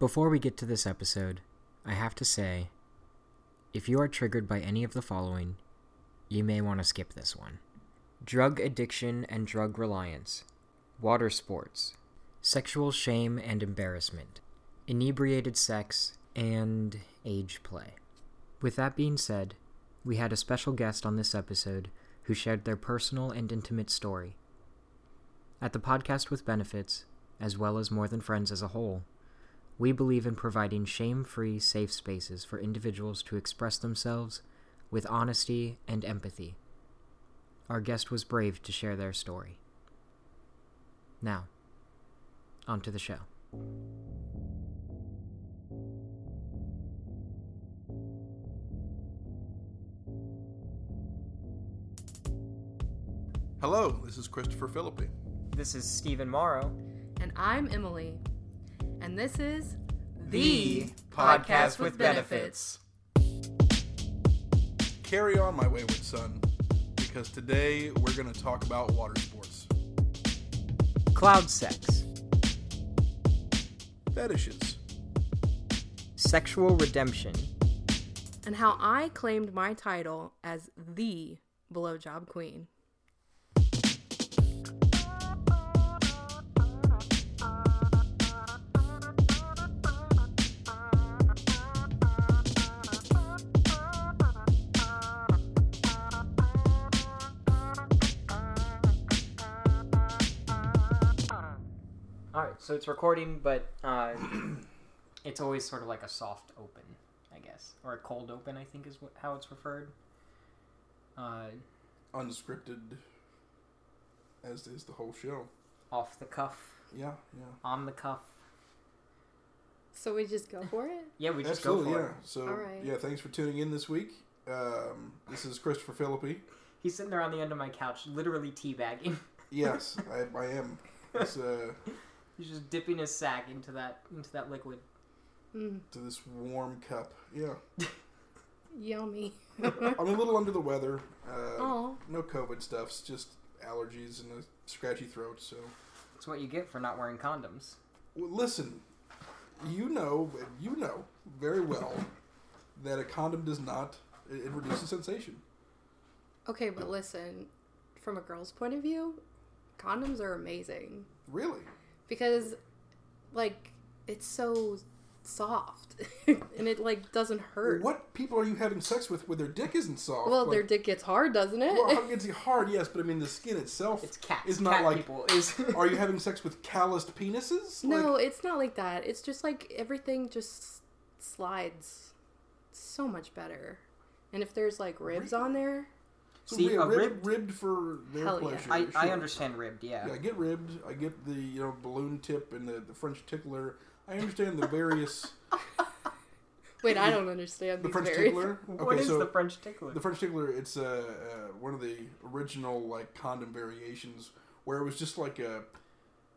Before we get to this episode, I have to say if you are triggered by any of the following, you may want to skip this one drug addiction and drug reliance, water sports, sexual shame and embarrassment, inebriated sex, and age play. With that being said, we had a special guest on this episode who shared their personal and intimate story. At the podcast with benefits, as well as More Than Friends as a whole, we believe in providing shame free, safe spaces for individuals to express themselves with honesty and empathy. Our guest was brave to share their story. Now, on to the show. Hello, this is Christopher Filippi. This is Stephen Marro. And I'm Emily. And this is The Podcast with Benefits. Carry on, my wayward son, because today we're going to talk about water sports, Cloud sex, fetishes, sexual redemption, and how I claimed my title as the blowjob queen. So it's recording, but uh, it's always sort of like a soft open, I guess, or a cold open. I think is what, how it's referred. Uh, unscripted, as is the whole show. off the cuff, Yeah, yeah. on the cuff. So we just go for it? Yeah, we just Absolutely, go for yeah. it. So, All right. yeah, thanks for tuning in this week. Um, this is Christopher Filippi. He's sitting there on the end of my couch, literally teabagging. Yes, I, I am. It's, uh, He's just dipping his sack into that into that liquid. Mm, to this warm cup. Yeah. yummy. I'm a little under the weather. Uh, Oh, no COVID stuffs, just allergies and a scratchy throat. So, That's what you get for not wearing condoms. well, listen, you know, you know very well that a condom does not. It, it reduces sensation. okay, but listen, from a girl's point of view, condoms are amazing Really? Because, like, it's so soft and it like doesn't hurt. What people are you having sex with where their dick isn't soft? Well, Like- their dick gets hard, doesn't it? Well, it gets hard, yes, but I mean the skin itself. It's cats. It's not Cat like- people. Is Are you having sex with calloused penises? No, Like, it's not like that. It's just like everything just slides so much better. And if there's like ribs on there, so See, yeah, a rib, ribbed- ribbed for their Hell pleasure. I, I sure. understand ribbed. Yeah. Yeah, I get ribbed. I get the you know balloon tip and the, the French tickler. I understand the various wait, I don't understand the these French very. tickler. What is so the French tickler? the French tickler, it's uh, uh, one of the original like condom variations where it was just like a,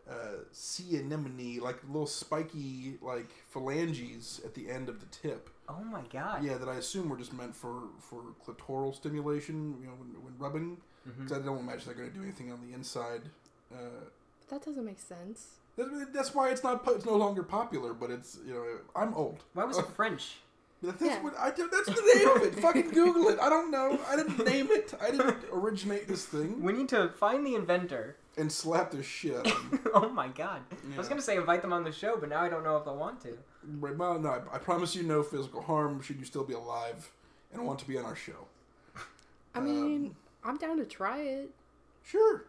a sea anemone, like little spiky like phalanges at the end of the tip. Oh my god. Yeah, that I assume were just meant for for clitoral stimulation. You know, when, when rubbing, because I don't imagine they're going to do anything on the inside. Uh, That doesn't make sense. that's, that's why it's not it's no longer popular. But it's you know I'm old. Why was it French? That's Yeah. what I do. That's the name of it. Fucking Google it. I don't know. I didn't name it. I didn't originate this thing We need to find the inventor. And slap the shit out of them. oh my god. I was gonna say invite them on the show, but now I don't know if they'll want to. Right, well, no, I, I promise you no physical harm should you still be alive and want to be on our show. I Um, mean, I'm down to try it. Sure.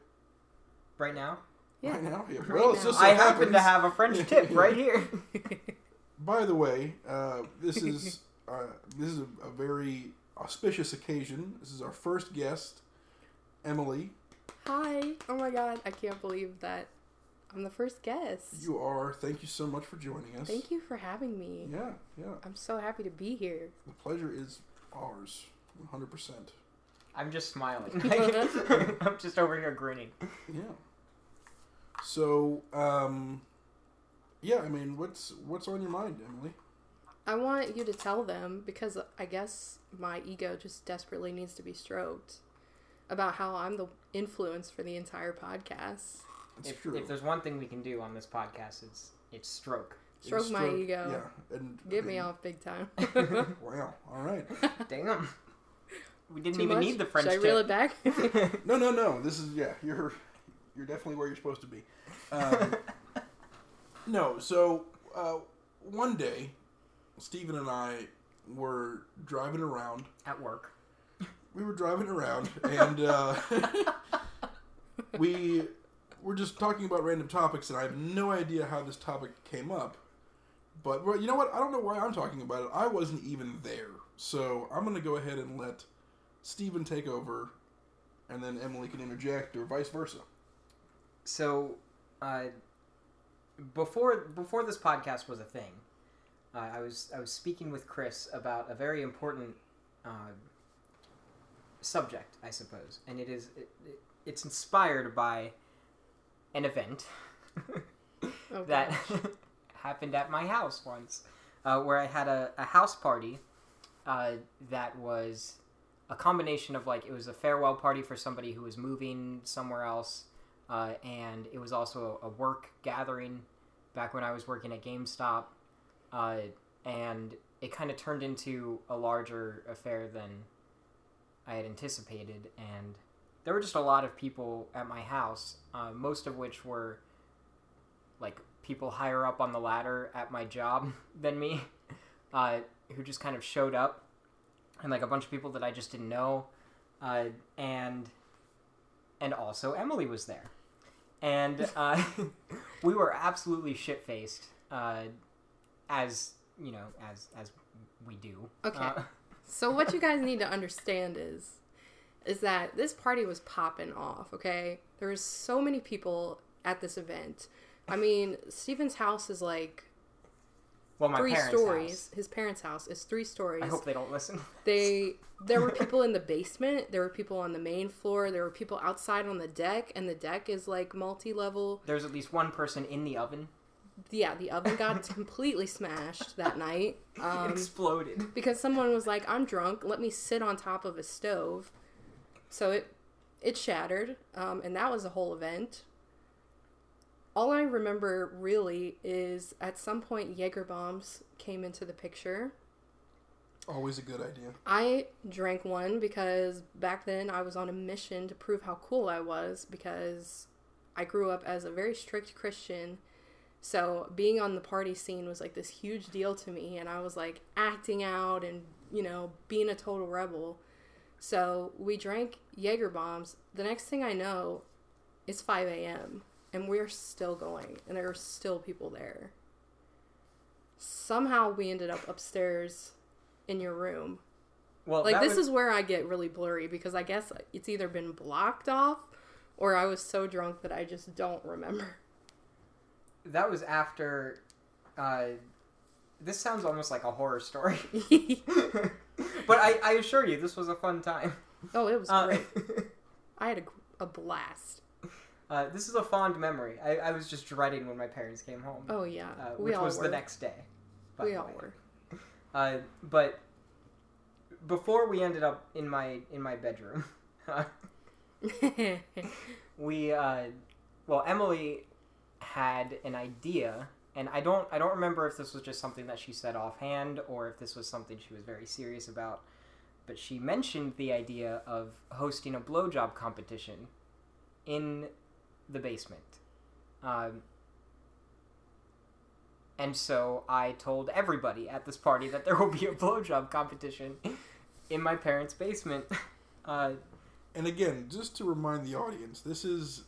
Right now, Yeah. Right now. Yeah. Right well, it's just so I happen to have a French tip right here. By the way, uh, this is uh, this is a, a very auspicious occasion. This is our first guest, Emily. Hi. Oh my god, I can't believe that I'm the first guest. You are. Thank you so much for joining us. Thank you for having me. Yeah, yeah. I'm so happy to be here. The pleasure is ours, one hundred percent. I'm just smiling. I'm just over here grinning. Yeah. So, um, yeah. I mean, what's what's on your mind, Emily? I want you to tell them because I guess my ego just desperately needs to be stroked about how I'm the influence for the entire podcast. It's If, true. if there's one thing we can do on this podcast, it's it's stroke. Stroke my ego. Yeah, and Get me off big time. Wow. All right. Damn. We didn't Too even much? need the French Should I reel it back? No, no, no. This is yeah. You're you're definitely where you're supposed to be. Um, no. So uh, one day, Stephen and I were driving around. At work. We were driving around, and uh, we were just talking about random topics, and I have no idea how this topic came up. But well, you know what? I don't know why I'm talking about it. I wasn't even there, so I'm gonna go ahead and let Stephen take over, and then Emily can interject, or vice versa. So, uh, before before this podcast was a thing, uh, I was I was speaking with Chris about a very important uh, subject, I suppose, and it is it, it, it's inspired by an event Oh, that happened at my house once, uh, where I had a, a house party uh, that was a combination of like it was a farewell party for somebody who was moving somewhere else, uh, and it was also a, a work gathering back when I was working at GameStop, uh, and it kind of turned into a larger affair than I had anticipated, and there were just a lot of people at my house, uh, most of which were like people higher up on the ladder at my job than me, uh, who just kind of showed up, and like a bunch of people that I just didn't know, uh, and and also Emily was there, and uh, we were absolutely shit faced, uh, as you know, as as we do. Okay. So what you guys need to understand is is that this party was popping off, okay? There was so many people at this event. I mean, Stephen's house is like well, my three stories. house. His parents' house is three stories. I hope they don't listen. They there were people in the basement, there were people on the main floor, there were people outside on the deck, and the deck is like multi-level. There's at least one person in the oven. Yeah, the oven got completely smashed that night. it Um, exploded. because someone was like, "I'm drunk. Let me sit on top of a stove." So it it shattered, um, and that was a whole event. All I remember really is at some point Jaeger bombs came into the picture. Always a good idea. I drank one because back then I was on a mission to prove how cool I was because I grew up as a very strict Christian. So being on the party scene was like this huge deal to me and I was like acting out and, you know, being a total rebel. So we drank Jaeger bombs. The next thing I know, it's 5 a.m. and we're still going and there are still people there. Somehow we ended up upstairs in your room Well, like this was- is where I get really blurry because I guess it's either been blocked off or I was so drunk that I just don't remember. That was after. Uh, this sounds almost like a horror story, but I, I assure you, this was a fun time. oh, it was Uh, great. I had a, a blast. uh, this is a fond memory. I, I was just dreading when my parents came home, Oh yeah, uh, which was were. the next day. we all were. Uh, but before we ended up in my in my bedroom, we uh, well Emily had an idea, and I don't I don't remember if this was just something that she said offhand or if this was something she was very serious about. But she mentioned the idea of hosting a blowjob competition in the basement. Um, and so I told everybody at this party that there will be a blowjob competition in my parents' basement. Uh, And again, just to remind the audience, this is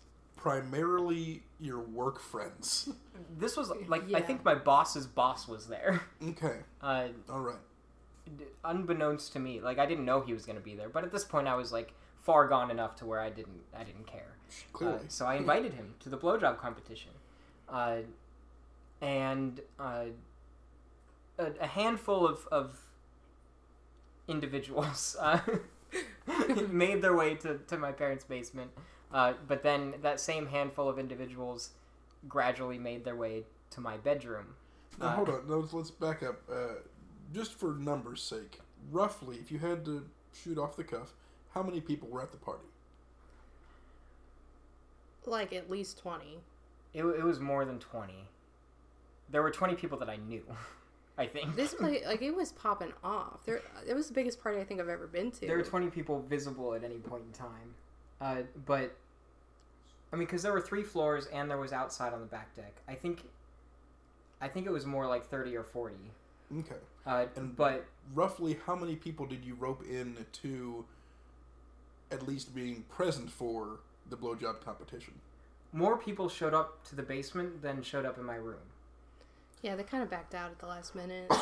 primarily your work friends. this was like I think my boss's boss was there. Okay. Uh, All right. unbeknownst to me, like I didn't know he was going to be there. But at this point, I was like far gone enough to where I didn't I didn't care. Uh, so I invited him to the blowjob competition, uh, and uh, a, a handful of, of individuals uh, made their way to, to my parents' basement. Uh, but then that same handful of individuals gradually made their way to my bedroom. Now Uh, hold on. Let's, let's back up. Uh, just for numbers' sake, roughly, if you had to shoot off the cuff, how many people were at the party? like at least twenty. It, it was more than 20. there were 20 people that I knew. I think This place, like, it was popping off. There, it was the biggest party I think I've ever been to. there were 20 people visible at any point in time. Uh, but I mean, because there were three floors and there was outside on the back deck. I think, I think it was more like 30 or 40. Okay. Uh, And- but Roughly, how many people did you rope in to at least being present for the blowjob competition? more people showed up to the basement than showed up in my room. Yeah, they kind of backed out at the last minute.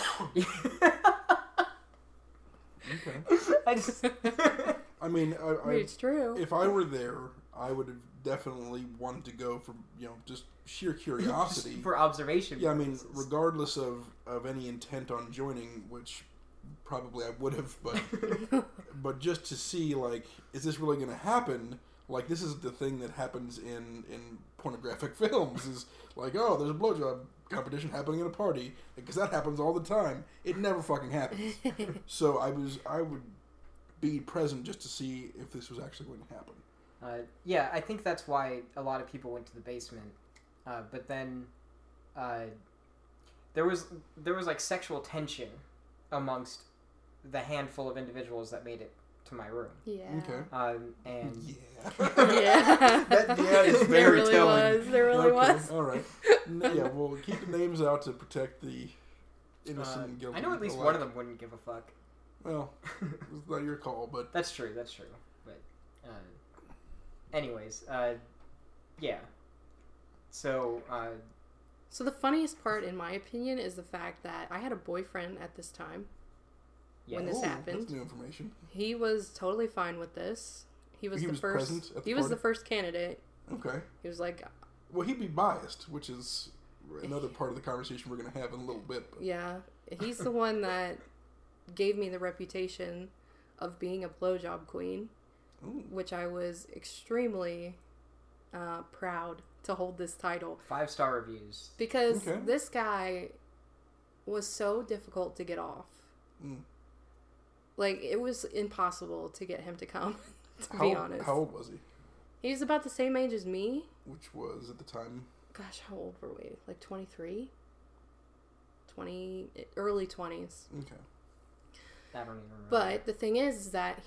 Okay. I just. I mean, I, I it's true. if I were there, I would have definitely wanted to go for you know just sheer curiosity. for observation. yeah, I mean, regardless of of any intent on joining, which probably I would have, but but just to see like, is this really going to happen? Like, this is the thing that happens in in pornographic films. Is like, oh, there's a blowjob competition happening at a party because that happens all the time. It never fucking happens. so I was I would be present just to see if this was actually going to happen. Uh, yeah, I think that's why a lot of people went to the basement. Uh, but then uh, there was there was like sexual tension amongst the handful of individuals that made it to my room. yeah. Okay. Um, and Yeah. Yeah. That yeah is there very really telling. was. There really Okay, was. All right. N- yeah, well, keep the names out to protect the innocent uh, and guilty. I know at least alike. one of them wouldn't give a fuck. Well, it's not your call, but That's true. That's true. But, uh, anyways, uh, yeah. So, uh, So the funniest part, in my opinion, is the fact that I had a boyfriend at this time. yeah. When this Ooh, happened. That's new information. He was totally fine with this. He was He the was first. present at the he was the first candidate. Okay. He was like, Well, he'd be biased, which is another part of the conversation we're going to have in a little bit. But yeah, he's the one that gave me the reputation of being a blowjob queen, Ooh, which I was extremely uh, proud to hold this title Five star reviews. because Okay. this guy was so difficult to get off. Mm. Like it was impossible to get him to come. To how, be honest, how old was he? he was about the same age as me. Which was at the time. Gosh, how old were we? Like 23? 20, early 20s. Okay. I don't even remember. But the thing is, is that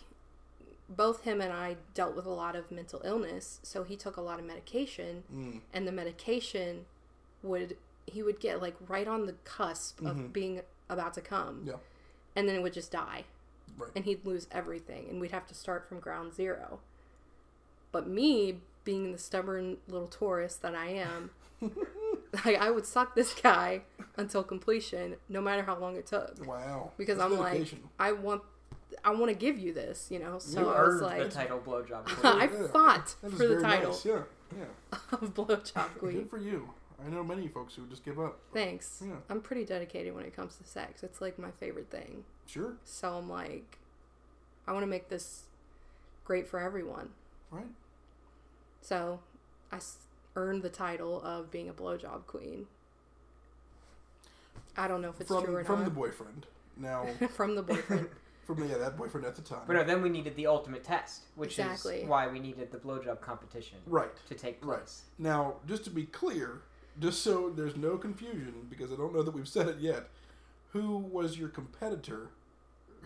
both him and I dealt with a lot of mental illness, so he took a lot of medication, Mm. and the medication would he would get like right on the cusp Mhm. of being about to come, Yeah. and then it would just die, Right. and he'd lose everything, and we'd have to start from ground zero. But me, being the stubborn little Taurus that I am, like I would suck this guy until completion, no matter how long it took. Wow. Because That's I'm like. I want, I want to give you this, you know. So you I was earned like, the title blowjob. queen. I Yeah. fought That is for the title Nice. Yeah. Yeah. of blowjob Good queen. for you. I know many folks who just give up. Thanks. Yeah. I'm pretty dedicated when it comes to sex. It's like my favorite thing. Sure. So I'm like, I want to make this great for everyone. Right. So I s- earned the title of being a blowjob queen. I don't know if it's from true or not. from the boyfriend. Now, from the boyfriend. from yeah, that boyfriend at the time. But no, then we needed the ultimate test, which Exactly. is why we needed the blowjob competition Right. to take Right. place. Now, just to be clear, just so there's no confusion, because I don't know that we've said it yet, who was your competitor?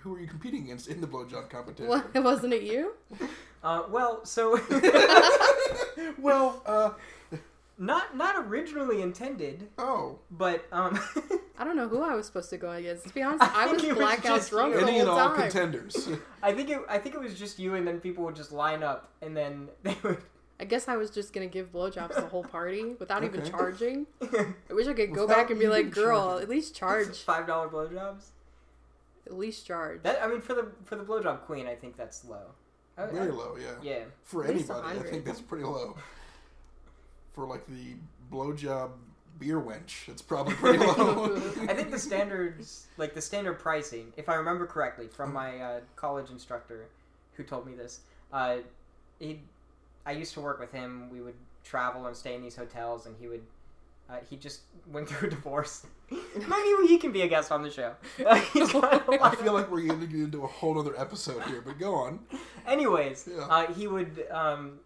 Who were you competing against in the blowjob competition? what, wasn't it you? Uh, well, so well, uh, not not originally intended, oh, but um, I don't know who I was supposed to go against. To be honest, I, I think was it was blackout drunk the any whole and all time. contenders. I think it I think it was just you, and then people would just line up, and then they would. I guess I was just gonna give blowjobs to the whole party without even charging. I wish I could go Without back and be like, "Girl, charging. at least charge. Five dollar blowjobs. At least charge." That I mean, for the for the blowjob queen, I think that's low. I- I- Very low, yeah. Yeah. For anybody, I think that's pretty low. For like the blowjob beer wench, it's probably pretty low. I think the standards, like the standard pricing, if I remember correctly from my uh, college instructor who told me this, uh, he, I used to work with him. We would travel and stay in these hotels, and he would, uh, he just went through a divorce. Maybe he can be a guest on the show. Uh, he's got a I lot- feel like we're going to get into a whole other episode here, but go on. Anyways, Yeah. uh, he would. Um,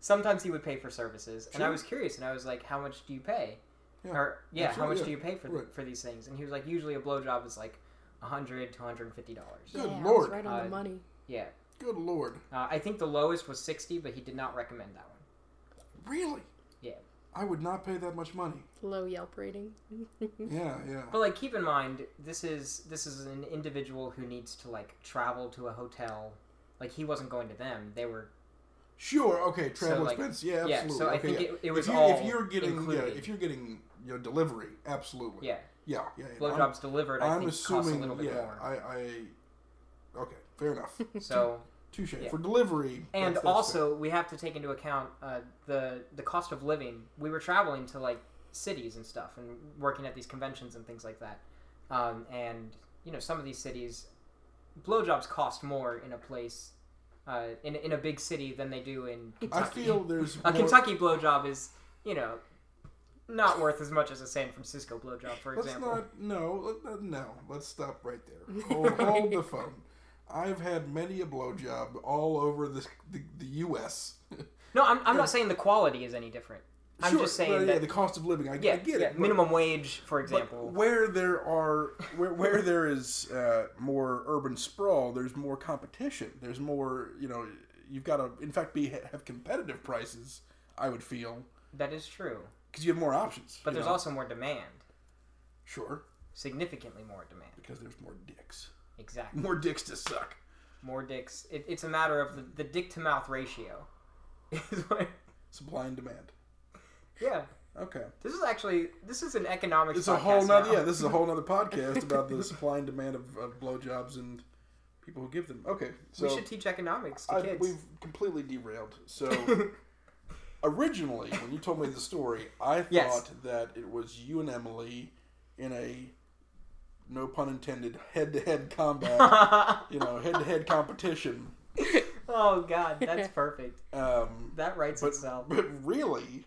sometimes he would pay for services, and I Sure. was curious, and I was like, "How much do you pay?" Yeah, or yeah, how absolutely, much yeah. do you pay for Right. for these things? And he was like, usually a blowjob is like a hundred to hundred and fifty dollars. Good yeah, I was lord. right on Uh, the money. Yeah, Good lord. uh, I think the lowest was sixty, but he did not recommend that one. Really? Yeah. I would not pay that much money. Low Yelp rating. Yeah, yeah. But like, keep in mind, this is this is an individual who needs to like travel to a hotel. Like he wasn't going to them; they were Sure. Okay. Travel like, expense. Yeah. yeah, Absolutely. so I okay, think yeah. it- it was if, you, all if you're getting included. yeah, if you're getting you know delivery, absolutely. yeah. Yeah. Yeah. yeah. Blowjobs delivered, I I'm, think, assuming. cost a little bit yeah. more. I. I. Okay. Fair enough. So Touche. Yeah. For delivery. and that's- that's also we have to take into account uh, the the cost of living. We were traveling to like cities and stuff, and working at these conventions and things like that. Um, and you know, some of these cities, blowjobs cost more in a place, uh, in in a big city than they do in. Kentucky. I feel there's a more- Kentucky blowjob is you know not worth as much as a San Francisco blowjob, for Let's example. not. No. let- uh, No. Let's stop right there. Hold, hold the phone. I've had many a blowjob all over this, the the U.S. No, I'm, I'm not saying the quality is any different. I'm Sure, just saying well, yeah, that the cost of living. I, yeah, I get yeah, it. but- minimum wage, for But example. where there are where, where there is uh, more urban sprawl, there's more competition. There's more, you know, you've got to in fact be have competitive prices. I would feel that is true, because you have more options. but there's know? also more demand, sure significantly more demand. because there's more dicks, Exactly, more dicks to suck. more dicks. It, it's a matter of the, the dick to mouth ratio. Supply and demand. yeah, Okay, this is actually this is an economics. it's a whole nother now. yeah. This is a whole nother podcast about the supply and demand of, of blowjobs and people who give them. Okay, so we should teach economics to I, kids. we've completely derailed. So originally, when you told me the story, I thought Yes. that it was you and Emily in a no pun intended head to head combat. you know, head to head competition. oh God, that's perfect. Um, That writes but itself. but really,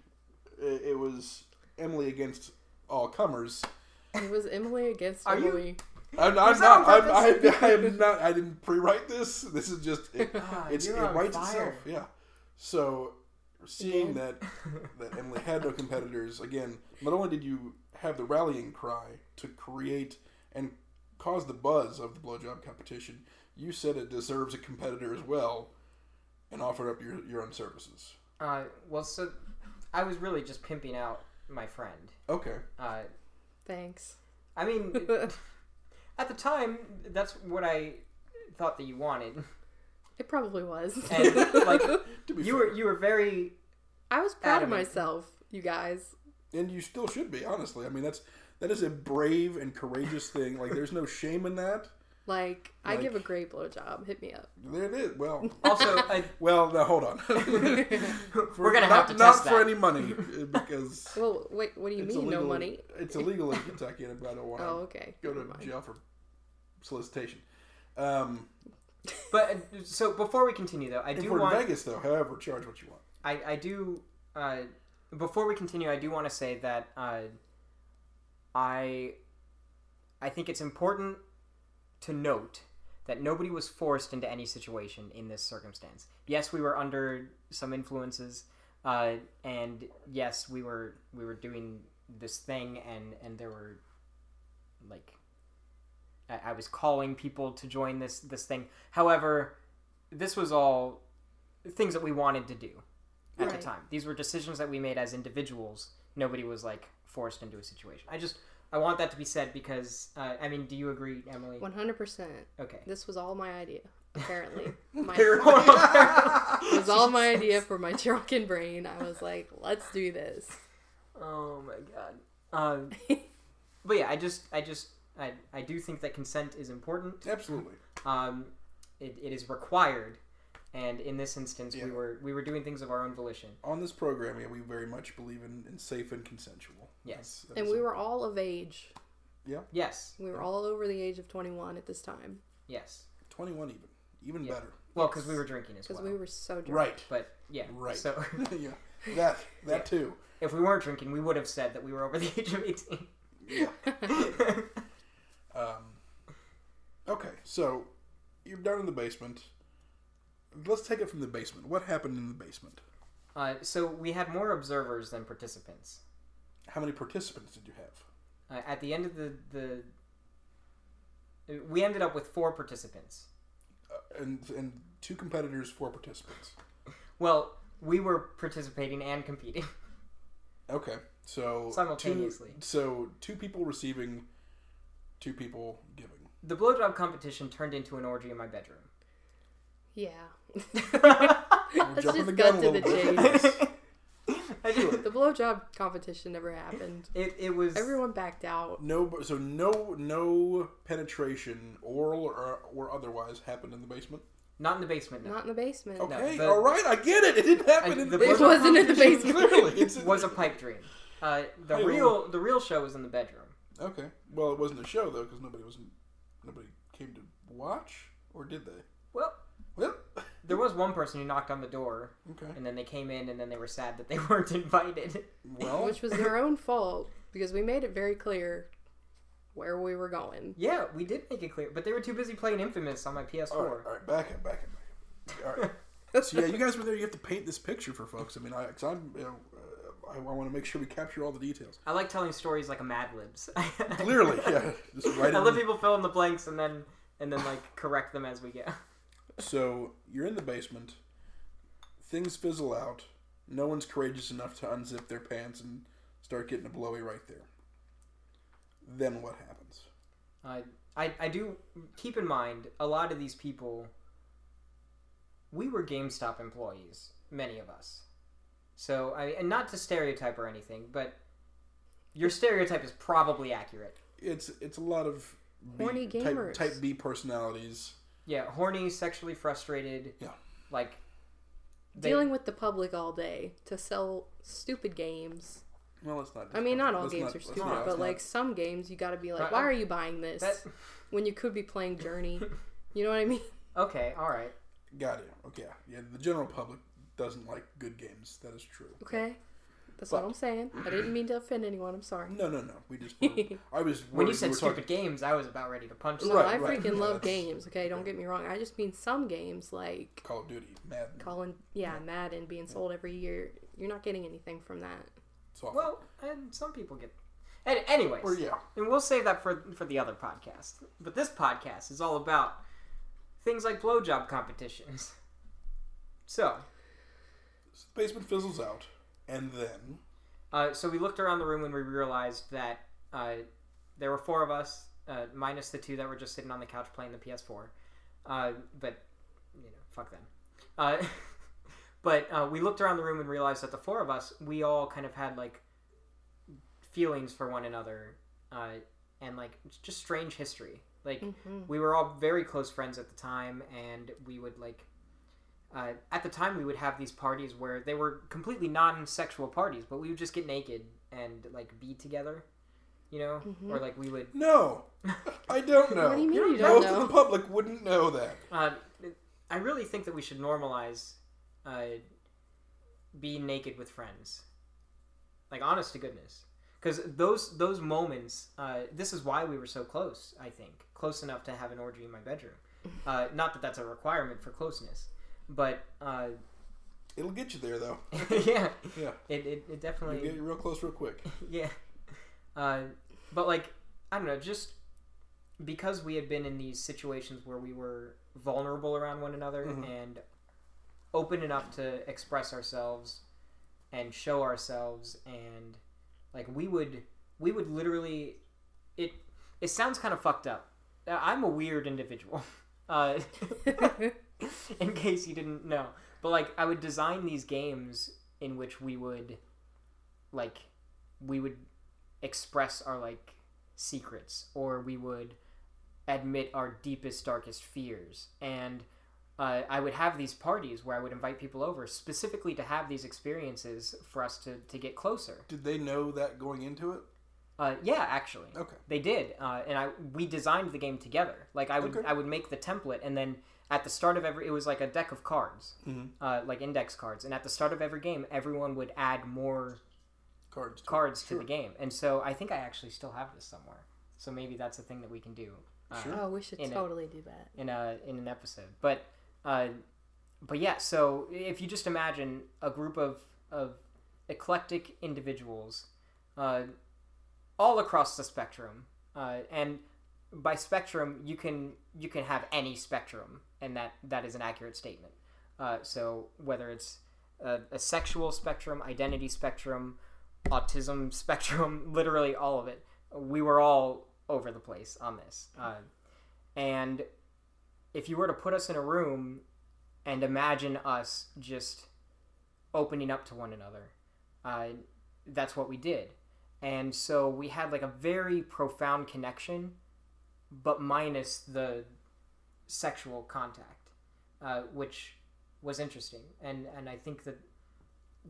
it, it was Emily against all comers. It was Emily against Are you- Emily. I'm, I'm Was that on not. I'm. I, I am not. I didn't pre-write this. This is just. It, Ah, it's, it writes fire. itself. Yeah. So, seeing Yeah. that that Emily had no competitors, again, not only did you have the rallying cry to create and cause the buzz of the blowjob competition, you said it deserves a competitor as well, and offered up your your own services. Uh, well, so I was really just pimping out my friend. Okay. Uh, Thanks. I mean, at the time, that's what I thought that you wanted, It probably was. and like To be you fair. were you were very I was proud of myself, you guys. and you still should be. Honestly, I mean that's that is a brave and courageous thing. Like there's no shame in that. Like, I give a great blowjob. Hit me up. There it is. Well. also. I, Well, now hold on. we're gonna not, have to not test for that. any money uh, because Well, wait, what do you it's mean, illegal. no money? It's illegal in Kentucky, and I don't want to Oh, okay. go to jail for solicitation. Um, But uh, so before we continue, though, I and do for want in Vegas, though, however, charge what you want. I, I do uh, before we continue I do want to say that uh, I I think it's important to note that nobody was forced into any situation in this circumstance. Yes, we were under some influences, uh, and yes, we were we were doing this thing, and and there were like I, I was calling people to join this this thing. However, this was all things that we wanted to do at Right. the time. These were decisions that we made as individuals. Nobody was like forced into a situation. I just I want that to be said because uh, I mean, do you agree, Emily? 100%. Okay. This was all my idea, apparently. My, Apparently. it was all my idea for my drunken brain. I was like, let's do this. Oh my god. Um, but yeah, I just I just I, I do think that consent is important. Absolutely. Um, it, it is required, and in this instance, Yeah. we were we were doing things of our own volition. On this program, yeah, we very much believe in, in safe and consensual. Yes. That's- that And we were all of age. Yeah. Yes. We were all over the age of 21 at this time. Yes. 21 even. Even Yeah. better. Well, because we were drinking as well. Because we were so drunk. Right. But yeah. Right. So yeah. That that Yeah. too. if we weren't drinking, we would have said that we were over the age of eighteen. Yeah. Um, okay, so you're down in the basement. Let's take it from the basement. What happened in the basement? uh, so we had more observers than participants. How many participants did you have? Uh, at the end of the the, we ended up with four participants. Uh, and and two competitors, four participants. Well, we were participating and competing. Okay, so Simultaneously. Two, so two people receiving, two people giving. The blowjob competition turned into an orgy in my bedroom. Yeah. Let's jumping just the go gun a to little the bit. chase. I do. the blowjob competition never happened. It it was Everyone backed out. No, so no, no penetration, oral or, or otherwise, happened in the basement. not in the basement. No. Not in the basement. Okay, the- all right, I get it. It didn't happen And in the the, It wasn't in the basement. Clearly, it was a pipe dream. Uh, the Hi-yo. real the real show was in the bedroom. Okay, well, it wasn't a show though, because nobody was nobody came to watch, or did they? Well, Well, there was one person who knocked on the door, okay. and then they came in, and then they were sad that they weren't invited. Well, Which was their own fault because we made it very clear where we were going. Yeah, we did make it clear, but they were too busy playing Infamous on my PS4. all right, all right, back up, back up, back up. All right. so yeah, you guys were there. You have to paint this picture for folks. I mean, I, cause I'm, you know, uh, I, I want to make sure we capture all the details. I like telling stories like a Mad Libs. Clearly, yeah. Just right I let people fill in the blanks and then and then like correct them as we go. So you're in the basement. Things fizzle out. No one's courageous enough to unzip their pants and start getting a blowy right there. Then what happens? I I I do keep in mind a lot of these people. We were GameStop employees, many of us. So I and not to stereotype or anything, but your stereotype is probably accurate. It's it's a lot of B, Horny type, gamers. type B personalities. Yeah, horny, sexually frustrated. Yeah. Like they- Dealing with the public all day to sell stupid games. Well, it's not. I mean, not all let's games not- are stupid, not- let's but not- like some games, you got to be like, uh-uh. why are you buying this that when you could be playing Journey? You know what I mean? okay, all right. got it. Okay, yeah. The general public doesn't like good games. That is true. Okay, that's But- what I'm saying. I didn't mean to offend anyone. I'm sorry. No, no, no. We just. Were, I was. When you said were stupid talking- games, I was about ready to punch. No, someone. Right, I right. freaking Yeah, love that's- games. Okay, don't get me wrong. I just mean some games like Call of Duty, Madden. Colin, yeah, Madden being sold every year. You're not getting anything from that. It's. Well, and some people get. And anyways, or yeah. and we'll save that for for the other podcast. But this podcast is all about things like blowjob competitions. So, Basement fizzles out, and then uh, so we looked around the room and we realized that uh, there were four of us, uh, minus the two that were just sitting on the couch playing the PS4. Uh, but you know, fuck them. Uh, but uh, we looked around the room and realized that the four of us, we all kind of had like feelings for one another, uh, and like just strange history. Like hmm we were all very close friends at the time, and we would like. Uh, at the time, we would have these parties where they were completely non-sexual parties, but we would just get naked and like be together, you know, Mhm. or like we would. no, I don't know. What do you mean you Most don't of the public wouldn't know that. Uh, I really think that we should normalize uh, being naked with friends, like honest to goodness, because those those moments. Uh, this is why we were so close. I think close enough to have an orgy in my bedroom. Uh, not that that's a requirement for closeness, but uh, It'll get you there, though. yeah, Yeah, it, it, it definitely you'll get you real close real quick. yeah. Uh, but like I don't know, just because we had been in these situations where we were vulnerable around one another Mhm. and open enough to express ourselves and show ourselves and like we would we would literally it it sounds kind of fucked up. Uh, I'm a weird individual. Uh, in case you didn't know. But like I would design these games in which we would like we would express our like secrets or we would admit our deepest darkest fears and uh, I would have these parties where I would invite people over specifically to have these experiences for us to, to get closer. Did they know that going into it? Uh, yeah, actually, Okay. they did, uh, and I we designed the game together. Like I would Okay. I would make the template, and then at the start of every it was like a deck of cards, Mhm. uh, like index cards, and at the start of every game, everyone would add more Cards. to- cards to Sure. the game, and so I think I actually still have this somewhere. So maybe that's a thing that we can do uh, Sure. oh, we should In it. totally do that. in a in an episode. But uh, but yeah, so if you just imagine a group of of eclectic individuals uh, all across the spectrum. Uh, and by spectrum, you can you can have any spectrum, and that that is an accurate statement. Uh, so whether it's a, a sexual spectrum, identity spectrum, autism spectrum, literally all of it, we were all over the place on this. Uh, and if you were to put us in a room and imagine us just opening up to one another, uh, that's what we did. And so we had like a very profound connection, but minus the sexual contact, uh, which was interesting. And and I think that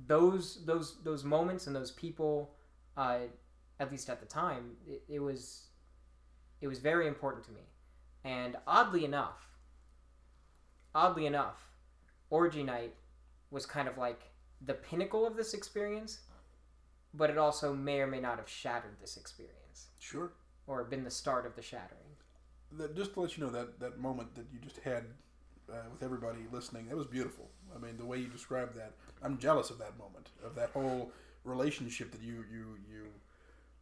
those those those moments and those people, uh, at least at the time, it, it was it was very important to me. And oddly enough, oddly enough, orgy night was kind of like the pinnacle of this experience, but it also may or may not have shattered this experience Sure. or been the start of the shattering. That, just to let you know that that moment that you just had uh, with everybody listening, that was beautiful. I mean, the way you described that, I'm jealous of that moment, of that whole relationship that you you you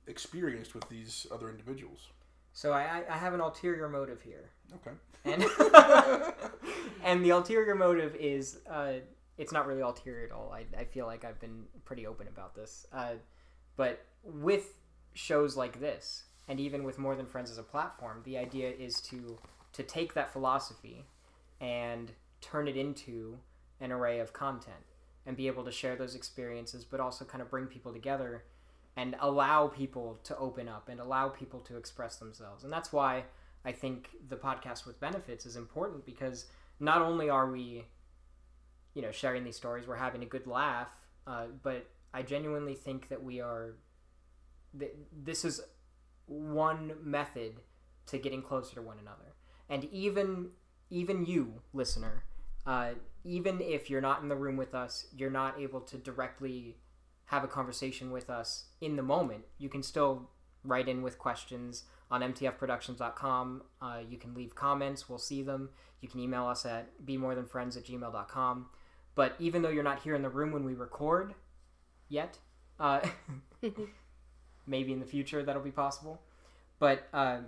experienced with these other individuals. So I, I- I have an ulterior motive here. Okay. and and the ulterior motive is uh, it's not really ulterior at all. I, I feel like I've been pretty open about this. Uh, but with shows like this, and even with More Than Friends as a platform, the idea is to to take that philosophy and turn it into an array of content and be able to share those experiences, but also kind of bring people together and allow people to open up and allow people to express themselves. And that's why I think the podcast with benefits is important because not only are we, you know, sharing these stories, we're having a good laugh, uh, but I genuinely think that we are. Th- this is one method to getting closer to one another, and even even you, listener, uh, even if you're not in the room with us, you're not able to directly have a conversation with us in the moment. You can still write in with questions on mtfproductions.com. Uh, you can leave comments, we'll see them. You can email us at bemorethanfriends at gmail.com. But even though you're not here in the room when we record yet, uh, maybe in the future that'll be possible. But uh,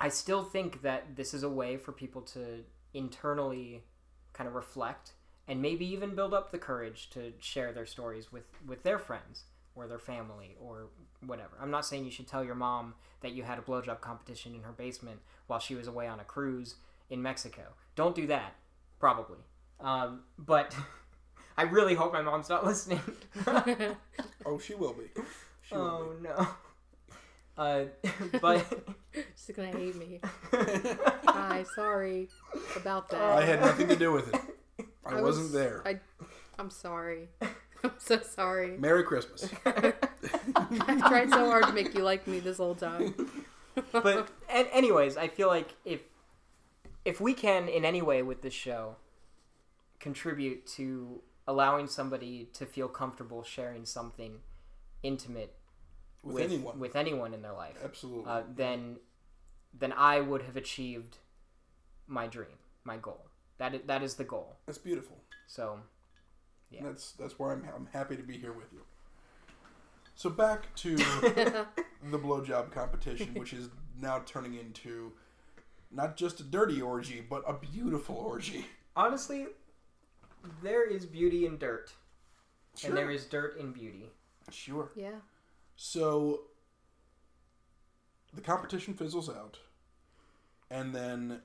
I still think that this is a way for people to internally kind of reflect and maybe even build up the courage to share their stories with, with their friends or their family or whatever. I'm not saying you should tell your mom that you had a blowjob competition in her basement while she was away on a cruise in Mexico. Don't do that, probably. Um, but I really hope my mom's not listening. Oh, she will be. She will oh no. Uh, but She's gonna hate me. Hi, sorry about that. I had nothing to do with it. I, I wasn't was- there. I, I'm sorry. I'm so sorry. Merry Christmas. I've tried so hard to make you like me this whole time. but and anyways, I feel like if if we can in any way with this show contribute to allowing somebody to feel comfortable sharing something intimate With, anyone. with anyone in their life, Absolutely. uh, then then I would have achieved my dream, my goal. That is, that is the goal. That's beautiful. So Yeah. That's that's why I'm I'm happy to be here with you. So back to the blowjob competition, which is now turning into not just a dirty orgy, but a beautiful orgy. honestly, there is beauty in dirt, Sure. and there is dirt in beauty. Sure. Yeah. So the competition fizzles out, and then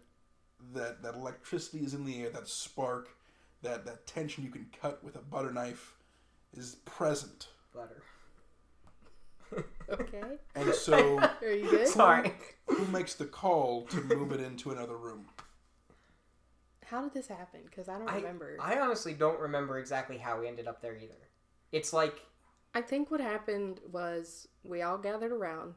that that electricity is in the air, that spark, that that tension you can cut with a butter knife is present. Butter. Okay. And so Are you good? Sorry. who makes the call to move it into another room? How did this happen? Because I don't I, remember. I honestly don't remember exactly how we ended up there either. It's like I think what happened was we all gathered around,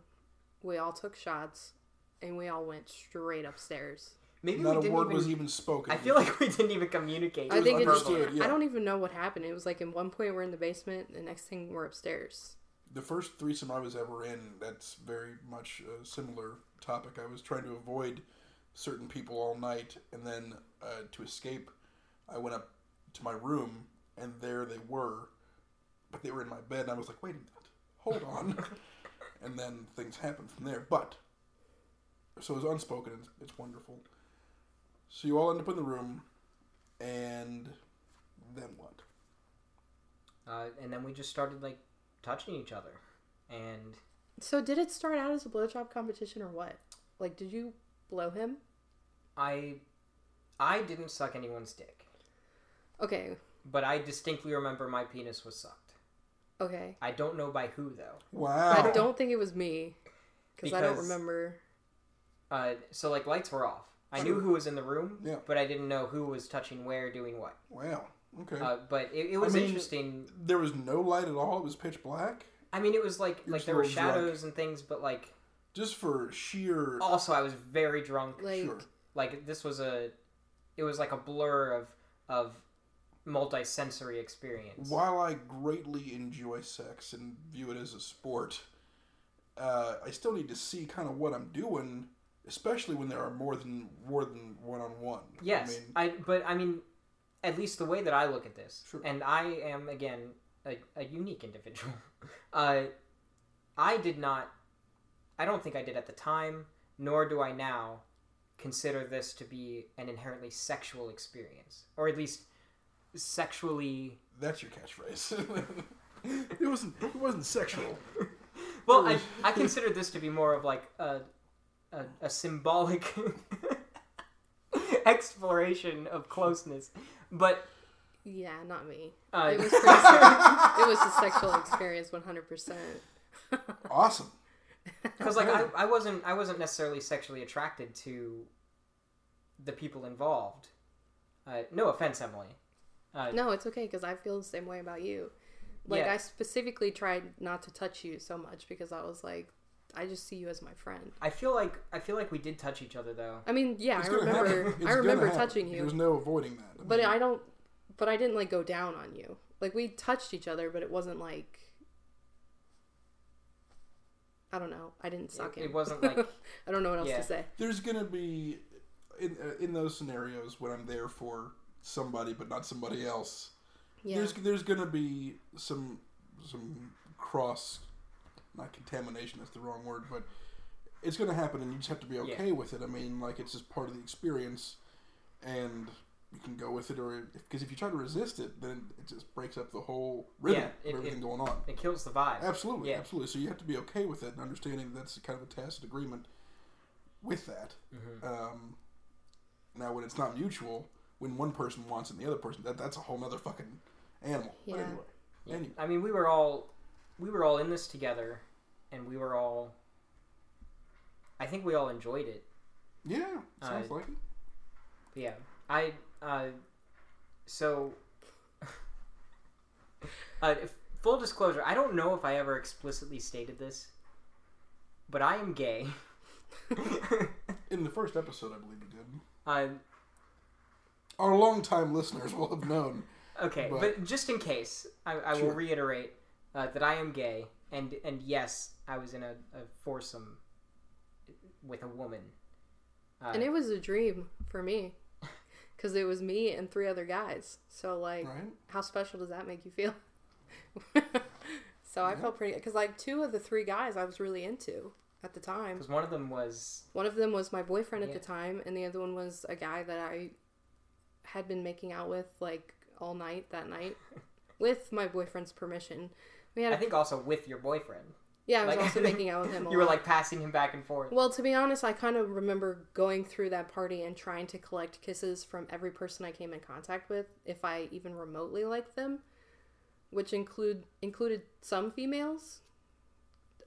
we all took shots, and we all went straight upstairs. maybe Not we a didn't word even. was even spoken. I feel like we didn't even communicate. I think it just. yeah. I don't even know what happened. It was like in one point we're in the basement, the next thing we're upstairs. the first threesome I was ever in, that's very much a similar topic. I was trying to avoid certain people all night, and then uh, to escape, I went up to my room, and there they were, but they were in my bed, and I was like, wait a minute, hold on. and then things happened from there. But, so it's unspoken, it's, it's wonderful. So you all end up in the room, and then what? Uh, and then we just started like touching each other, and So did it start out as a blowjob competition or what? Like, did you blow him? I, I didn't suck anyone's dick, Okay, but I distinctly remember my penis was sucked. Okay. I don't know by who though. Wow. I don't think it was me because I don't Because- remember. Uh, so like lights were off. I knew who was in the room, Yeah. but I didn't know who was touching where, doing what. Wow. Okay. Uh, but it, it was mean- interesting. there was no light at all. It was pitch black. I mean, it was like You're like just there a were little drunk. shadows and things, but like Just for sheer. also I was very drunk. Like, sure. Like this was a, it was like a blur of of multi-sensory experience. While I greatly enjoy sex and view it as a sport, uh, I still need to see kind of what I'm doing, especially when there are more than more than one on one. Yes, I mean, I but I mean, at least the way that I look at this, Sure. and I am again a, a unique individual. Uh, I did not. I don't think I did at the time, nor do I now consider this to be an inherently sexual experience, or at least sexually. that's your catchphrase. it wasn't. It wasn't sexual. Well, I, I consider this to be more of like a a, a symbolic exploration of closeness, but. yeah, not me. Uh, It was pretty, it was a sexual experience, one hundred percent. Awesome. because like I, I wasn't I wasn't necessarily sexually attracted to the people involved. Uh, no offense, Emily. Uh, No, it's okay because I feel the same way about you. Like Yeah. I specifically tried not to touch you so much because I was like, I just see you as my friend. I feel like I feel like we did touch each other though. I mean, yeah, It's I remember. I remember touching you, There's no avoiding that. but mean, I don't. But I didn't like go down on you. Like we touched each other, but it wasn't like. I don't know. I didn't suck It, him. it wasn't like I don't know what else Yeah. to say. there's gonna be in uh, in those scenarios when I'm there for somebody but not somebody else. Yeah. There's there's gonna be some some cross, not contamination. That's the wrong word, but it's gonna happen, and you just have to be okay with it. I mean, like it's just part of the experience, and you can go with it, or because if you try to resist it, then it just breaks up the whole rhythm Yeah, it- of everything it- going on. it kills the vibe. Absolutely, Yeah. absolutely. So you have to be okay with it and understanding that's kind of a tacit agreement with that. Mhm. Um, now, when it's not mutual, when one person wants and the other person, that, that's a whole nother fucking animal. But anyway, Yeah. anyway. I mean, we were all we were all in this together, and we were all. I think we all enjoyed it. Yeah, sounds Uh, like it. Yeah, I uh, so uh, if, full disclosure, I don't know if I ever explicitly stated this, but I am gay. In the first episode, I believe you did. uh, Our longtime listeners will have known. okay, But- but, just in case, I, I will reiterate uh, that I am gay, and and yes, I was in a, a foursome with a woman. Uh, and it was a dream for me, because it was me and three other guys. So like, Right? how special does that make you feel? so I felt pretty because like two of the three guys I was really into at the time. because one of them was One of them was my boyfriend at the time, and the other one was a guy that I had been making out with like all night that night, with my boyfriend's permission. We had, I a, think also with your boyfriend. yeah, I was like- also making out with him. You were lot. like passing him back and forth. Well, to be honest, I kind of remember going through that party and trying to collect kisses from every person I came in contact with, if I even remotely liked them, which include included some females.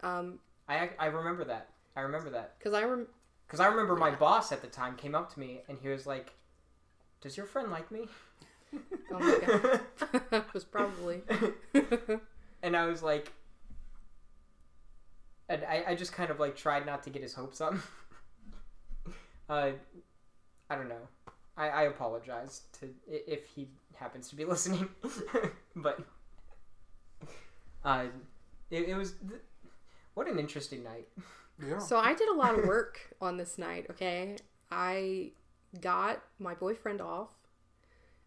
Um, I I remember that. I remember that. because I rem- Because I remember my boss at the time came up to me and he was like, "Does your friend like me?" oh my god, it was probably and I was like, and I, I just kind of like tried not to get his hopes up. uh, I don't know. I, I apologize to if he happens to be listening, but uh, it, it was th- what an interesting night. Yeah. So I did a lot of work on this night, okay? I got my boyfriend off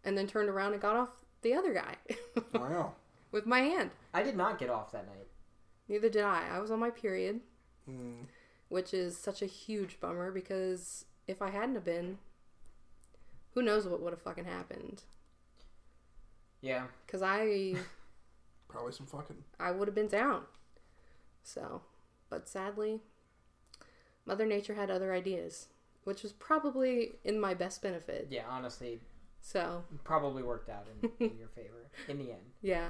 and then turned around and got off the other guy wow. with my hand. I did not get off that night. Neither did I. I was on my period, Mm, which is such a huge bummer because if I hadn't have been, who knows what would have fucking happened? Yeah. Because I probably some fucking. I would have been down. So, but sadly, Mother Nature had other ideas, which was probably in my best benefit. Yeah, honestly, So, probably worked out in, in your favor in the end. yeah.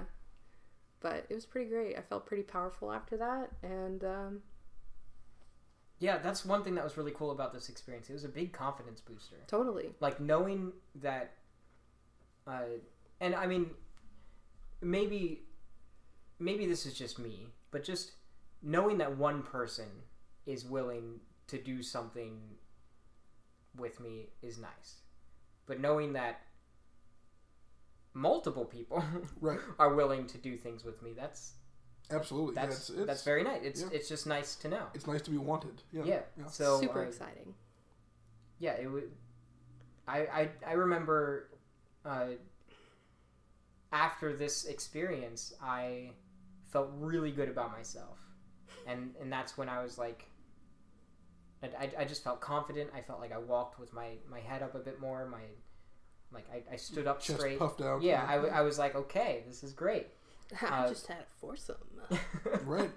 But it was pretty great. I felt pretty powerful after that. And, um, Yeah, that's one thing that was really cool about this experience. It was a big confidence booster. totally. Like knowing that, uh, and I mean, maybe, maybe this is just me, but just knowing that one person is willing to do something with me is nice. But knowing that multiple people Right. are willing to do things with me, that's Absolutely. that's yeah, it's, it's, that's very nice. It's yeah. it's just nice to know. It's nice to be wanted. Yeah. Yeah. yeah. So Super uh, exciting. yeah, it would. I I I remember, uh, after this experience, I felt really good about myself, and and that's when I was like. I, I, I just felt confident. I felt like I walked with my, my head up a bit more. My like I, I stood up Chest straight. puffed out. Yeah, I, w- I was like, okay, this is great. I uh, just had a foursome. Right.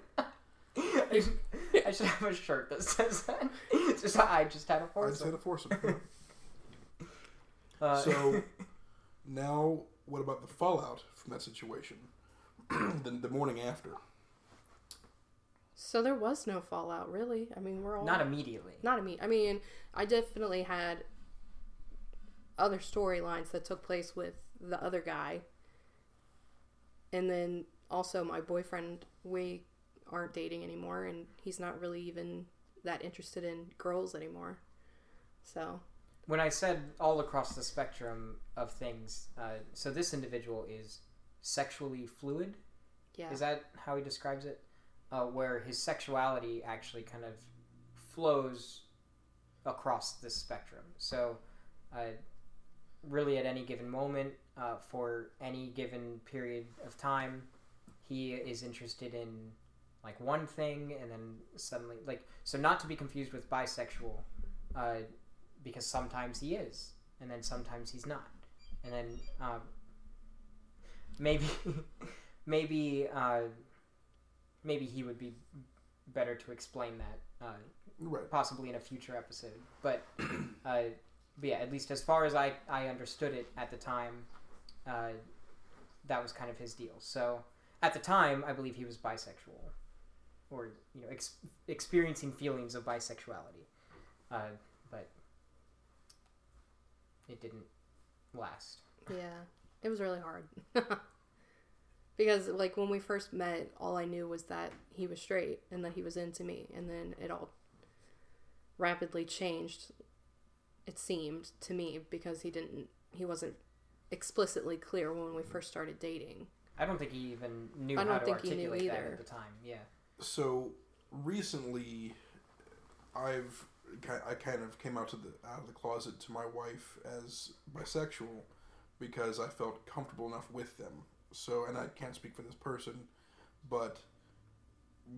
I, should, I should have a shirt that says that. just I just had a I just foursome. had a foursome. Uh, So now, what about the fallout from that situation? the, the morning after. So there was no fallout, really. I mean, we're all not immediately. not me. I mean, I definitely had other storylines that took place with the other guy, and then also my boyfriend. We aren't dating anymore, and he's not really even that interested in girls anymore. So when I said all across the spectrum of things, uh, so this individual is sexually fluid. yeah, Is that how he describes it? Uh, where his sexuality actually kind of flows across the spectrum. So, uh, really, at any given moment, uh, for any given period of time, he is interested in like one thing, and then suddenly, like, so not to be confused with bisexual, uh, because sometimes he is, and then sometimes he's not, and then um, maybe, maybe. Maybe he would be better to explain that uh, Right. possibly in a future episode. But uh, but yeah at least as far as I, I understood it at the time uh, that was kind of his deal. So at the time i believe he was bisexual or you know ex- experiencing feelings of bisexuality. Uh, but it didn't last. Yeah, it was really hard because like when we first met, all I knew was that he was straight and that he was into me, and then it all rapidly changed. It seemed to me because he didn't, he wasn't explicitly clear when we first started dating. i don't think he even knew I how don't to think he knew articulate that either. at the time yeah So recently, I've I kind of came out to the out of the closet to my wife as bisexual because I felt comfortable enough with them. So, and I can't speak for this person, but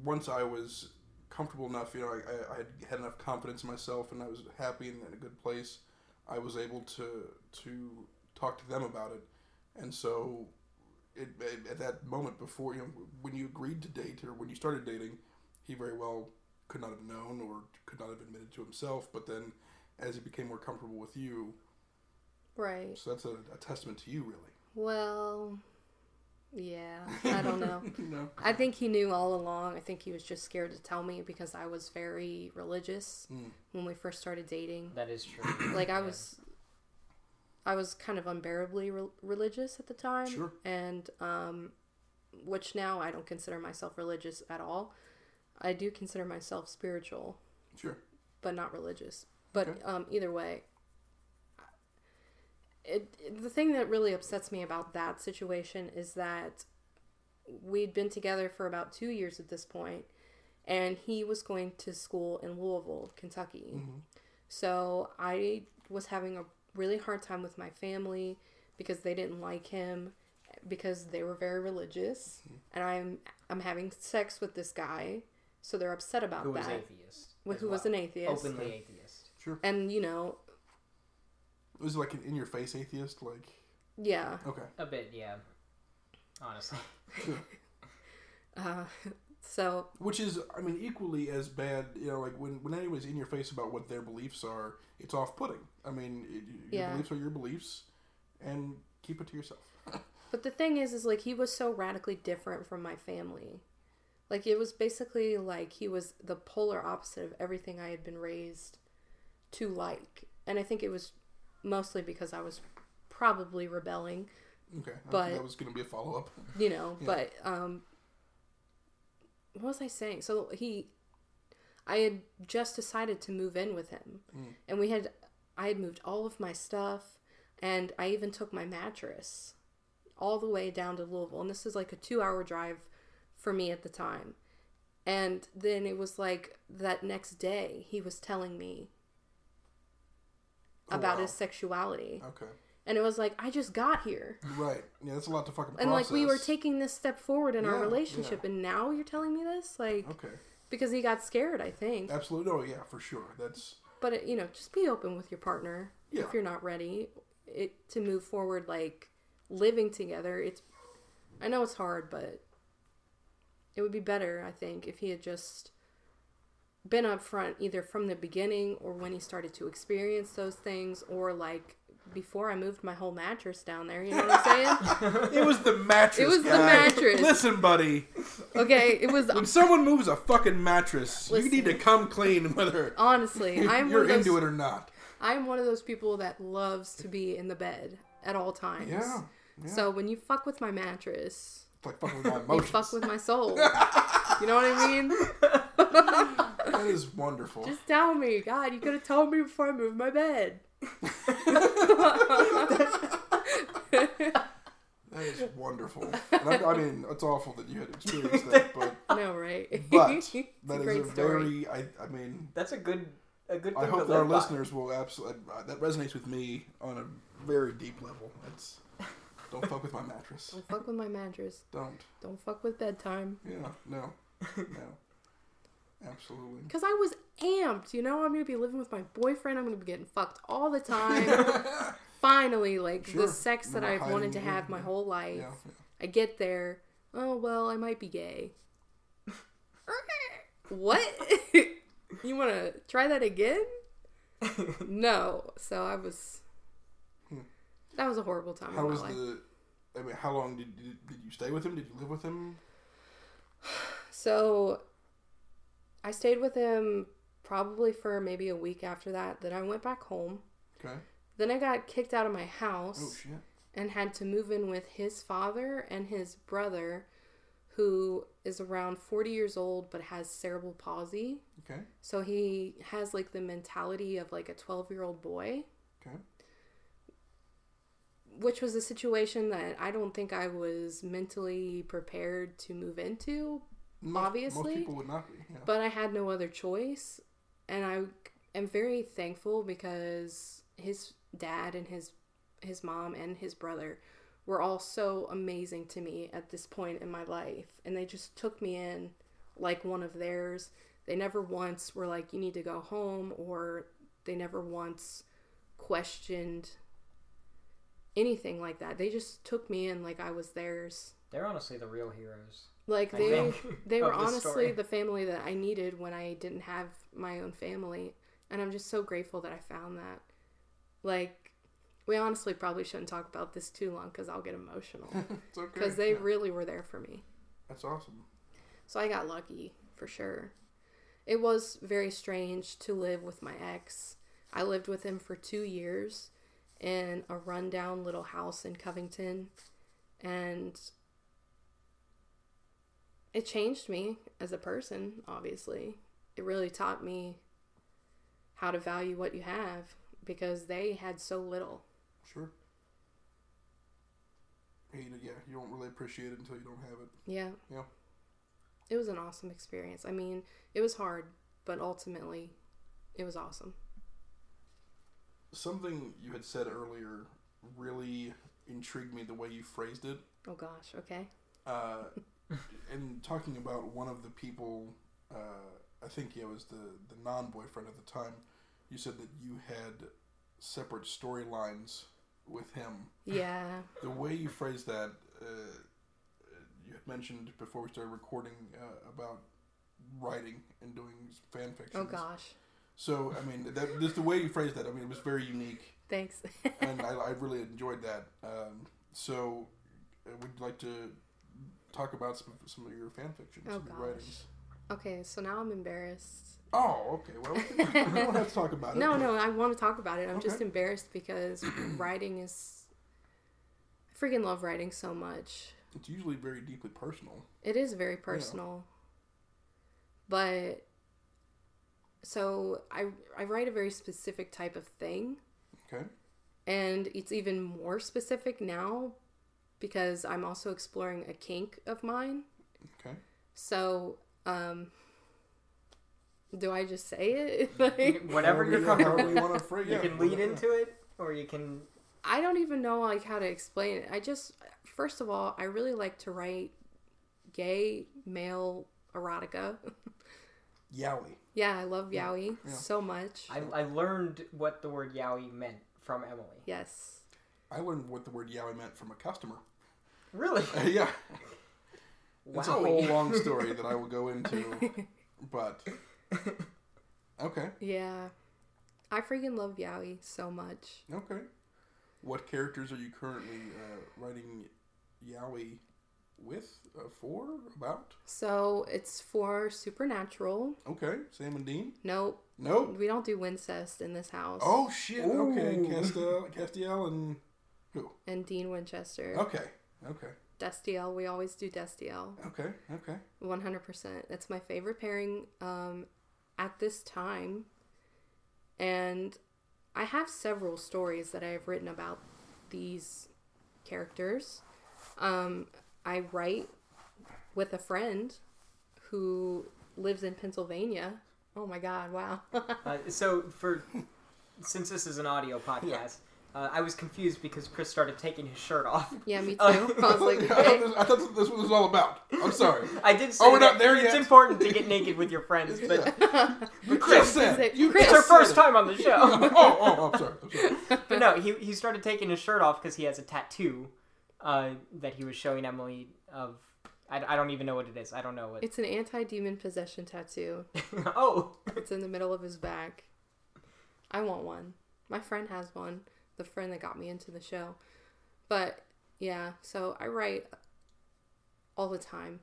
once I was comfortable enough, you know, I, I, had had enough confidence in myself, and I was happy and in a good place. I was able to to talk to them about it, and so it, at that moment before you know when you agreed to date or when you started dating, he very well could not have known or could not have admitted to himself. But then, as he became more comfortable with you, Right. so that's a, a testament to you, really. Well, yeah, I don't know. you know, I think he knew all along. I think he was just scared to tell me because I was very religious Mm. when we first started dating. that is true Like I Yeah. was I was kind of unbearably re- religious at the time Sure. and um which now I don't consider myself religious at all. I do consider myself spiritual, sure. but not religious. But Okay. um either way, it, it- the thing that really upsets me about that situation is that we'd been together for about 2 years at this point and he was going to school in Louisville, Kentucky. hmm So I was having a really hard time with my family because they didn't like him. because they were very religious, Mm-hmm. and I'm I'm having sex with this guy, so they're upset about that. Who was that. atheist? With- as who was an atheist. Openly atheist. Sure. And you know, Was it like an in your face atheist? Like, yeah, okay. A bit, yeah. Honestly. Sure. uh, so Which is, I mean, equally as bad. You know, like when when anyone's in your face about what their beliefs are, it's off putting. I mean, it, your Yeah. beliefs are your beliefs, and keep it to yourself. But the thing is, is like he was so radically different from my family. Like it was basically like he was the polar opposite of everything I had been raised to like. And I think it was mostly because I was probably rebelling, Okay, But- that was going to be a follow up. you know. Yeah. But um, what was I saying? So he, I had just decided to move in with him, Mm. and we had, I had moved all of my stuff, and I even took my mattress all the way down to Louisville, and this is like a two-hour drive for me at the time. And then it was like that next day he was telling me Oh, about wow. his sexuality. Okay, And it was like I just got here. right. Yeah, that's a lot to fucking. And like we were taking this step forward in our Yeah, relationship and now you're telling me this like Okay, because he got scared, I think. absolutely. Oh yeah, for sure. That's But it, you know, just be open with your partner Yeah. if you're not ready it to move forward like living together. It's I know it's hard, but it would be better, I think, if he had just been upfront either from the beginning or when he started to experience those things or like before I moved my whole mattress down there, you know what I'm saying? it was the mattress. It was the mattress. Listen, buddy. Okay, it was When someone moves a fucking mattress, you need to come clean whether honestly, I'm you're those into it or not. I'm one of those people that loves to be in the bed at all times. Yeah. yeah. So when you fuck with my mattress, it's like fucking with my emotions. you fuck with my soul. you know what I mean? That is wonderful. Just tell me, God, you could have told me before I moved my bed. That is wonderful. And I, I mean, it's awful that you had experienced that, but No, right? but It's a that is great a story. very. I, I mean, That's a good a good thing I hope to that our by. listeners will absolutely. Uh, that resonates with me on a very deep level. It's don't fuck with my mattress. Don't fuck with my mattress. Don't. Don't fuck with bedtime. Yeah. No. No. Absolutely. Because I was amped, you know? I'm going to be living with my boyfriend. I'm going to be getting fucked all the time. Finally, like Sure. the sex that I've wanted to have my whole life. Yeah. yeah. I get there. Oh well, I might be gay. what? you want to try that again? no. So I was. That was a horrible time Hmm. How was life. the? I mean, how long did, did did you stay with him? Did you live with him? So, I stayed with him probably for maybe a week after that. Then I went back home. Okay. Then I got kicked out of my house. Oh shit. and had to move in with his father and his brother, who is around 40 years old but has cerebral palsy. Okay. So he has like the mentality of like a 12 year old boy, Okay. which was a situation that I don't think I was mentally prepared to move into, Most, Obviously, most people would not be. Yeah. but I had no other choice. And I am very thankful because his dad and his his mom and his brother were all so amazing to me at this point in my life and they just took me in like one of theirs. They never once were like you need to go home or they never once questioned anything like that. They just took me in like I was theirs. They're honestly the real heroes. Like they they were honestly story. the family that I needed when I didn't have my own family. And I'm just so grateful that I found that. Like, we honestly probably shouldn't talk about this too long because I'll get emotional. it's okay. Because they really were there for me. That's awesome. So I got lucky for sure. It was very strange to live with my ex. I lived with him for two years in a rundown little house in Covington. And it changed me as a person, obviously. It really taught me how to value what you have because they had so little. Sure. Yeah, you, yeah, you don't really appreciate it until you don't have it. Yeah. Yeah. It was an awesome experience. I mean, it was hard, but ultimately, it was awesome. Something you had said earlier really intrigued me the way you phrased it. Oh gosh. Okay. Uh, and talking about one of the people, uh, I think it was the the non boyfriend at the time. You said that you had separate storylines with him. Yeah. The way you phrased that, uh, you had mentioned before we started recording uh, about writing and doing fan fiction. Oh gosh. So I mean, that just the way you phrased that. I mean, it was very unique, Thanks. and I, I really enjoyed that. Um, so, uh, would you like to talk about some, some of your fan fiction, Oh, some of your gosh. writings? okay, so now I'm embarrassed. Oh, okay. Well, we, don't have to talk about it. No, no, I want to talk about it. I'm just embarrassed because writing is. I freaking love writing so much. It's usually very deeply personal. It is very personal. But so I I write a very specific type of thing Okay. and it's even more specific now because I'm also exploring a kink of mine. Okay. So um do I just say it? like Whatever you're you- comfortable however you with. want to phrase. You yeah, can lead yeah. into it, or you can. I don't even know like how to explain it. I just first of all, I really like to write gay male erotica. Yaoi. yeah, I love yaoi Yeah. so much. I, I learned what the word yaoi meant from Emily. yes. I learned what the word yaoi meant from a customer. Really? Uh, yeah. It's a whole long story that I will go into, but okay, Yeah. I freaking love yaoi so much. okay. What characters are you currently uh, writing yaoi with, uh, for, about? So it's for supernatural. Okay, Sam and Dean. Nope, Nope. we don't do Wincest in this house. Oh shit. Okay, Ooh. Castiel, Castiel, and who? And Dean Winchester. Okay, okay, Destiel, we always do Destiel. okay, okay. 100%. That's my favorite pairing um, at this time. And I have several stories that I have written about these characters. Um, I write with a friend who lives in Pennsylvania. Oh my god, wow. Uh, so for since this is an audio podcast, uh, I was confused because Chris started taking his shirt off. yeah, me too. Uh, I was like, I, thought okay. this, I thought this was was all about. I'm sorry. I did say Oh, we're not there it's yet? important to get naked with your friends, but You Chris, said. it- You Chris- it's just our first time on the show. oh, oh, I'm sorry. I'm sorry. but no, he he started taking his shirt off because he has a tattoo uh, that he was showing Emily of. I, I don't even know what it is. I don't know what. It's an anti demon possession tattoo. oh, It's in the middle of his back. I want one. My friend has one. The friend that got me into the show. But yeah, so I write all the time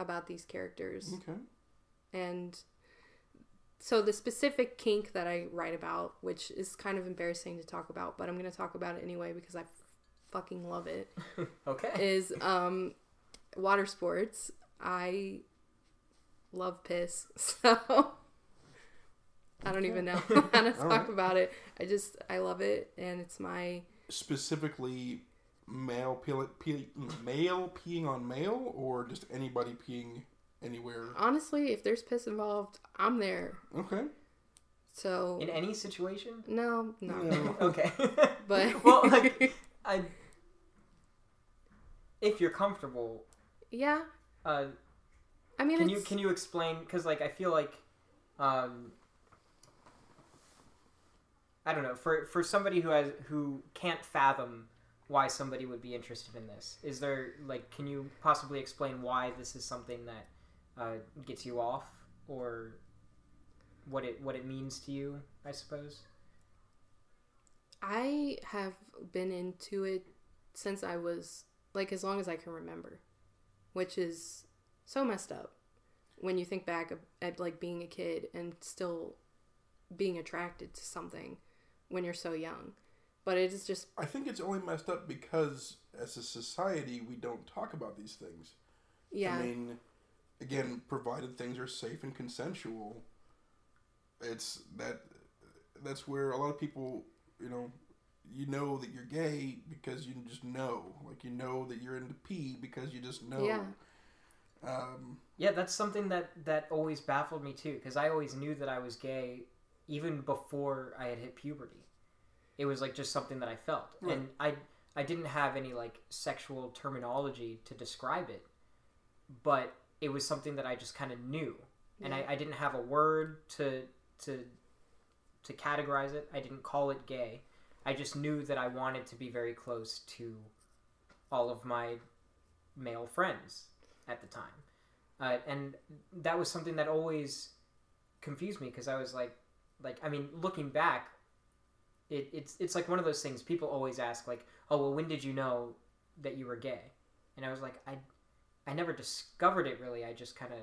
about these characters. Okay. And so the specific kink that I write about, which is kind of embarrassing to talk about, but I'm going to talk about it anyway because I fucking love it, okay. is um water sports. I love piss. So I don't even know how to talk Alright. about it. I just I love it and it's my Specifically, male peel, peel, male peeing on male, or just anybody peeing anywhere. honestly, if there's piss involved, I'm there. Okay. So In any situation. no, no. No. Okay. But well, like I, if you're comfortable, yeah, uh, I mean can it's you can you explain? Because like I feel like, um, I don't know for for somebody who has who can't fathom why somebody would be interested in this. Is there like can you possibly explain why this is something that uh, gets you off or what it what it means to you? I suppose. I have been into it since I was like as long as I can remember, which is so messed up when you think back at like being a kid and still being attracted to something when you're so young. But it is just I think it's only messed up because as a society we don't talk about these things. yeah, I mean, again, provided things are safe and consensual, it's that that's where a lot of people, you know, you know that you're gay because you just know, like you know that you're into pee because you just know. Yeah. Um, Yeah, that's something that that always baffled me too, because I always knew that I was gay even before I had hit puberty. It was like just something that I felt, Right. and I I didn't have any like sexual terminology to describe it, but it was something that I just kind of knew, and Yeah. I, I didn't have a word to to to categorize it. I didn't call it gay. I just knew that I wanted to be very close to all of my male friends at the time, uh, and that was something that always confused me because I was like, like I mean, looking back, it, it's it's like one of those things people always ask like, oh well, when did you know that you were gay? And I was like, I I never discovered it really. I just kind of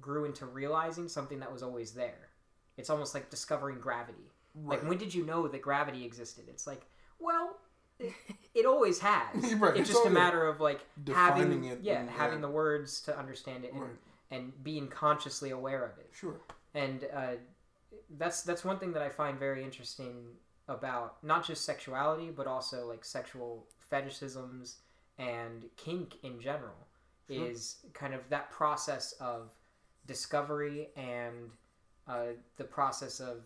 grew into realizing something that was always there. It's almost like discovering gravity. Right. Like when did you know that gravity existed? It's like, well, it, it always has. Right, It's it's just a matter of like having it yeah, and- having yeah. the words to understand it and, Right. and being consciously aware of it Sure. and uh, that's that's one thing that I find very interesting about not just sexuality, but also like sexual fetishisms and kink in general. Sure. Is kind of that process of discovery and uh, the process of,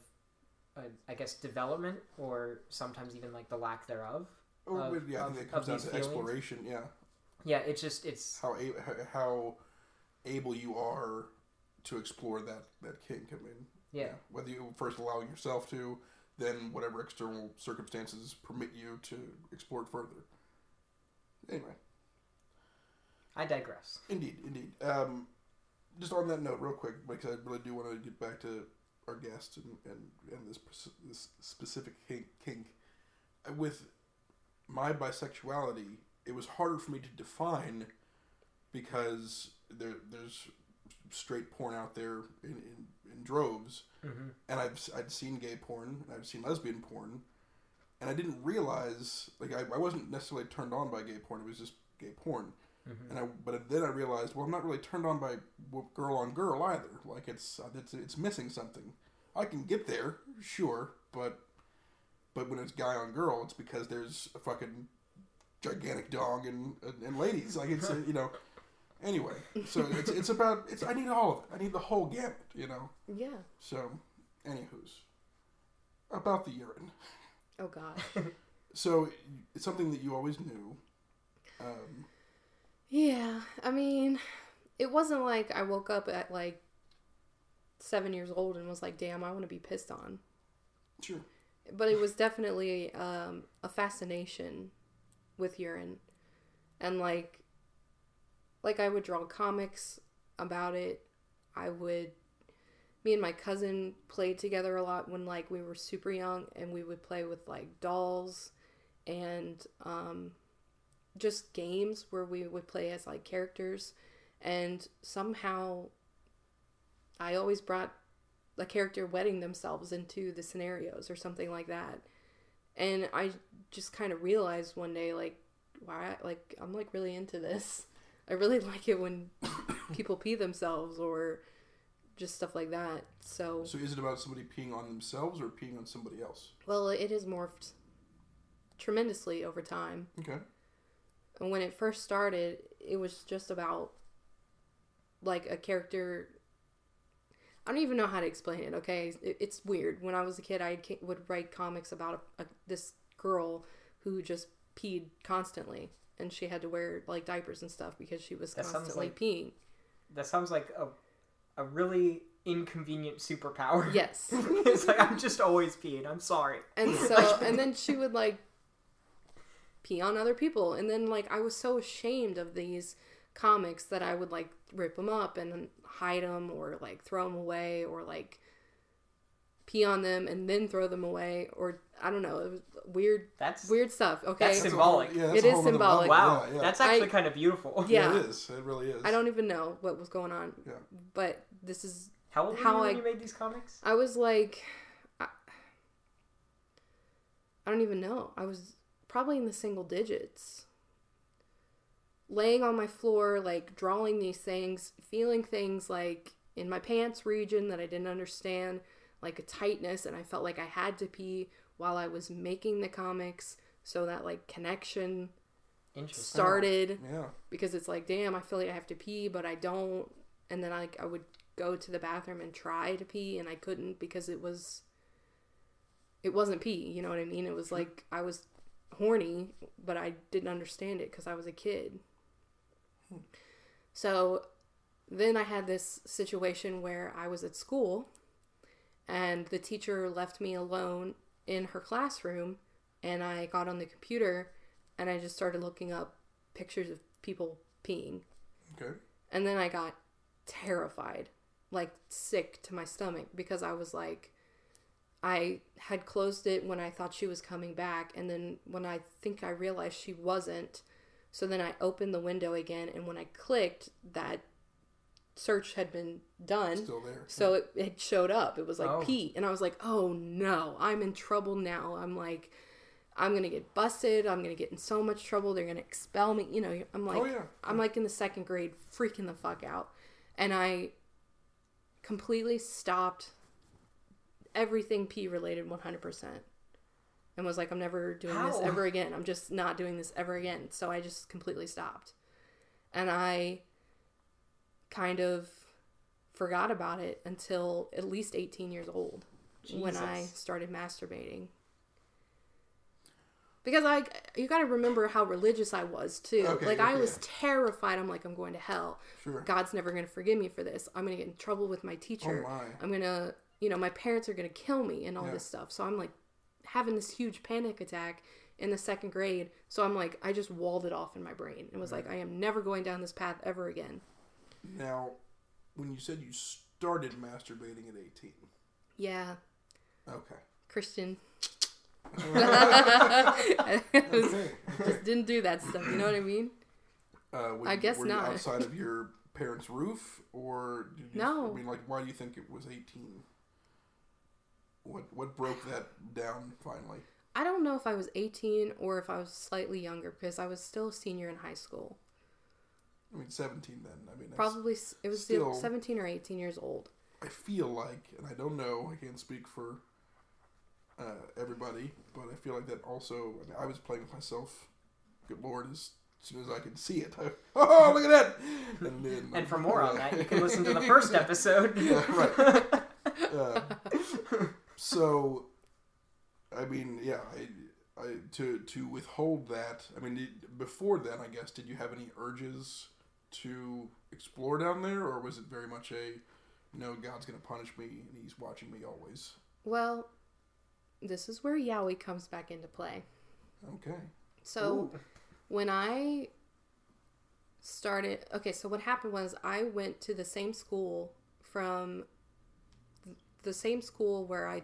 uh, I guess, development, or sometimes even like the lack thereof. Or, Of- yeah, I of- think it comes down to feelings? exploration. Yeah, Yeah, it's just it's how a- how able you are to explore that that kink. I mean, yeah. whether you first allowing yourself to, then whatever external circumstances permit you to explore it further. Anyway, I digress. indeed, indeed. Um, just on that note, real quick, because I really do want to get back to our guest and and, and this this specific kink, kink. With my bisexuality, it was harder for me to define because there there's straight porn out there in, in, in droves hmm and I've I'd seen gay porn and I've seen lesbian porn, and I didn't realize like I, I wasn't necessarily turned on by gay porn. It was just gay porn, hmm and I but then I realized well I'm not really turned on by girl on girl either. Like it's uh, it's it's missing something. I can get there, sure, but but when it's guy on girl, it's because there's a fucking gigantic dog and and, and ladies. Like it's uh, you know. Anyway, so it's it's about it's I need all of it. I need the whole gamut, you know. Yeah. So, anywho's about the urine. Oh God. So it's something that you always knew. Um, Yeah, I mean, it wasn't like I woke up at like seven years old and was like, "Damn, I want to be pissed on." sure. But it was definitely um, a fascination with urine, and like, like I would draw comics about it. I would. Me and my cousin played together a lot when like we were super young, and we would play with like dolls, and um, just games where we would play as like characters and somehow i always brought a character wetting themselves into the scenarios or something like that and i just kind of realized one day like why like i'm like really into this i really like it when people pee themselves or just stuff like that so So is it about somebody peeing on themselves or peeing on somebody else? well it has morphed tremendously over time Okay. And when it first started, it was just about like a character. I don't even know how to explain it. Okay, it's weird. When I was a kid, I would write comics about a, a, this girl who just peed constantly, and she had to wear like diapers and stuff because she was That constantly like- peeing. That sounds like a a really inconvenient superpower. Yes. it's like I'm just always peeing. I'm sorry. And so, and then she would like pee on other people. And then, like, I was so ashamed of these comics that I would like rip them up and hide them or like throw them away or like pee on them and then throw them away or I don't know. It was weird, That's weird stuff. Okay. That's That's symbolic. whole- yeah, that's It a is whole nother symbolic. wow. Yeah, yeah. That's actually I- kind of beautiful. Yeah. It is. It really is. I don't even know what was going on. Yeah. But this is How old were How you when I- you made these comics? I was like, I, I don't even know. I was probably in the single digits. Laying on my floor, like drawing these things, feeling things like in my pants region that I didn't understand, like a tightness, and I felt like I had to pee while I was making the comics. So that like connection started Yeah. because it's like, damn, I feel like I have to pee, but I don't. And then I, I would go to the bathroom and try to pee, and I couldn't because it was, it wasn't pee. You know what I mean? It was like I was horny, but I didn't understand it because I was a kid. Hmm. So then I had this situation where I was at school and the teacher left me alone in her classroom and I got on the computer and I just started looking up pictures of people peeing. Okay. And then I got terrified, like sick to my stomach because I was like, I had closed it when I thought she was coming back. And then when I think I realized she wasn't, so then I opened the window again. And when I clicked, that search had been done. Still there. So it, it showed up. It was like Oh. Pete. And I was like, oh no, I'm in trouble now. I'm like, I'm going to get busted. I'm going to get in so much trouble. They're going to expel me. You know, I'm oh, like, Oh, yeah. I'm like in the second grade, freaking the fuck out. And I completely stopped everything P related 100%. And was like, I'm never doing this ever again. I'm just not doing this ever again. So I just completely stopped. And I kind of forgot about it until at least 18 years old when I started masturbating. Because I, you got to remember how religious I was too. Okay, like I was terrified. I'm like, I'm going to hell. Sure. God's never going to forgive me for this. I'm going to get in trouble with my oh, teacher. Oh, my. I'm going to, you know, my parents are going to kill me and all Yeah. this stuff. So I'm like having this huge panic attack in the second grade. So I'm like, I just walled it off in my brain and was like, I am never going down this path ever again. Now, when you said you started masturbating at 18, Yeah, okay. Christian. Okay. just didn't do that stuff. You know what I mean? Uh, I you- guess not. You outside of your parents' roof, or No. I mean, like, why do you think it was 18? What what broke that down finally? I don't know if I was 18 or if I was slightly younger because I was still a senior in high school. I mean, 17 then. I mean, Probably it was still- 17 or 18 years old. I feel like, and I don't know, I can't speak for uh, everybody, but I feel like that also. I, mean, I was playing with myself. Good lord, as soon as I could see it, I, oh look at that! And, then, And for more on that, you can listen to the first episode. Yeah, right. Uh, so, I mean, yeah, I, I to to withhold that. I mean, did, before then, I guess, did you have any urges to explore down there, or was it very much a no, God's gonna punish me and He's watching me always? Well, this is where Yaoi comes back into play. Okay. So when I started, okay, so what happened was I went to the same school from the same school where I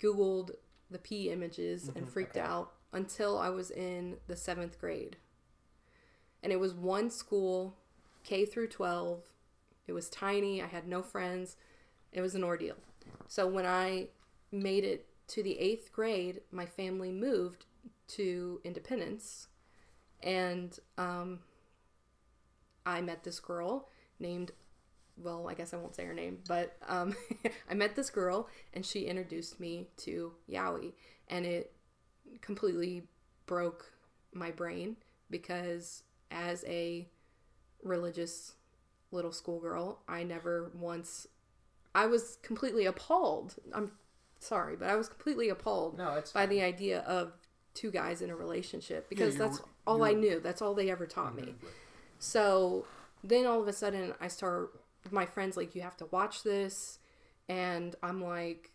Googled the P images and mm-hmm. freaked out until I was in the seventh grade. And it was one school, K through 12. It was tiny. I had no friends. It was an ordeal. So when I made it to the eighth grade, my family moved to Independence, and um, I met this girl named, well, I guess I won't say her name, but um, I met this girl, and she introduced me to Yaoi, and it completely broke my brain because as a religious little schoolgirl, I never once. I was completely appalled. I'm sorry, but I was completely appalled No, by the idea of two guys in a relationship because you're- that's all I knew. That's all they ever taught me. So then all of a sudden, I start. My friends like, you have to watch this, and I'm like,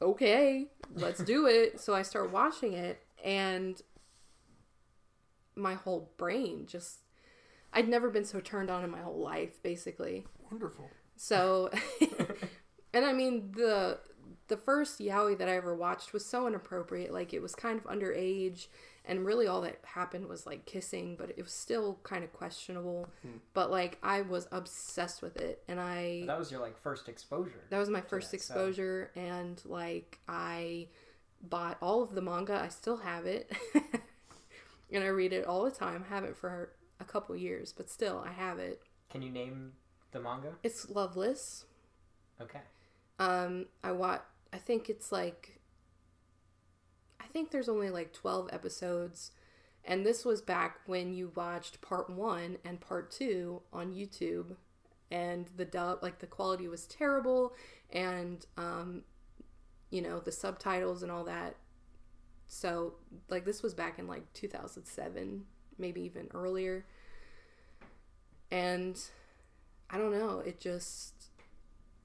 okay, let's do it. So I start watching it, and my whole brain just. I'd never been so turned on in my whole life, basically. Wonderful. So, and I mean the the first yaoi that I ever watched was so inappropriate. Like it was kind of underage, and really all that happened was like kissing, but it was still kind of questionable. Hmm. But like I was obsessed with it, and I That was your like first exposure. that was my first that, so- exposure, and like I bought all of the manga. I still have it, and I read it all the time. I haven't for a couple years, but still I have it. Can you name the manga? It's Loveless. Okay. Um, I watch. I think it's like. I think there's only like twelve episodes, and this was back when you watched part one and part two on YouTube, and the dub like the quality was terrible, and um, you know the subtitles and all that So, like, this was back in like 2007, maybe even earlier. And I don't know, it just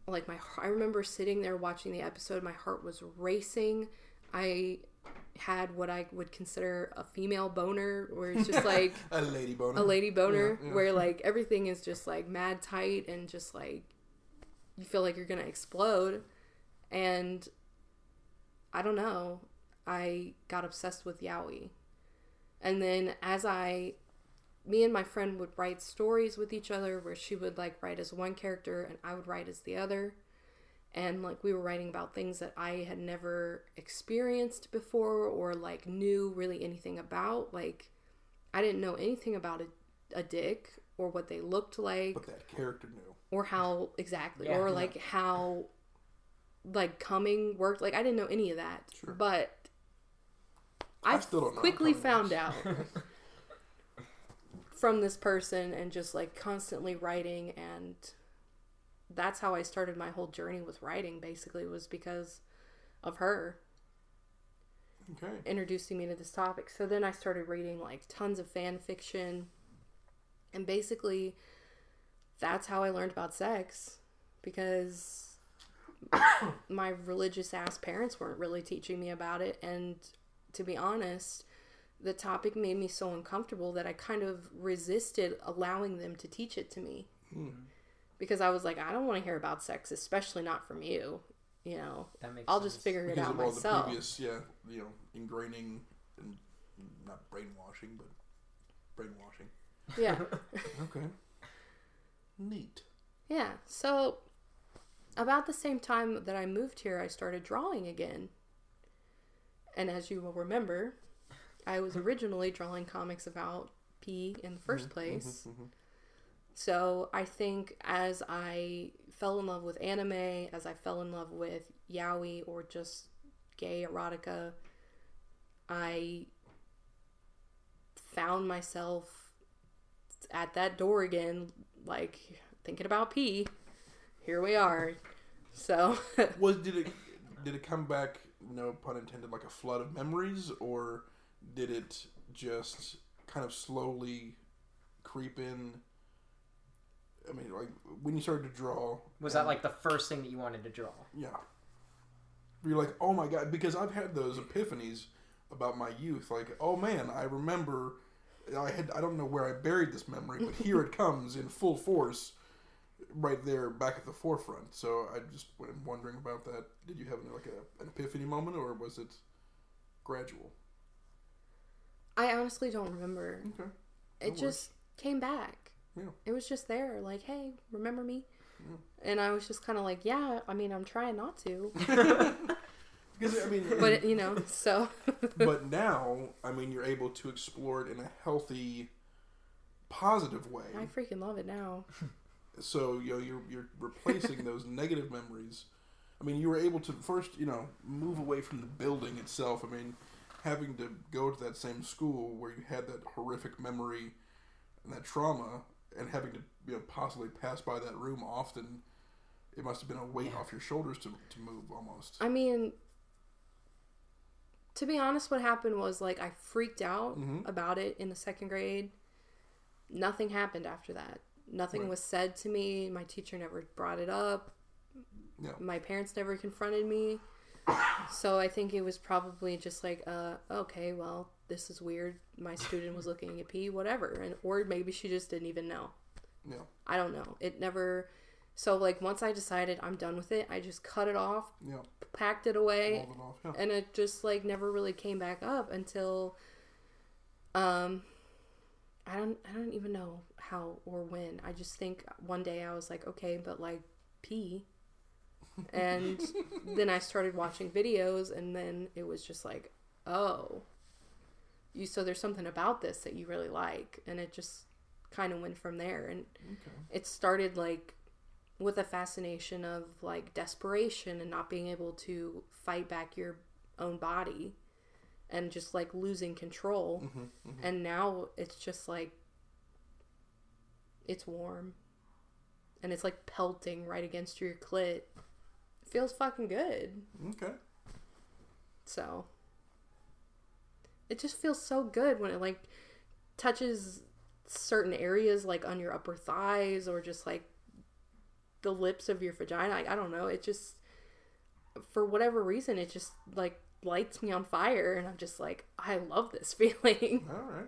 like my I remember sitting there watching the episode, my heart was racing. I had what I would consider a female boner, where it's just like a lady boner. a lady boner, Yeah, yeah. where like everything is just like mad tight and just like you feel like you're gonna explode. And I don't know, I got obsessed with yaoi. And then as I, me and my friend would write stories with each other where she would like write as one character and I would write as the other. And like we were writing about things that I had never experienced before or like knew really anything about. Like I didn't know anything about a, a dick or what they looked like But that character knew. or how exactly Yeah. or Yeah. like how like coming worked like i didn't know any of that Sure. but I i, still don't know quickly found out from this person and just like constantly writing and that's how i started my whole journey with writing basically was because of her Okay. introducing me to this topic. So then I started reading like tons of fan fiction. And basically, that's how I learned about sex because my religious ass parents weren't really teaching me about it. And to be honest, the topic made me so uncomfortable that I kind of resisted allowing them to teach it to me. Hmm. Because I was like, I don't want to hear about sex, especially not from you. You know, That makes I'll sense. just figure it Because out of all myself. the previous, yeah, you know, ingraining and not brainwashing, but brainwashing. Yeah. Okay. Neat. Yeah. So about the same time that I moved here, I started drawing again. And as you will remember, I was originally drawing comics about pee in the 1st place. mhm. So I think as I fell in love with anime, as I fell in love with yaoi or just gay erotica, I found myself at that door again, like thinking about pee. Here we are. So Was did it did it come back? No pun intended, like a flood of memories, or did it just kind of slowly creep in? I mean, like when you started to draw, Was that like the first thing that you wanted to draw? Yeah. You're like, oh my god, because I've had those epiphanies about my youth. Like, oh man, I remember. I had I don't know where I buried this memory, but here it comes in full force, right there, back at the forefront. So I just am wondering about that. Did you have like a, an epiphany moment, or was it gradual? I honestly don't remember. Okay. It worries. just came back. Yeah. It was just there, like, hey, remember me? Yeah. And I was just kind of like, yeah, I mean, I'm trying not to. Because I mean, but, you know, so. but now, I mean, you're able to explore it in a healthy, positive way. I freaking love it now. so you know you're you're replacing those negative memories. I mean, you were able to first, you know, move away from the building itself. I mean, having to go to that same school where you had that horrific memory and that trauma, and having to you know possibly pass by that room often, it must have been a weight off your shoulders to to move almost. I mean, to be honest, what happened was like I freaked out Mhm. about it in the second grade. Nothing happened after that. Nothing Right. was said to me. My teacher never brought it up. Yeah. My parents never confronted me. So I think it was probably just like, uh, okay, well, this is weird. My student was looking at pee, whatever, and or maybe she just didn't even know. Yeah, I don't know. It never. So like once I decided I'm done with it, I just cut it off, yeah, packed it away, it off. Yeah. and it just like never really came back up until um I don't I don't even know how or when. I just think one day I was like, okay, but like pee. And then I started watching videos and then it was just like, oh. You so there's something about this that you really like and it just kind of went from there and Okay. it started like with a fascination of like desperation and not being able to fight back your own body and just like losing control hmm hmm and now it's just like it's warm and it's like pelting right against your clit it feels fucking good Okay. so it just feels so good when it like touches certain areas like on your upper thighs or just like the lips of your vagina. I, I don't know. It just for whatever reason it just like lights me on fire and I'm just like I love this feeling. All right.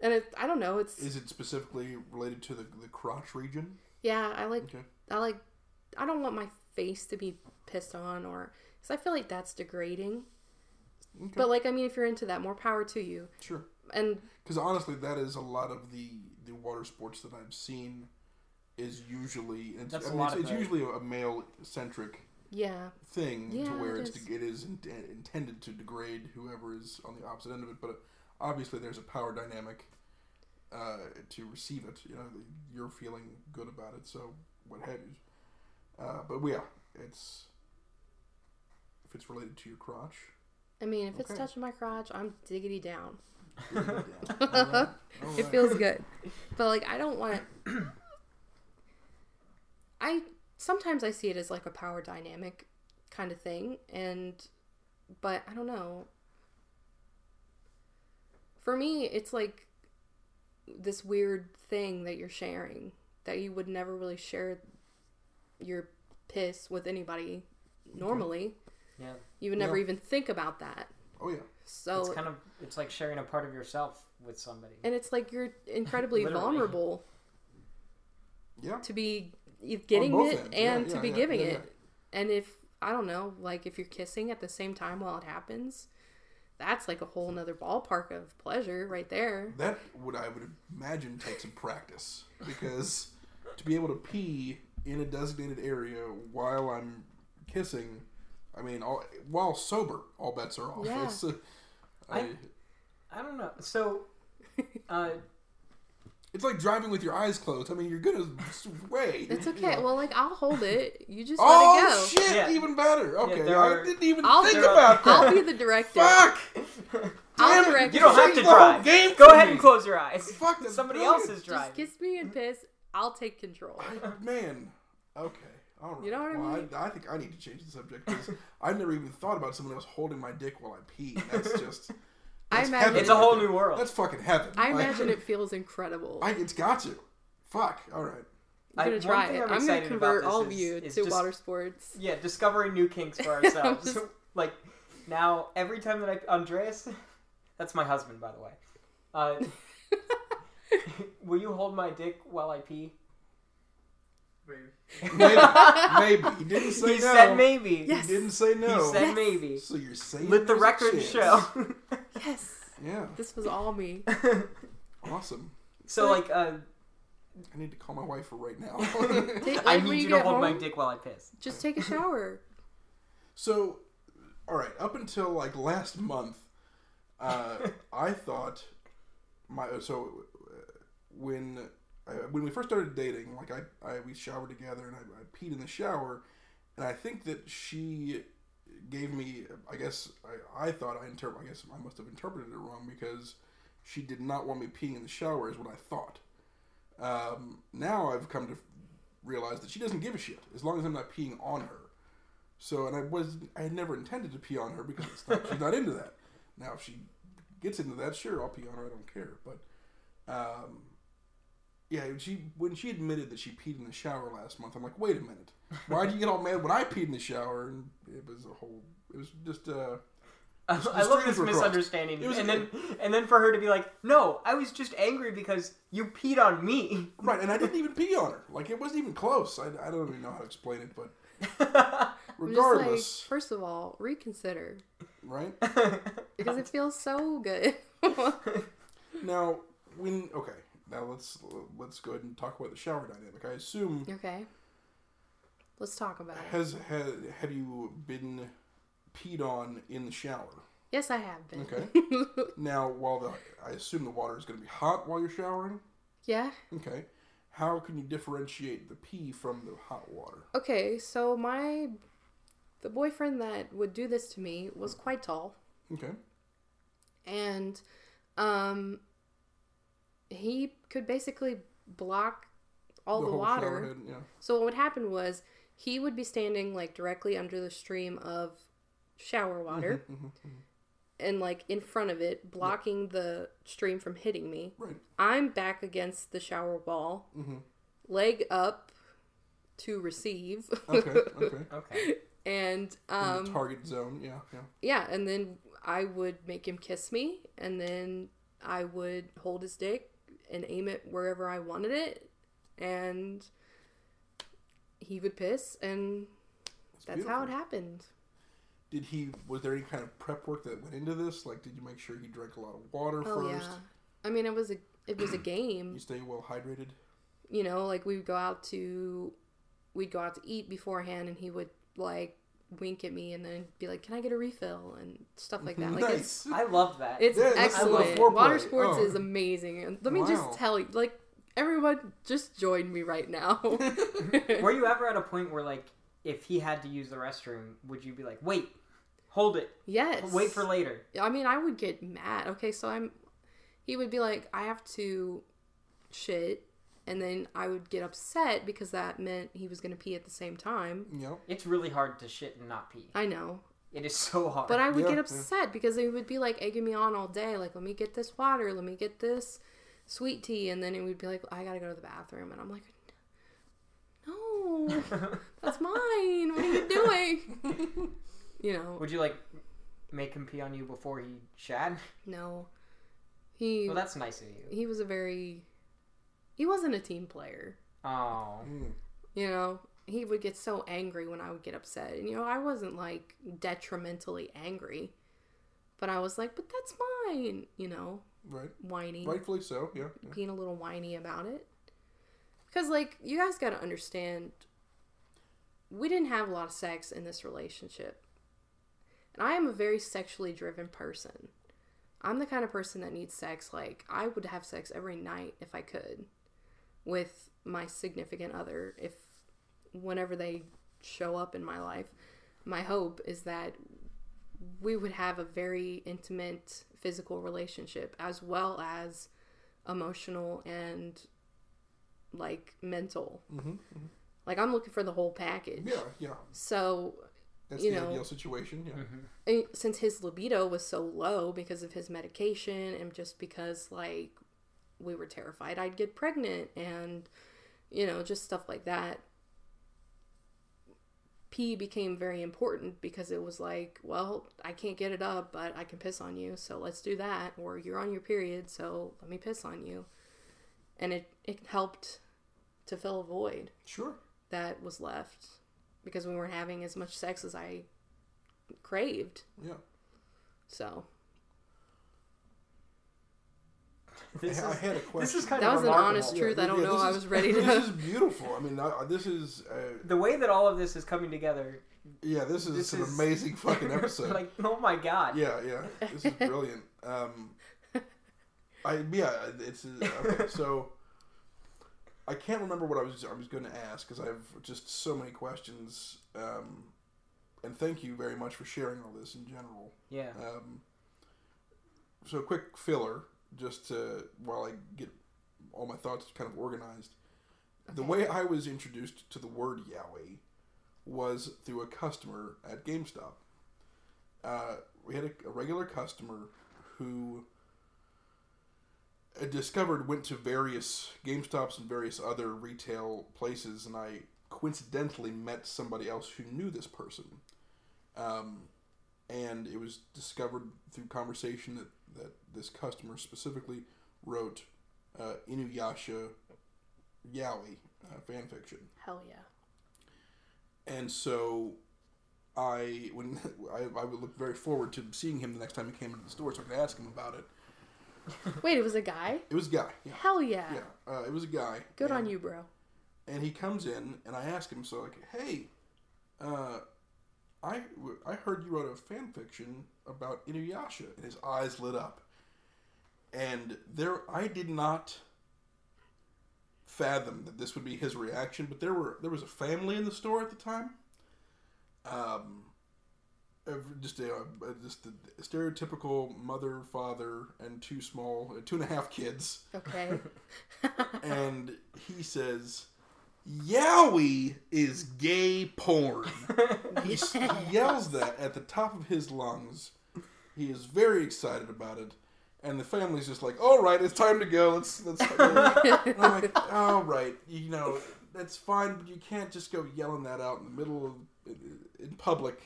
And it I don't know, it's Is it specifically related to the the crotch region? yeah, I like Okay. I like I don't want my face to be pissed on or cuz I feel like that's degrading. Okay. But like I mean if you're into that, more power to you. Sure. And Because honestly, that is a lot of the the water sports that I've seen. Is usually it's, That's I a mean, lot it's, of it's usually a male centric yeah, thing to where it it's is. it is in, intended to degrade whoever is on the opposite end of it. But obviously, there's a power dynamic uh, to receive it. You know, you're feeling good about it, so what have you. Uh, but yeah, it's if it's related to your crotch. I mean if it's touching my crotch, I'm diggity down. down. All right. All It feels good. But like I don't want I sometimes I see it as like a power dynamic kind of thing and but I don't know. For me, it's like this weird thing that you're sharing that you would never really share your piss with anybody normally. Yeah. You would never Yeah. even think about that. Oh yeah. So it's kind of it's like sharing a part of yourself with somebody. and it's like you're incredibly vulnerable Yeah. to be getting it ends. Yeah, and to yeah, be yeah, giving yeah, it. And if I don't know, like if you're kissing at the same time while it happens, that's like a whole nother ballpark of pleasure right there. That would I would imagine take some practice because to be able to pee in a designated area while I'm kissing, I mean, all, while sober, all bets are off. Yeah. It's, uh, I, I- I don't know. So, uh, it's like driving with your eyes closed. I mean, you're gonna sway. It's you okay. know. Well, like I'll hold it. You just oh let it oh, go. shit! Yeah. Even better. Okay, there I didn't even I'll think there are- about that. I'll be the director. Fuck! I'll Damn direct you don't have changed to the whole drive. Game Go for ahead me. and close your eyes. Fuck, that's Somebody brilliant. else is Just kiss me and piss. I'll take control. I- man. Okay. All right. You know what I well, mean? I, I think I need to change the subject because I've never even thought about someone else holding my dick while I pee. That's just. I imagine- heaven It's a whole new world. That's fucking heaven. I Like, imagine it feels incredible. I, it's got you. Fuck. All right. I- I'm gonna try thing it. I'm I'm gonna convert all of you is to just- water sports. Yeah, discovering new kinks for ourselves. Just- like now, every time that I Andreas, that's my husband, by the way. Uh, will you hold my dick while I pee? Maybe. maybe. He didn't say he no. said maybe. Yes. He didn't say no. He said Yes. maybe. So you're saying Let the record show. Yes, Yeah. this was all me. Awesome. so like, uh, I need to call my wife for right now. Take, I like, when need you you to get hold my dick while I piss. Just take a shower. So, all right, up until like last month, uh, I thought my so uh, when uh, when we first started dating, like I, I we showered together and I, I peed in the shower, and I think that she gave me. I guess I, I thought I interpret. I guess I must have interpreted it wrong because she did not want me peeing in the shower, is what I thought. Um, now I've come to realize that she doesn't give a shit as long as I'm not peeing on her. So, and I was I had never intended to pee on her because not, she's not into that. Now, if she gets into that, sure, I'll pee on her. I don't care. But, um, yeah, she when she admitted that she peed in the shower last month, I'm like, wait a minute, why do you get all mad when I peed in the shower? And it was a whole, it was just uh, I, I love this misunderstanding, It was- and then and then for her to be like, "No, I was just angry because you peed on me." right. And I didn't even pee on her. Like it wasn't even close. I, I don't even know how to explain it, but I'm like, regardless, first of all, reconsider right because it feels so good. now when okay now let's let's go ahead and talk about the shower dynamic. I assume okay, let's talk about it. Has have, have you been peed on in the shower? Yes, I have been. Okay. Now, while the I assume the water is going to be hot while you're showering. yeah. Okay. How can you differentiate the pee from the hot water? Okay, so my the boyfriend that would do this to me was quite tall, Okay. and um, he could basically block all the, whole water. head, yeah. So what would happen was he would be standing like directly under the stream of shower water, Mhm, mhm. and like in front of it, blocking the stream from hitting me. Right. I'm back against the shower wall, Mm-hmm. leg up to receive. Okay. Okay. Okay. and In um the target zone. Yeah. Yeah. yeah, and then I would make him kiss me and then I would hold his dick and aim it wherever I wanted it and he would piss and It's that's how it happened. Did he? Was there any kind of prep work that went into this? Like, did you make sure he drank a lot of water Oh first? yeah. I mean, it was a it was a game. You stay well hydrated. You know, like we would go out to we'd go out to eat beforehand, and he would like wink at me and then be like, "Can I get a refill?" and stuff like that. Mhm. Like it's nice. I love that. it's Yeah, that's I love excellent. foreplay. Water sports Oh. is amazing, and let me Wow. just tell you, like everyone, just join me right now. Were you ever at a point where, like, if he had to use the restroom, would you be like, wait, hold it, yes. wait for later? I mean, I would get mad. Okay, so I'm. He would be like, I have to shit, and then I would get upset because that meant he was going to pee at the same time. Yep. It's really hard to shit and not pee. I know. It is so hard. But I would Yeah, get yeah. upset because they would be like egging me on all day. Like, let me get this water. Let me get this sweet tea. And then it would be like, I got to go to the bathroom. And I'm like, no, that's mine. What are you doing? You know, would you like make him pee on you before he shat? no. He, Well, that's nice of you. he was a very, he wasn't a team player. Oh, Mm. You know, he would get so angry when I would get upset. And, you know, I wasn't like detrimentally angry, but I was like, but that's mine, you know, Right. whiny, Rightfully so. Yeah. yeah. being a little whiny about it. Because, like, you guys got to understand, we didn't have a lot of sex in this relationship. And I am a very sexually driven person. I'm the kind of person that needs sex. Like, I would have sex every night if I could with my significant other, if whenever they show up in my life. My hope is that we would have a very intimate physical relationship as well as emotional and like mental. Mm-hmm. Like, I'm looking for the whole package. Yeah. Yeah. So, That's You the know. ideal situation. Yeah. I mean, since his libido was so low because of his medication and just because like we were terrified I'd get pregnant and you know just stuff like that pee became very important because it was like well I can't get it up but I can piss on you so let's do that or you're on your period so let me piss on you and it it helped to fill a void Sure. that was left because we weren't having as much sex as I craved Yeah. so this I, I is had a question. this is kind that of was an remarkable. honest truth. I don't yeah, know. this I was ready to. This is beautiful. I mean, I, this is uh, The way that all of this is coming together, yeah, this is This an is- amazing fucking episode. like, oh my god. Yeah, yeah, this is brilliant. Um, I yeah, it's okay. So I can't remember what I was I was going to ask because I have just so many questions. Um, and thank you very much for sharing all this in general. Yeah. Um, so quick filler, just to while I get all my thoughts kind of organized. The way I was introduced to the word yaoi was through a customer at GameStop. Uh, we had a, a regular customer who I discovered went to various GameStops and various other retail places, and I coincidentally met somebody else who knew this person. Um, and it was discovered through conversation that, that this customer specifically wrote uh, Inuyasha Yaoi uh, fan fiction. Hell yeah. And so I when I, I would look very forward to seeing him the next time he came into the store so I could ask him about it. Wait, it was a guy. It was a guy. Yeah. Hell yeah. Yeah. Uh, it was a guy. Good and, on you, bro. And he comes in and I ask him so like, "Hey, uh I I heard you wrote a fan fiction about Inuyasha." And his eyes lit up. And there I did not fathom that this would be his reaction, but there were there was a family in the store at the time. Um just a, just a stereotypical mother, father, and two small, two and a half kids Okay. and he says, "Yaoi is gay porn." He, he yells that at the top of his lungs, He is very excited about it, and the family's just like, "All right, it's time to go. Let's let's." And I'm like, "All right, you know, that's fine, but you can't just go yelling that out in the middle of in public."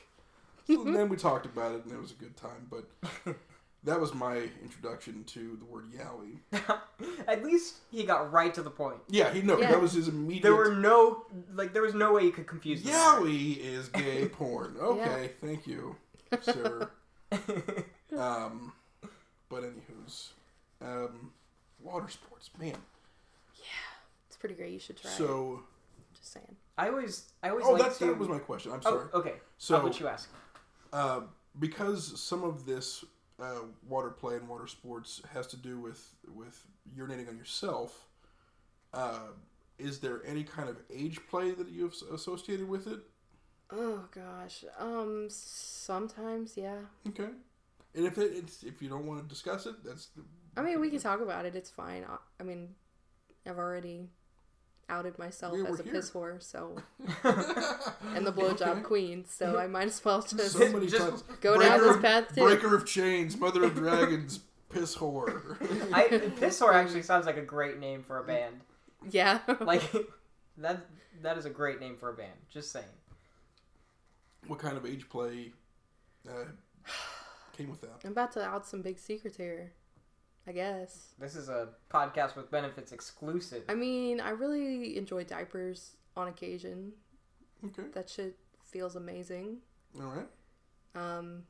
So then we talked about it, and it was a good time. But that was my introduction to the word yaoi. At least he got right to the point. Yeah, he no, Yeah. that was his immediate. There were no like there was no way you could confuse them. Yaoi is gay porn. Okay, thank you, sir. Um, but anywho's, um, water sports, man. Yeah. It's pretty great. You should try it. So, Just saying. I always I always oh, like that's to. that was my question. I'm oh, sorry. okay. So- I'll let you ask. Uh, because some of this uh, water play and water sports has to do with with urinating on yourself. Uh, is there any kind of age play that you've associated with it? Oh gosh. Um. Sometimes, yeah. Okay. And if it, it's if you don't want to discuss it, that's. I mean, we can talk about it. It's fine. I, I mean, I've already outed myself Yeah, as a here. piss whore, so and the blowjob Okay. queen. So I might as well just Somebody Just go down this of- path too. Breaker of chains, mother of dragons, piss whore. I Piss Whore actually sounds like a great name for a band. Yeah. Like that that is a great name for a band. Just saying. what kind of age play uh, came with that? I'm about to out some big secrets here. I guess. This is a podcast with benefits exclusive. I mean, I really enjoy diapers on occasion. Okay, That shit feels amazing. all right. Um,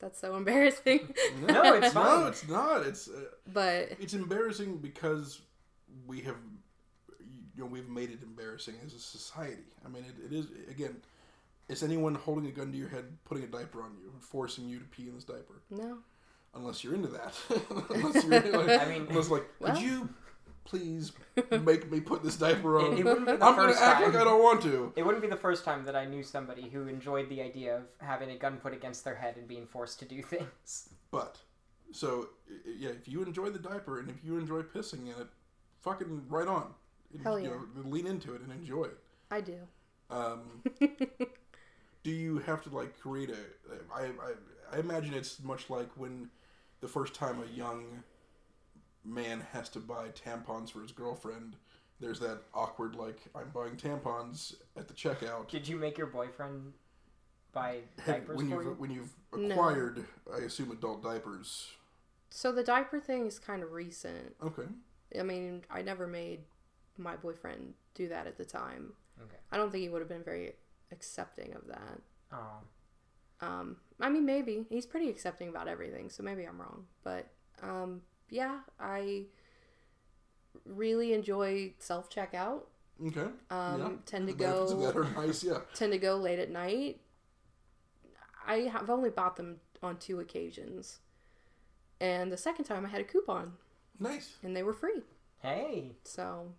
that's so embarrassing. No, it's No, it's not. It's uh, but it's embarrassing because we have, you know, we've made it embarrassing as a society. I mean, it, it is again. Is anyone holding a gun to your head, putting a diaper on you, and forcing you to pee in this diaper? no. Unless you're into that. unless you're like, I mean- unless like, Well. could you please make me put this diaper on? It, it wouldn't be the I'm gonna act time. like I don't want to. It wouldn't be the first time that I knew somebody who enjoyed the idea of having a gun put against their head and being forced to do things. But so yeah, if you enjoy the diaper and if you enjoy pissing in it, fucking right on. Hell You yeah. know, lean into it and enjoy it. I do. Um, do you have to like create a? I, I I imagine it's much like when the first time a young man has to buy tampons for his girlfriend. There's that awkward like I'm buying tampons at the checkout. Did you make your boyfriend buy diapers when for you've you? when you've No. acquired, I assume adult diapers. So the diaper thing is kind of recent. Okay. I mean, I never made my boyfriend do that at the time. Okay. I don't think he would have been very accepting of that. Oh. Um, I mean, maybe he's pretty accepting about everything, so maybe I'm wrong. But um, yeah, I really enjoy self checkout. Okay. Um, yeah. tend to The go that nice. Yeah. tend to go late at night. I have only bought them on two occasions, and the second time I had a coupon Nice. and they were free. Hey. So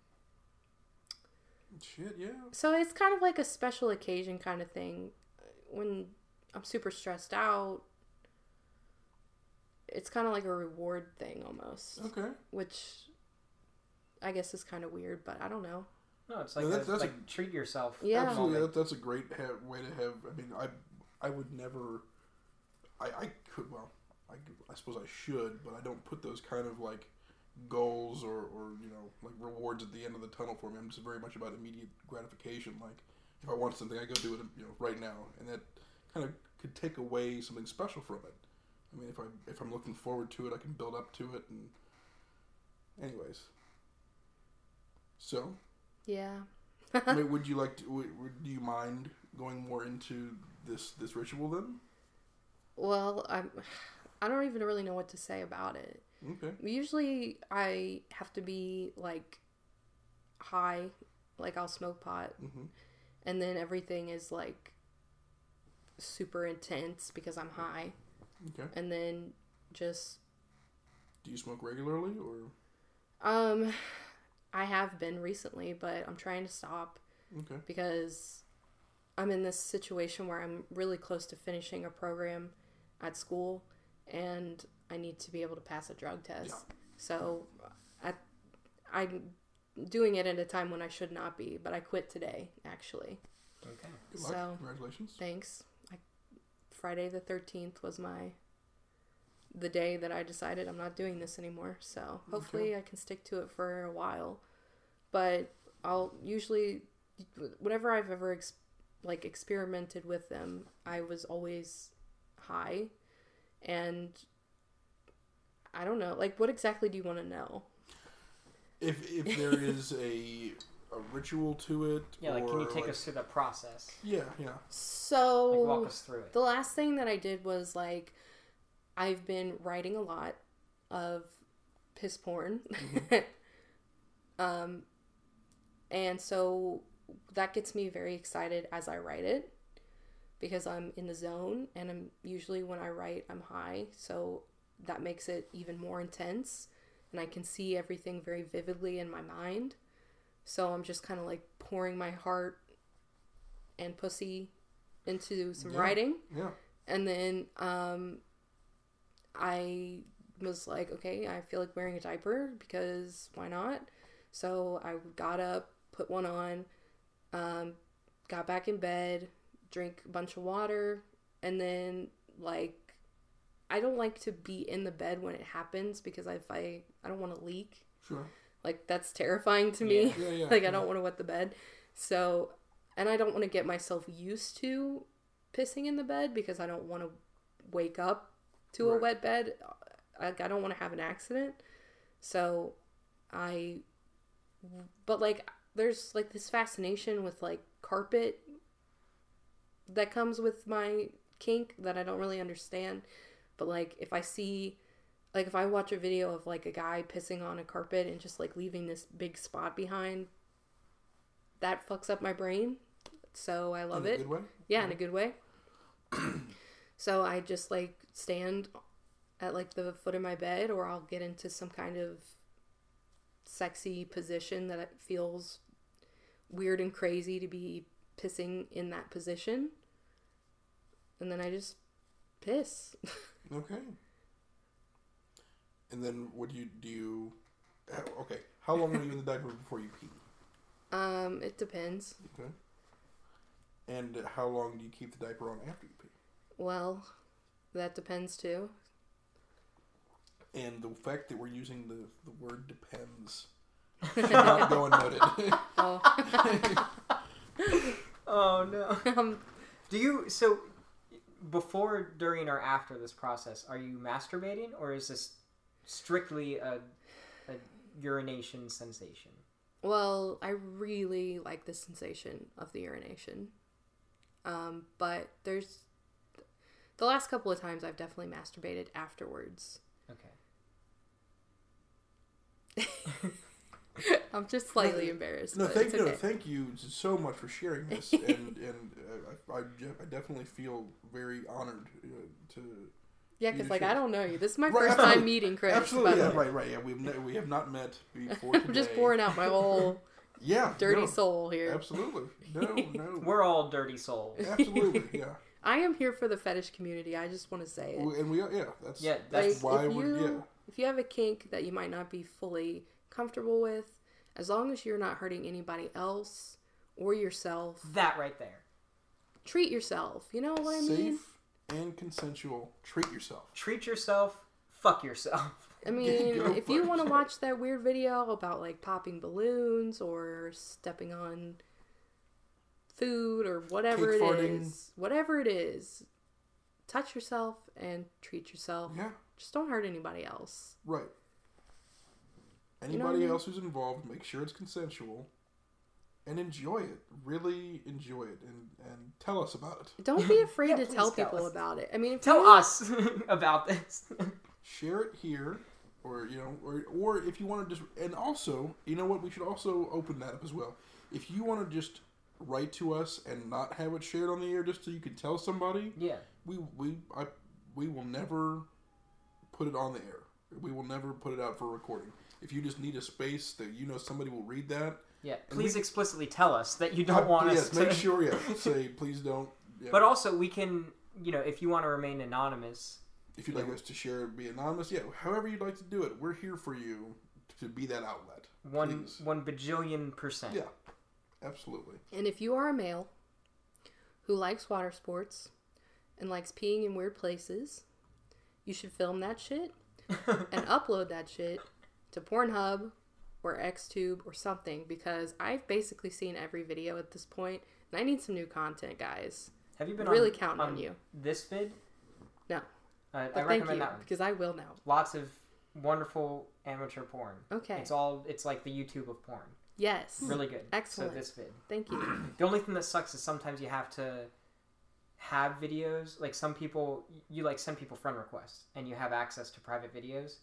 Shit. Yeah. So it's kind of like a special occasion kind of thing. When I'm super stressed out, it's kind of like a reward thing almost, Okay. which I guess is kind of weird, but I don't know. No, it's like, No, a, that's- that's a- treat yourself. Yeah. Absolutely, that, that's a great ha- way to have. I mean, I I would never. I I could well, I, I suppose I should, but I don't put those kind of like goals or or you know like rewards at the end of the tunnel for me. I'm just very much about immediate gratification. Like if I want something, I go do it you know right now, and that kind of could take away something special from it. I mean, if I if I'm looking forward to it, I can build up to it, and anyways. So, Yeah. I mean, would you like to? Would, would, do you mind going more into this this ritual then? Well, I'm. I don't even really know what to say about it. Okay. Usually, I have to be like high, like I'll smoke pot, hmm and then everything is like super intense because I'm high. Okay. and then just Do you smoke regularly or? um I have been recently, but I'm trying to stop Okay. because I'm in this situation where I'm really close to finishing a program at school and I need to be able to pass a drug test. Yeah. So I I'm doing it at a time when I should not be, but I quit today actually. Okay. Good luck. So- Congratulations. Thanks. Friday the 13th was my the day that I decided I'm not doing this anymore. So hopefully I can stick to it for a while. But I'll usually, whenever I've ever ex- like experimented with them, I was always high, and I don't know. Like, what exactly do you want to know? If if there is a a ritual to it, Yeah, like can you take like- us through the process? Yeah, yeah. So Like walk us through it. The last thing that I did was like I've been writing a lot of piss porn. um and so that gets me very excited as I write it because I'm in the zone and I'm usually when I write I'm high, so that makes it even more intense and I can see everything very vividly in my mind. So I'm just kind of like pouring my heart and pussy into some Yeah. writing Yeah. and then um i was like okay i feel like wearing a diaper because why not so i got up put one on um got back in bed drink a bunch of water and then like i don't like to be in the bed when it happens because if i i don't want to leak Sure. Like that's terrifying to me Yeah, yeah. like yeah. I don't want to wet the bed. So, and I don't want to get myself used to pissing in the bed because I don't want to wake up to a wet bed. Like I don't want to have an accident. So, I but like there's like this fascination with like carpet that comes with my kink that I don't really understand. But like if I see like if I watch a video of like a guy pissing on a carpet and just like leaving this big spot behind, that fucks up my brain. So I love in a it. good way. Yeah, in a good way. so I just like stand at like the foot of my bed or I'll get into some kind of sexy position that it feels weird and crazy to be pissing in that position. And then I just piss. Okay. And then what do you do? You okay? How long are you in the diaper before you pee? um, it depends. Okay. And how long do you keep the diaper on after you pee? Well, that depends too. And the fact that we're using the, the word depends should not go unnoted. Oh, Oh no. um, Do you so before, during, or after this process? Are you masturbating, or is this strictly a, a urination sensation? well, I really like the sensation of the urination. Um, but there's the last couple of times I've definitely masturbated afterwards. Okay. I'm just slightly No, embarrassed. no, but thank it's no, thank you so much for sharing this, and and uh, I, I, I definitely feel very honored uh, to. Yeah, because like share. I don't know you. This is my Right, first absolutely. time meeting Chris. Absolutely, yeah, right, right. Yeah, we've ne- we have not met before today. I'm just pouring out my whole Yeah, dirty no, soul here. Absolutely, no, no, We're all dirty souls. absolutely, yeah. I am here for the fetish community. I just want to say it. And we, are- yeah, that's Yeah, that's like why if we're you yeah. if you have a kink that you might not be fully comfortable with, as long as you're not hurting anybody else or yourself, That right there. treat yourself. You know what I Safe mean? And consensual. Treat yourself. Treat yourself. Fuck yourself. I mean, Go if you want to watch that weird video about like popping balloons or stepping on food or whatever Cake it farting. is, whatever it is, touch yourself and treat yourself. Yeah, Just don't hurt anybody else. right. know what I Anybody mean? else who's involved, make sure it's consensual, and enjoy it. Really enjoy it, and and tell us about it. Don't be afraid Yeah, to tell tell people us. about it. I mean, if Tell you, us about this. Share it here, or you know, or or if you want to just, and also, you know what, we should also open that up as well. If you want to just write to us and not have it shared on the air, just so you can tell somebody, yeah. we we I we will never put it on the air. We will never put it out for recording. If you just need a space that you know somebody will read that, Yeah. Please we- explicitly tell us that you don't uh, want yes, us to. make sure. Yeah, say please don't. Yeah. But also, we can, you know, if you want to remain anonymous, if you'd like us to share, be anonymous. Yeah, however you'd like to do it, we're here for you to be that outlet. one Please. one bajillion percent. Yeah, absolutely. and if you are a male who likes water sports and likes peeing in weird places, you should film that shit and upload that shit to Pornhub or XTube or something because I've basically seen every video at this point and I need some new content, guys. Have you been Really on, counting on you. This vid, No. uh, I recommend you that one. because I will now. Lots of wonderful amateur porn. Okay. It's all. It's like the YouTube of porn. yes. Really good. Excellent. So this vid. Thank you. The only thing that sucks is sometimes you have to have videos. Like some people, you like send people friend requests, and you have access to private videos.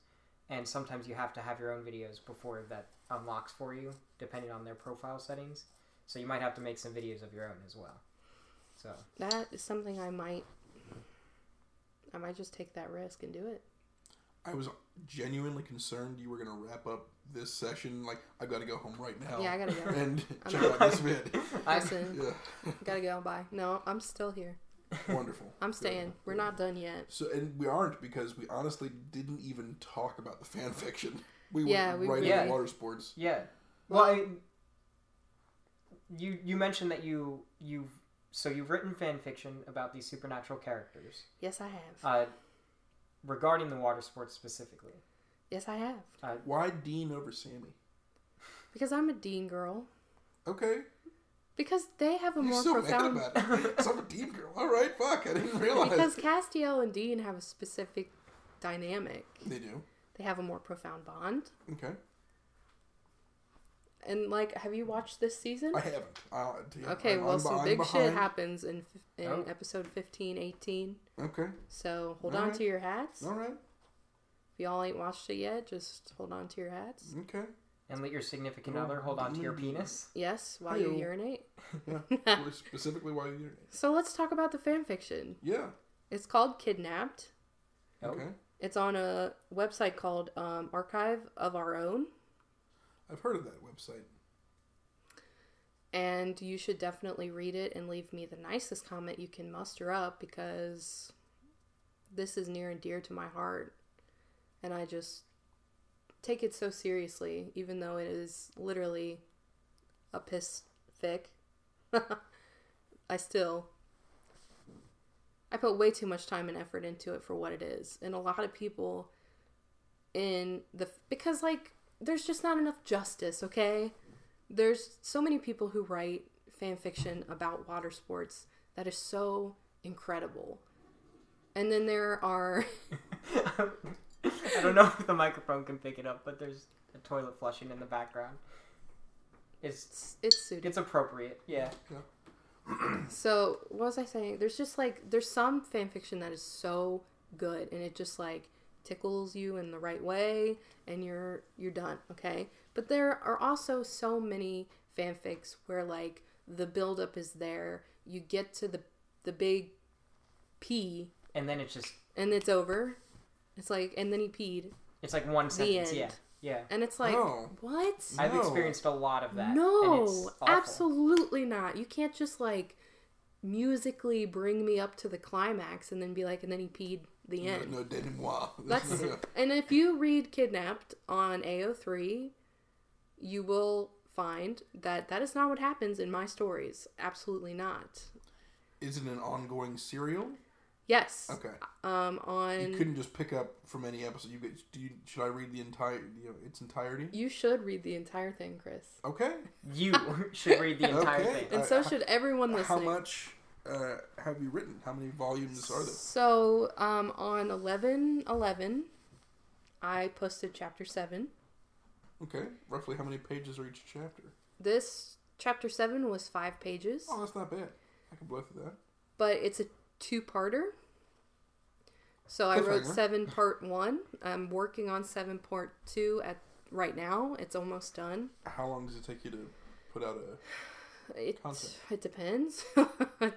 And sometimes you have to have your own videos before that unlocks for you, depending on their profile settings. So you might have to make some videos of your own as well. So That is something I might. I might just take that risk and do it. I was genuinely concerned you were going to wrap up this session. Like, I've got to go home right now. Yeah, I gotta go. And I'm check out this vid. I, Listen, Yeah, gotta go. Bye. No, I'm still here. Wonderful. I'm Good. staying. We're not done yet. So, and we aren't because we honestly didn't even talk about the fan fiction. We Yeah, went we right really- into water sports. Yeah. Well, I, you you mentioned that you you've so you've written fan fiction about these supernatural characters Yes, I have. uh, regarding the water sports specifically. yes, I have. Why Dean over Sammy? Because I'm a Dean girl. Okay, Because they have a you're more so profound. mad about it. 'Cause I'm a Dean girl. All right, fuck. I didn't realize. because Castiel and Dean have a specific dynamic. they do. They have a more profound bond. Okay, And like, have you watched this season? I haven't. I'll, yeah, Okay, I'm- well, I'm some big shit happens in in Oh. episode 15, 18. Okay, So hold on Alright. to your hats. all right. If y'all ain't watched it yet, just hold on to your hats. Okay. And let your significant other hold on to your penis. Yes, while you Hey-o. urinate. Yeah. Well, Specifically, why you? Urinate. So let's talk about the fan fiction. Yeah. It's called Kidnapped. Oh. Okay. It's on a website called um, Archive of Our Own, I've heard of that website. and you should definitely read it and leave me the nicest comment you can muster up because this is near and dear to my heart, and I just take it so seriously, even though it is literally a piss fic. I still I put way too much time and effort into it for what it is. And a lot of people in the because like there's just not enough justice, okay? There's so many people who write fan fiction about water sports that is so incredible. And then there are I don't know if the microphone can pick it up, but there's a toilet flushing in the background. It's it's, it's suited. it's appropriate. Yeah. So what was I saying? There's just like there's some fan fiction that is so good and it just like tickles you in the right way and you're you're done, okay? But there are also so many fanfics where like the buildup is there. You get to the the big P And then it's just and it's over. It's like and then he peed it's like one sentence. end. Yeah. Yeah. and it's like Oh. what? I've No. experienced a lot of that. and No, awful. absolutely not. You can't just like musically bring me up to the climax and then be like, and then he peed the end. No, no denouement. That's and if you read Kidnapped on AO3, you will find that that is not what happens in my stories. Absolutely not. Is it an ongoing serial? Yes. Okay. Um. You couldn't just pick up from any episode. You get, do you, should I read the entire you know, its entirety? you should read the entire thing, Chris, Okay. You should read the entire Okay. thing. and so h- should everyone listening. How listening. much uh, have you written? How many volumes are there? So, um, on eleven eleven, I posted chapter seven. Okay. Roughly how many pages are each chapter? This chapter seven was five pages, Oh, that's not bad. I can blow through that. but it's a two-parter. So I wrote seven part one. I'm working on seven part two at right now. It's almost done. How long does it take you to put out a? It it depends. it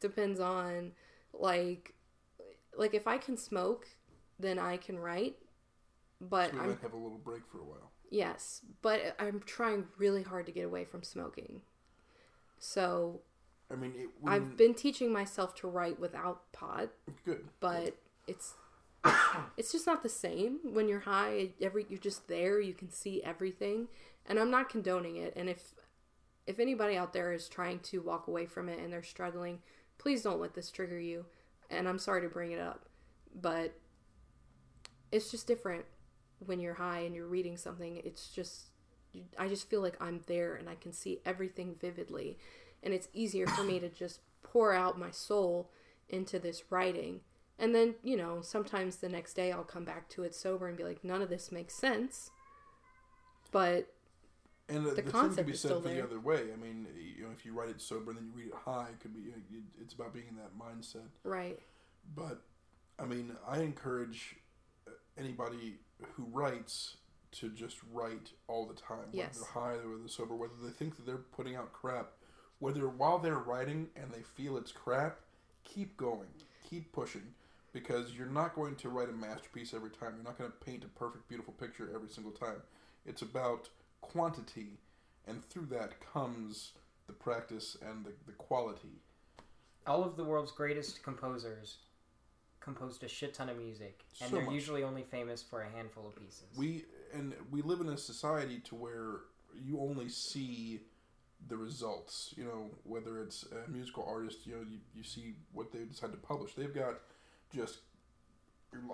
depends on like like if I can smoke, then I can write. But So might have a little break for a while. Yes, but I'm trying really hard to get away from smoking. So I mean, it, when, I've been teaching myself to write without pot, good. but it's it's just not the same when you're high. Every you're just there, you can see everything, and I'm not condoning it. And if if anybody out there is trying to walk away from it and they're struggling, please don't let this trigger you. and I'm sorry to bring it up, but it's just different when you're high and you're reading something. It's just I just feel like I'm there and I can see everything vividly, and it's easier for me to just pour out my soul into this writing. And then, you know, sometimes the next day I'll come back to it sober and be like, none of this makes sense. But And uh, The the, concept can be is said for the other way. I mean, you know, if you write it sober and then you read it high, it could be. You know, it's about being in that mindset. right, But I mean, I encourage anybody who writes to just write all the time, whether Yes. they're high or they're sober, whether they think that they're putting out crap, whether while they're writing and they feel it's crap, keep going, keep pushing, because you're not going to write a masterpiece every time. You're not going to paint a perfect, beautiful picture every single time. It's about quantity, and through that comes the practice and the, the quality. All of the world's greatest composers composed a shit ton of music, and So they're much. usually only famous for a handful of pieces. we and we live in a society to where you only see the results you know whether it's a musical artist you know you, you see what they decide to publish. They've got just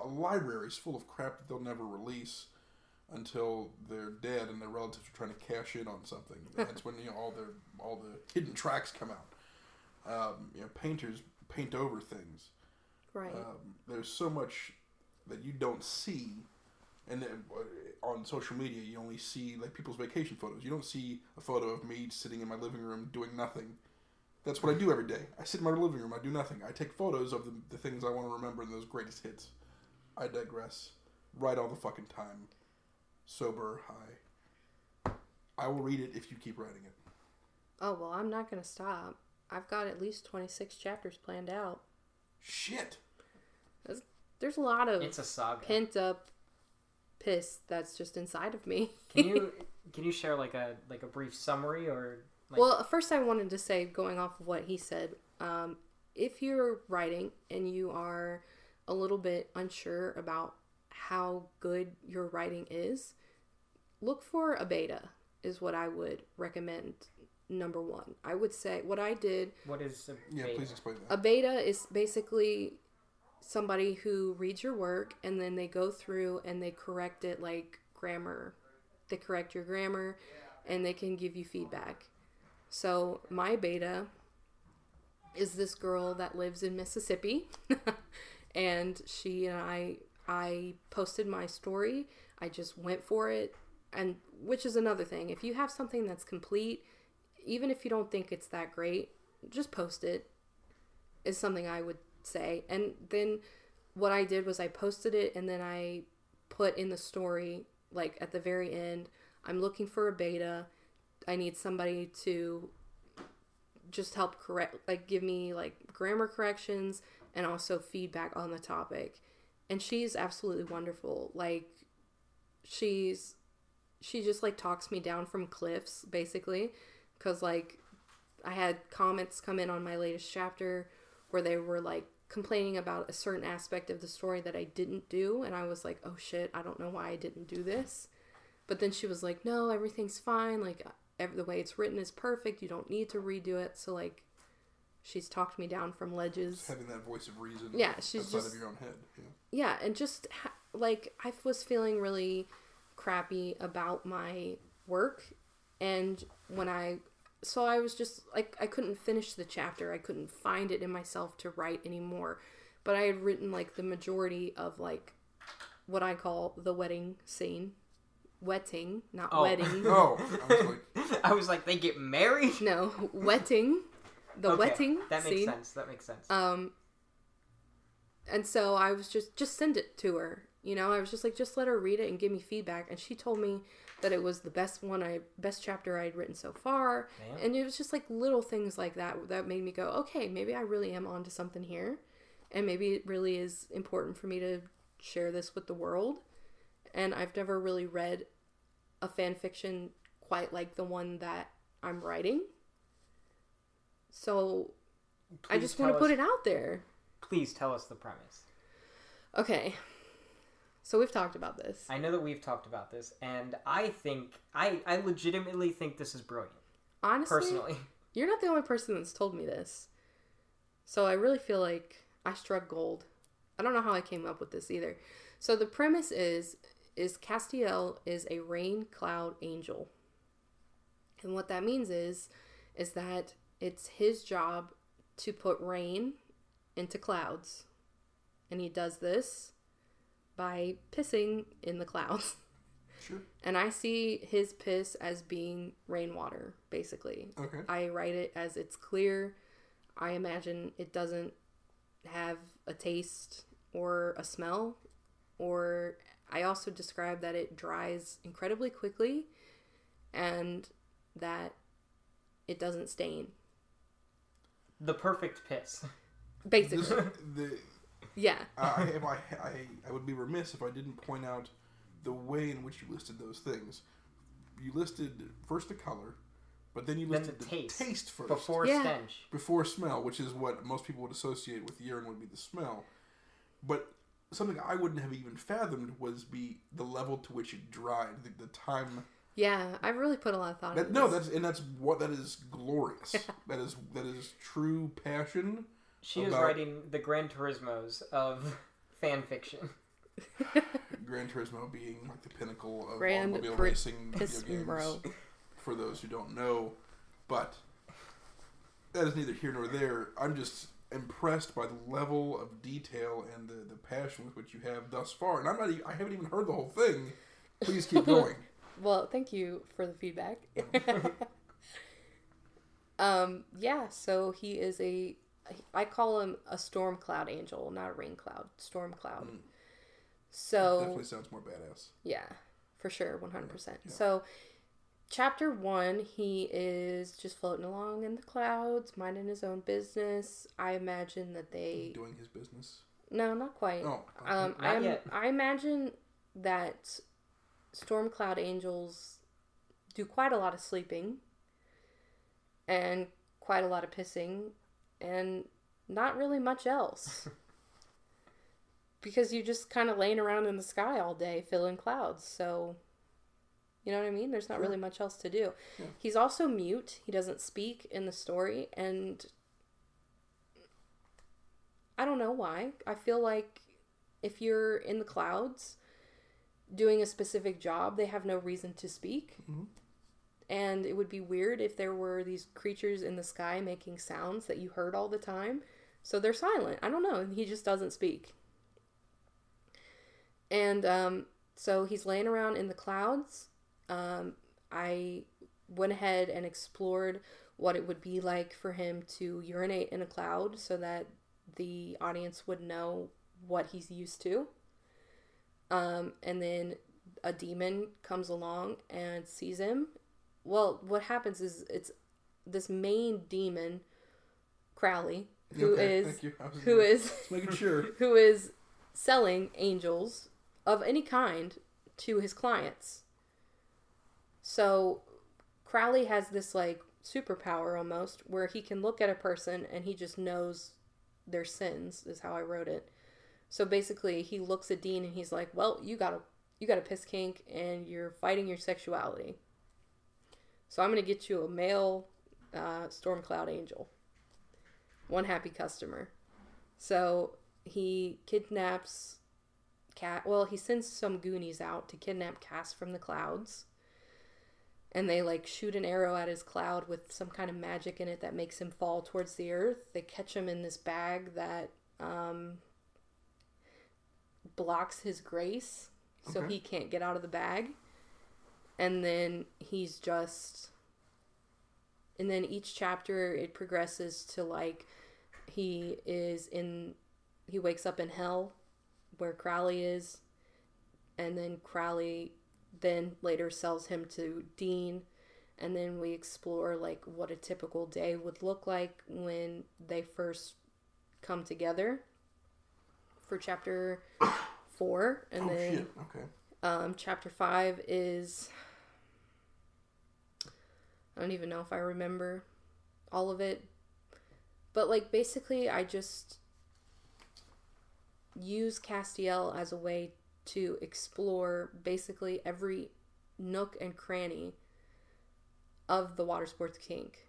libraries full of crap that they'll never release until they're dead and their relatives are trying to cash in on something. That's when you know all their all the hidden tracks come out. Um, you know painters paint over things. Right. um, there's so much that you don't see, and then, uh, on social media you only see like people's vacation photos. You don't see a photo of me sitting in my living room doing nothing. That's what I do every day. I sit in my living room. I do nothing. I take photos of the, the things I want to remember and those greatest hits. I digress. Write all the fucking time. Sober, high. I will read it if you keep writing it. oh, well, I'm not going to stop. I've got at least 26 chapters planned out. Shit. There's, There's a lot of it's a saga. pent up piss that's just inside of me. Can you can you share like a like a brief summary or like well, first, I wanted to say, going off of what he said, um, if you're writing and you are a little bit unsure about how good your writing is, look for a beta, is what I would recommend. Number one, I would say what I did what is a Yeah, please explain that. a beta is basically somebody who reads your work and then they go through and they correct it like grammar. They correct your grammar and they can give you feedback. So, my beta is this girl that lives in Mississippi and she and I I posted my story. I just went for it and which is another thing. If you have something that's complete, even if you don't think it's that great, just post it is something I would say. And then what I did was I posted it and then I put in the story, like at the very end, I'm looking for a beta. I need somebody to just help correct, like give me like grammar corrections and also feedback on the topic. And she's absolutely wonderful. Like, she's, she just like talks me down from cliffs basically. Cause like I had comments come in on my latest chapter where they were like complaining about a certain aspect of the story that I didn't do, and I was like, oh shit, I don't know why I didn't do this. But then she was like, no, everything's fine. Like, ev the way it's written is perfect. You don't need to redo it. So, like, she's talked me down from ledges. Having that voice of reason Yeah, she's outside just- of your own head. Yeah. Yeah, and just ha- like I was feeling really crappy about my work, and when I so I was just like I couldn't finish the chapter. I couldn't find it in myself to write anymore. But I had written like the majority of like what I call the wedding scene. Wetting, not Oh. wedding. Oh, I was like, I was like, they get married. no, wetting. The Okay, wetting That makes scene. sense. That makes sense. Um, and so I was just just send it to her. You know, I was just like, just let her read it and give me feedback. And she told me that it was the best one, I best chapter I'd written so far. Man. And it was just like little things like that that made me go, okay, maybe I really am onto something here, and maybe it really is important for me to share this with the world. And I've never really read a fan fiction quite like the one that I'm writing. So I just want to put us- it out there. Please tell us the premise. Okay. So we've talked about this. I know that we've talked about this, and I think I I legitimately think this is brilliant. Honestly, Personally, you're not the only person that's told me this. So I really feel like I struck gold. I don't know how I came up with this either. So the premise is is Castiel is a rain cloud angel. And what that means is is that it's his job to put rain into clouds. And he does this by pissing in the clouds. Sure. And I see his piss as being rainwater, basically. Okay. I write it as it's clear. I imagine it doesn't have a taste or a smell. Or I also describe that it dries incredibly quickly and that it doesn't stain. The perfect piss. Basically. This, the, yeah. I, I, I, I would be remiss if I didn't point out the way in which you listed those things. You listed first the color, but then you Then listed the taste. taste first Before Yeah. stench. before smell, which is what most people would associate with urine would be the smell. But something I wouldn't have even fathomed was be the level to which it dried, the, the time. Yeah. I've really put a lot of thought That, into no, this. that's and that's what that is glorious. that is that is true passion. She is About- writing the Gran Turismos of fan fiction. Gran Turismo being like the pinnacle of Gran automobile Pri- racing video games. Pismo. For those who don't know, but that is neither here nor there. I'm just impressed by the level of detail and the, the passion with which you have thus far. And I'm not. Even, I haven't even heard the whole thing. Please keep going. Well, thank you for the feedback. um, yeah, so he is a I call him a storm cloud angel, not a rain cloud, storm cloud. Mm. So Definitely sounds more badass. yeah, for sure, one hundred percent. So, chapter one, he is just floating along in the clouds, minding his own business. I imagine that they Doing his business. no, not quite. Oh, okay. Um, Not I yet. I imagine that storm cloud angels do quite a lot of sleeping and quite a lot of pissing and not really much else. because you're just kind of laying around in the sky all day filling clouds. So you know what I mean? There's not Sure. really much else to do. Yeah. He's also mute. He doesn't speak in the story and I don't know why. I feel like if you're in the clouds doing a specific job, they have no reason to speak. Mhm. And it would be weird if there were these creatures in the sky making sounds that you heard all the time. So they're silent. I don't know. He just doesn't speak. And um, so he's laying around in the clouds. Um, I went ahead and explored what it would be like for him to urinate in a cloud so that the audience would know what he's used to. Um, and then a demon comes along and sees him. Well, what happens is it's this main demon, Crowley, who Okay, is thank you. I was who is making sure. who is selling angels of any kind to his clients. So Crowley has this like superpower almost where he can look at a person and he just knows their sins is how I wrote it. So basically he looks at Dean and he's like, "Well, you got a you got a piss kink and you're fighting your sexuality. So I'm going to get you a male uh, storm cloud angel. One happy customer." So he kidnaps Cat. Well, he sends some Goonies out to kidnap Cass from the clouds. And they like shoot an arrow at his cloud with some kind of magic in it that makes him fall towards the earth. They catch him in this bag that um, blocks his grace, so Okay. he can't get out of the bag. And then he's just. And then each chapter it progresses to like he is in he wakes up in hell where Crowley is and then Crowley then later sells him to Dean and then we explore like what a typical day would look like when they first come together for chapter 4 and oh then shit. Okay. Um, chapter five is. I don't even know if I remember all of it. But, like, basically, I just use Castiel as a way to explore basically every nook and cranny of the water sports kink.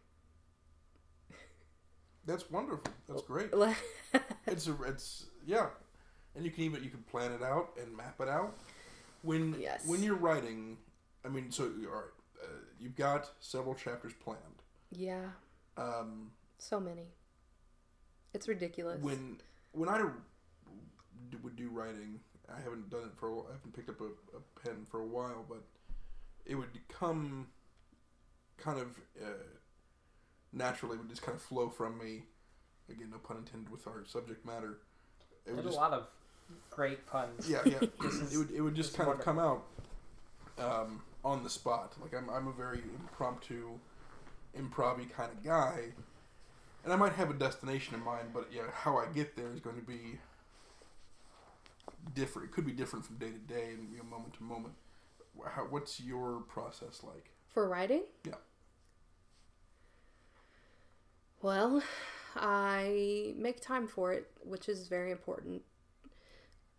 That's wonderful. That's great. it's a, it's yeah, and you can even you can plan it out and map it out. When Yes. when you're writing, I mean, so all right, uh, you've got several chapters planned. Yeah, Um, so many. It's ridiculous. when when I d- would do writing, I haven't done it for a while. I haven't picked up a, a pen for a while, but it would come kind of uh, naturally. It would just kind of flow from me. Again, no pun intended with our subject matter. It would There's just a lot of great puns. yeah, yeah. It would it would just this is kind of come out um, on the spot. Like I'm I'm a very impromptu, improv kind of guy, and I might have a destination in mind, but yeah, how I get there is going to be different. It could be different from day to day and you know, moment to moment. How, what's your process like? For writing? Yeah. Well, I make time for it, which is very important.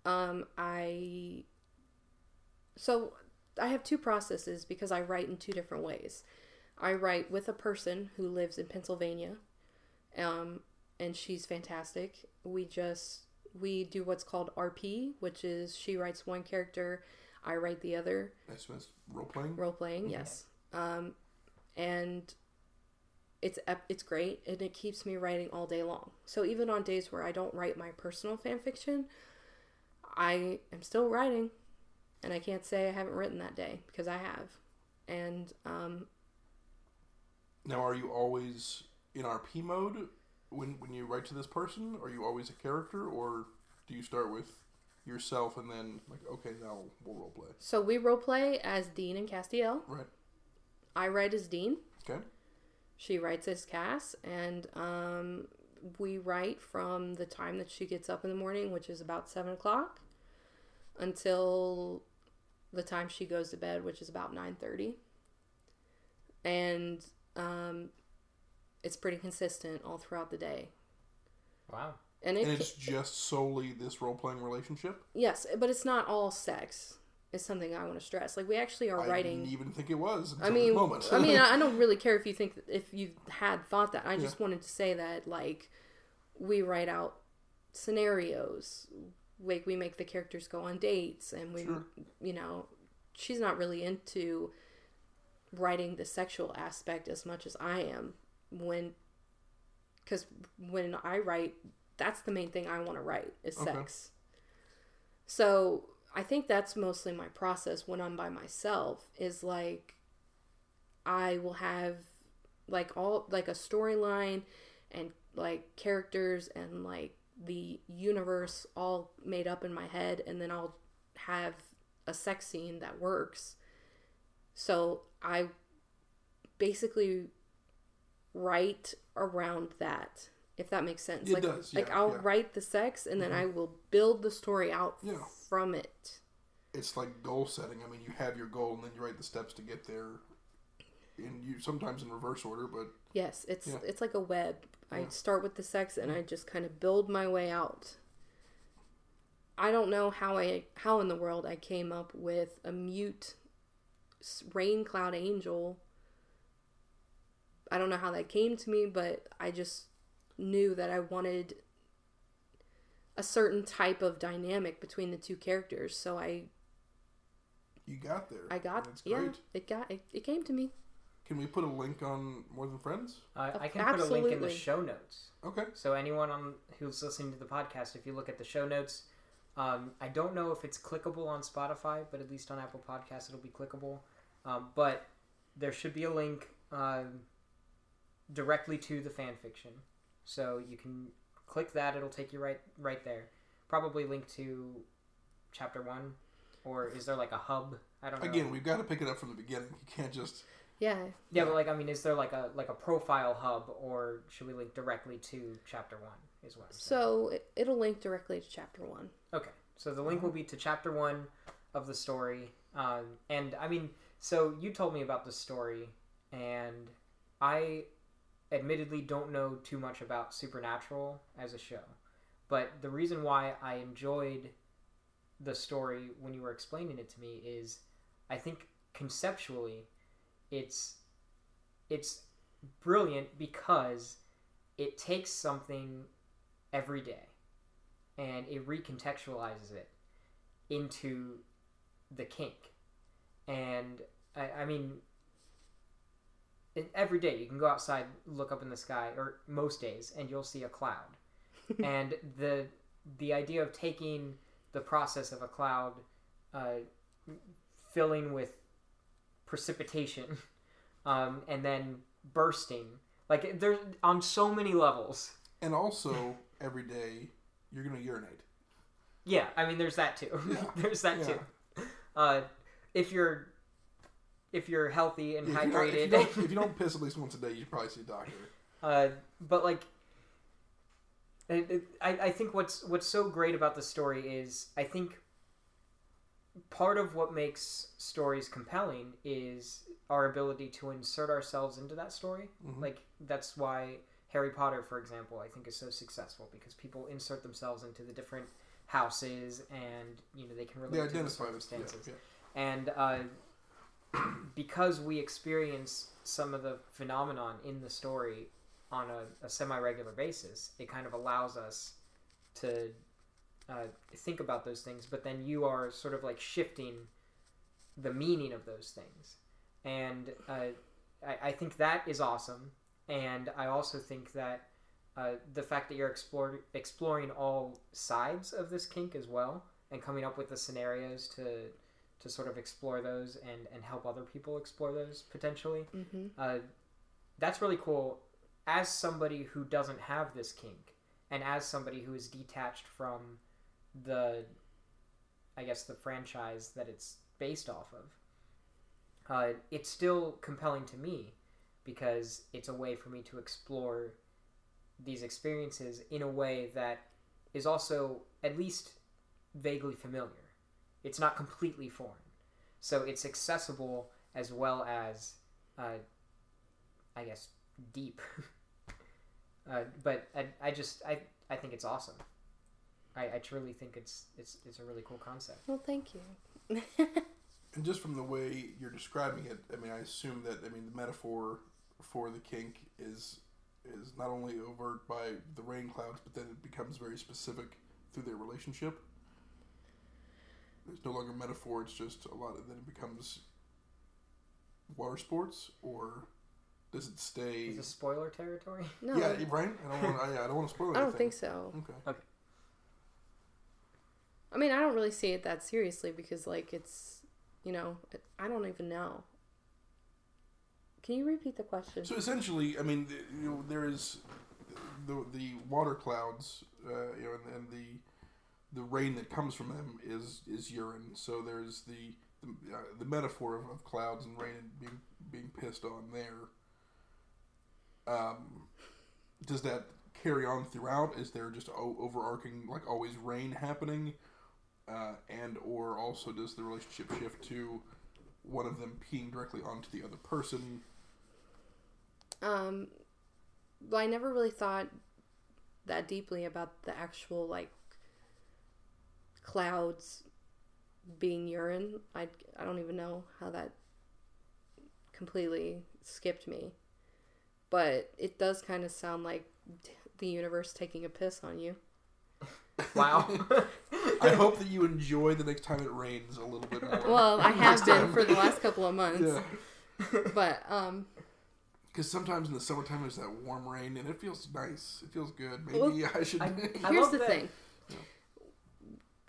Um, I so I have two processes because I write in two different ways. I write with a person who lives in Pennsylvania, um, and she's fantastic. We just we do what's called RP, which is she writes one character, I write the other SMS role playing. role playing Okay. yes um and it's it's great and it keeps me writing all day long so even on days where i don't write my personal fan fiction i am still writing and i can't say i haven't written that day because i have and um Now, are you always in RP mode when when you write to this person? Are you always a character, or do you start with yourself and then like, okay, now we'll role play? so we role play as dean and castiel Right. i write as dean Okay. she writes as cass and um we write from the time that she gets up in the morning which is about seven o'clock until the time she goes to bed which is about 9.30 and um it's pretty consistent all throughout the day Wow. and it And it's just solely this role playing relationship. yes but it's not all sex is something i want to stress like we actually are I writing didn't even think it was. Until I mean, moment. I mean, I I don't really care if you think if you had thought that. I Yeah. just wanted to say that like we write out scenarios, like we make the characters go on dates, and we, Sure. you know, she's not really into writing the sexual aspect as much as I am. When, because when I write, that's the main thing I want to write is Okay. sex. So I think that's mostly my process when I'm by myself is like I will have like all like a storyline and like characters and like the universe all made up in my head and then I'll have a sex scene that works. So I basically write around that if that makes sense. It like does, like yeah, I'll yeah. Mm-hmm. write the sex and then I will build the story out Yeah. from it. it's like goal setting. I mean, you have your goal and then you write the steps to get there. and you sometimes in reverse order, but Yes, it's Yeah. it's like a web. I start with the sex and I just kind of build my way out. I don't know how I how in the world I came up with a mute rain cloud angel. I don't know how that came to me, but I just knew that I wanted a certain type of dynamic between the two characters. So I you got there. I got yeah, it got it, it came to me. Can we put a link on More Than Friends? Uh, I can put a link in the show notes. Okay. So anyone on who's listening to the podcast, if you look at the show notes, um, I don't know if it's clickable on Spotify, but at least on Apple Podcasts, it'll be clickable. Um, but there should be a link um, directly to the fan fiction, so you can click that. It'll take you right right there. Probably link to chapter one, or is there like a hub? I don't know. Again, we've got to pick it up from the beginning. You can't just. Yeah, yeah, but like I mean, is there like a like a profile hub, or should we link directly to chapter one? Is what I'm so it, it'll link directly to chapter 1. Okay, so the link will be to chapter one of the story, um, and I mean, so you told me about the story, and I admittedly don't know too much about Supernatural as a show, but the reason why I enjoyed the story when you were explaining it to me is, I think conceptually, it's it's brilliant because it takes something every day and it recontextualizes it into the kink. And I, I mean, every day you can go outside, look up in the sky, or most days, and you'll see a cloud. and the the idea of taking the process of a cloud, uh, filling with precipitation, um, and then bursting, like there's on so many levels. And also, every day you're gonna urinate. Yeah, I mean, there's that too. Yeah. there's that Yeah. too. Uh, if you're if you're healthy and If, you're not- if, you hydrated, if you don't piss at least once a day, you should probably see a doctor. uh, but like, it, it, I I think what's what's so great about the story is I think part of what makes stories compelling is our ability to insert ourselves into that story. Mhm. Like that's why Harry Potter, for example, I think is so successful because people insert themselves into the different houses and you know they can relate They to the identify yeah, circumstances yeah. and uh, because we experience some of the phenomenon in the story on a, a semi-regular basis it kind of allows us to uh, think about those things but then you are sort of like shifting the meaning of those things. And uh, I, I think that is awesome. And i also think that uh, the fact that you're explore, exploring all sides of this kink as well and coming up with the scenarios to to sort of explore those and and help other people explore those potentially Mm-hmm. uh, that's really cool. As somebody who doesn't have this kink and as somebody who is detached from the i guess the franchise that it's based off of uh, it's still compelling to me because it's a way for me to explore these experiences in a way that is also at least vaguely familiar it's not completely foreign so it's accessible as well as uh, I guess deep. uh, but I, I just I, I think it's awesome. I, I truly think it's it's it's a really cool concept. Well, thank you. And just from the way you're describing it, I mean, I assume that I mean the metaphor for the kink is is not only overt by the rain clouds, but then it becomes very specific through their relationship. There's no longer metaphor; it's just a lot. Of, then it becomes water sports, or does it stay? Is this spoiler territory? No, Yeah, right. I don't want. I, I don't want to spoil it. I don't think so. Okay. Okay. I mean, I don't really see it that seriously because, like, it's, you know, I don't even know. Can you repeat the question? So essentially, I mean, you know, there is the the water clouds, uh, you know, and, and the the rain that comes from them is is urine. So there's the the, uh, the metaphor of, of clouds and rain and being being pissed on there. Um, does that carry on throughout? Is there just o- overarching like always rain happening, uh, and or also does the relationship shift to one of them peeing directly onto the other person? Um, well, I never really thought that deeply about the actual like clouds being urine. I I don't even know how that completely skipped me, but it does kind of sound like the universe taking a piss on you. Wow. I hope that you enjoy the next time it rains a little bit more. Well, I have been for the last couple of months, Yeah, but um, because sometimes in the summertime there's that warm rain and it feels nice. It feels good. Maybe Well, I should. I- I here's the that- thing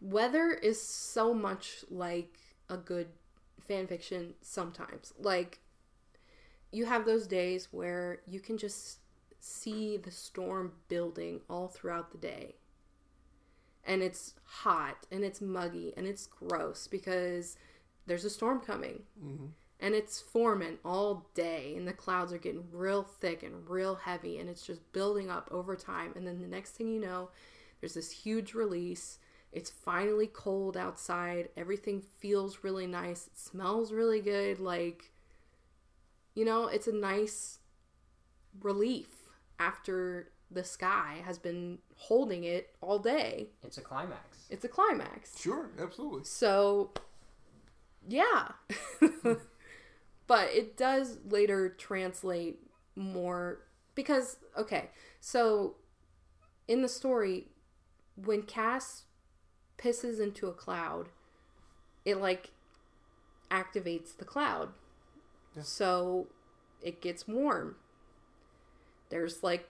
weather is so much like a good fan fiction sometimes like you have those days where you can just see the storm building all throughout the day and it's hot and it's muggy and it's gross because there's a storm coming. Mhm. and it's forming all day and the clouds are getting real thick and real heavy and it's just building up over time. And then the next thing you know there's this huge release. It's finally cold outside. Everything feels really nice. It smells really good. Like you know it's a nice relief after the sky has been holding it all day it's a climax. it's a climax Sure, absolutely. so, yeah. but it does later translate more because okay, so in the story when Cass pisses into a cloud, it like activates the cloud. Yeah. So it gets warm. There's like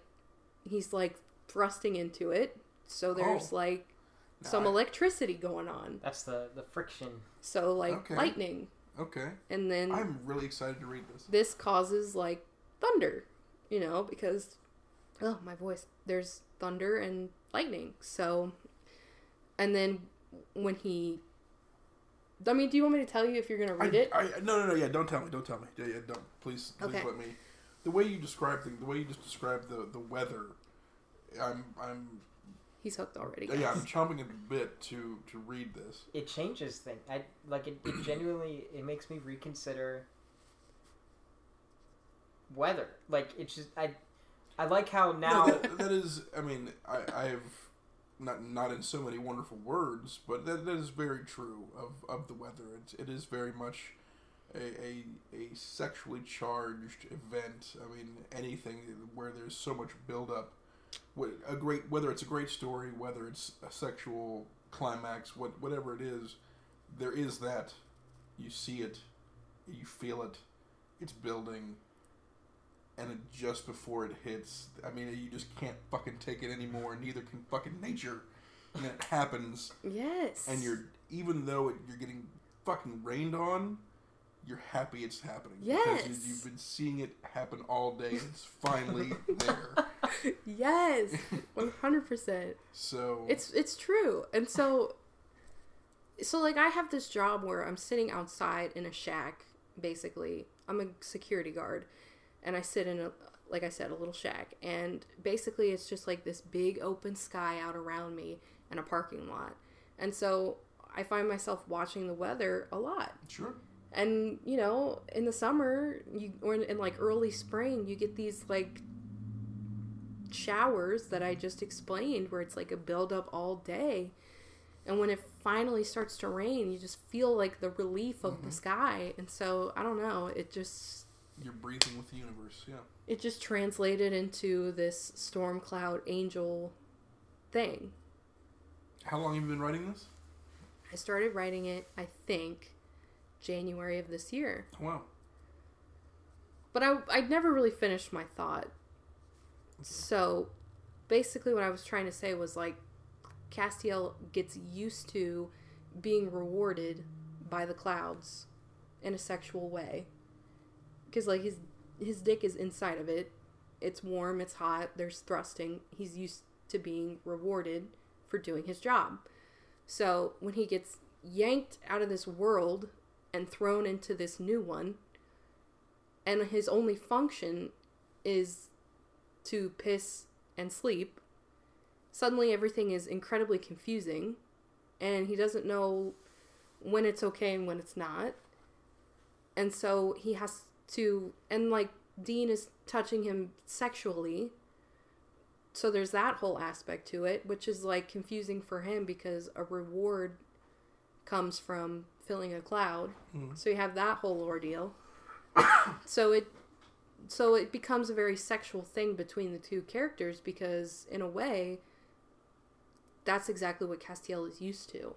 he's like thrusting into it. So there's Oh. like Now some I- electricity going on. That's the the friction. So like Okay. lightning. Okay. And then I'm really excited to read this. this causes like thunder, you know, because oh my voice, there's thunder and lightning. So, and then when he, I mean, do you want me to tell you if you're gonna read I, it? I, no, no, no. Yeah, don't tell me. Don't tell me. Yeah, yeah, don't. Please, please Okay. let me. The way you describe things, the way you just described the the weather, I'm, I'm, He's hooked already. yeah, I'm chomping at the bit to to read this. It changes things. I like it. It genuinely it makes me reconsider weather. Like it's just I. I like how now. No, that, that is. I mean, I, I've not not in so many wonderful words, but that, that is very true of, of the weather. It, it is very much a, a a sexually charged event. I mean, anything where there's so much buildup. A great whether it's a great story, whether it's a sexual climax, what whatever it is, there is that. You see it, you feel it, it's building and it, just before it hits, I mean, you just can't fucking take it anymore. Neither can fucking nature. And it happens, yes. and you're even though it, you're getting fucking rained on, you're happy it's happening because Yes. you, you've been seeing it happen all day. and It's finally there. yes, one hundred percent. So It's it's true, and so, so like I have this job where I'm sitting outside in a shack. Basically, I'm a security guard, and I sit in a like I said a little shack, and basically it's just like this big open sky out around me and a parking lot, and so I find myself watching the weather a lot. sure. And you know, in the summer, you or in, in like early spring, you get these like showers that I just explained, where it's like a buildup all day, and when it finally starts to rain, you just feel like the relief of the mm-hmm. sky. And so I don't know, it just You're breathing with the universe. Yeah. it just translated into this storm cloud angel thing. How long have you been writing this? I started writing it, I think, January of this year. Oh, wow. But I I'd never really finished my thought. So basically what I was trying to say was like Castiel gets used to being rewarded by the clouds in a sexual way. Cuz like his his dick is inside of it. It's warm, it's hot, there's thrusting. He's used to being rewarded for doing his job. So when he gets yanked out of this world and thrown into this new one, and his only function is to piss and sleep, suddenly everything is incredibly confusing, and he doesn't know when it's okay and when it's not. And so he has to, and like Dean is touching him sexually. So there's that whole aspect to it, which is like confusing for him because a reward comes from filling a cloud. Mhm. So you have that whole ordeal. so it so it becomes a very sexual thing between the two characters because in a way that's exactly what Castiel is used to.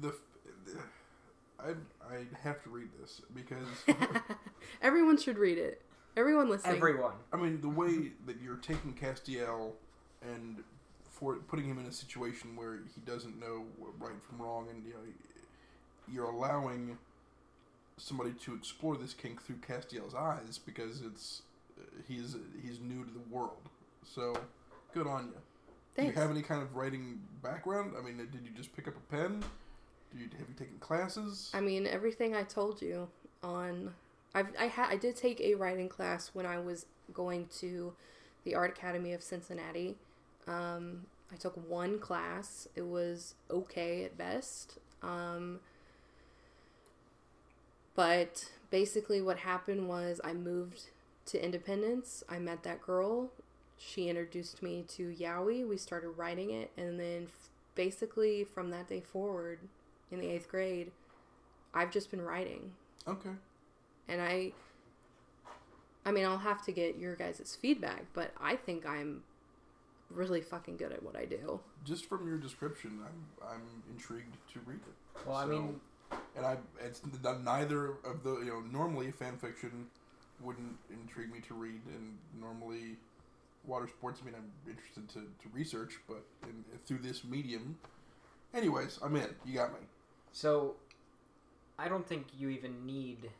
The, the I I have to read this because Everyone should read it. Everyone listening. Everyone. I mean, the way that you're taking Castiel and for putting him in a situation where he doesn't know right from wrong, and you know, you're allowing somebody to explore this kink through Castiel's eyes because it's uh, he's he's new to the world. So, good on you. Do you have any kind of writing background? I mean, did you just pick up a pen? Do you have you taken classes? I mean, everything I told you on. I've, I had I did take a writing class when I was going to the Art Academy of Cincinnati. Um, I took one class. It was okay at best. Um, but basically, what happened was I moved to Independence. I met that girl. She introduced me to Yaoi. We started writing it, and then f- basically from that day forward, in the eighth grade, I've just been writing, Okay. and I. I mean, I'll have to get your guys' feedback, but I think I'm really fucking good at what I do. Just from your description, I'm I'm intrigued to read it. Well, I So- mean, and I it's n- neither of the you know normally fan fiction wouldn't intrigue me to read, and normally water sports. I mean, I'm interested to, to research, but in, through this medium, anyways, I'm in. You got me. so I don't think you even need.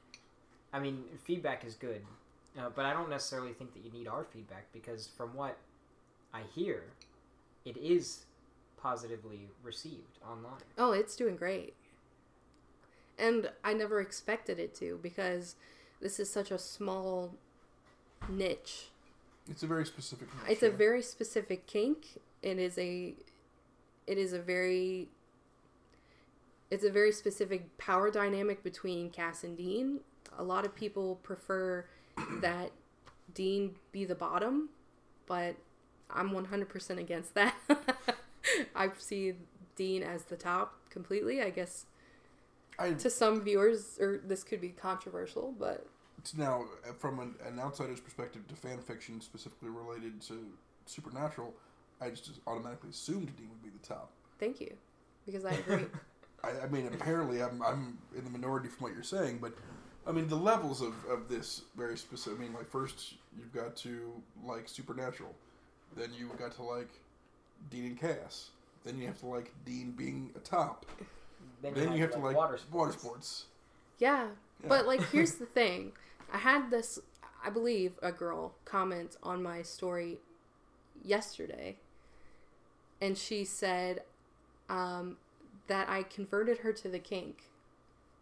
I mean, feedback is good, uh, but I don't necessarily think that you need our feedback because from what I hear, it is positively received online. Oh, it's doing great. And I never expected it to because this is such a small niche. It's a very specific. niche, It's a very specific kink. It is a it is a very it's a very specific power dynamic between Cass and Dean. A lot of people prefer that Dean be the bottom, but I'm 100% against that. I see Dean as the top completely. I guess I to some viewers, or this could be controversial, but now from an, an outsider's perspective to fan fiction specifically related to supernatural. I just automatically assumed Dean would be the top. thank you because I agree. I, I mean, apparently, I'm, I'm in the minority from what you're saying, but I mean, the levels of, of this very specific. I mean, like, first you've got to like Supernatural, then you've got to like Dean and Cass, then you have to like Dean being a top, Then, then you have to like water water sports. sports. Yeah, Yeah. but like here's the thing. I had this I believe a girl comment on my story yesterday and she said um, that I converted her to the kink.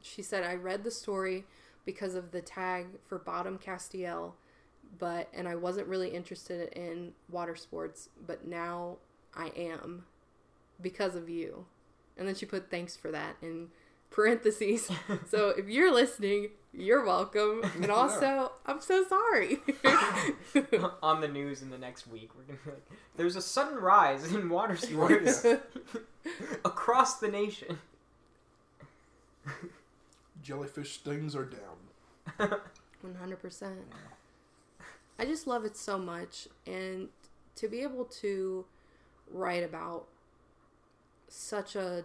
She said I read the story because of the tag for Bottom Castiel, but and I wasn't really interested in water sports, but now I am because of you. And then she put thanks for that in parentheses. so if you're listening, you're welcome. And also, I'm so sorry. on the news in the next week. We're gonna be like, there's a sudden rise in water sports across the nation. Jellyfish stings are down. 100%. I just love it so much. And to be able to write about such a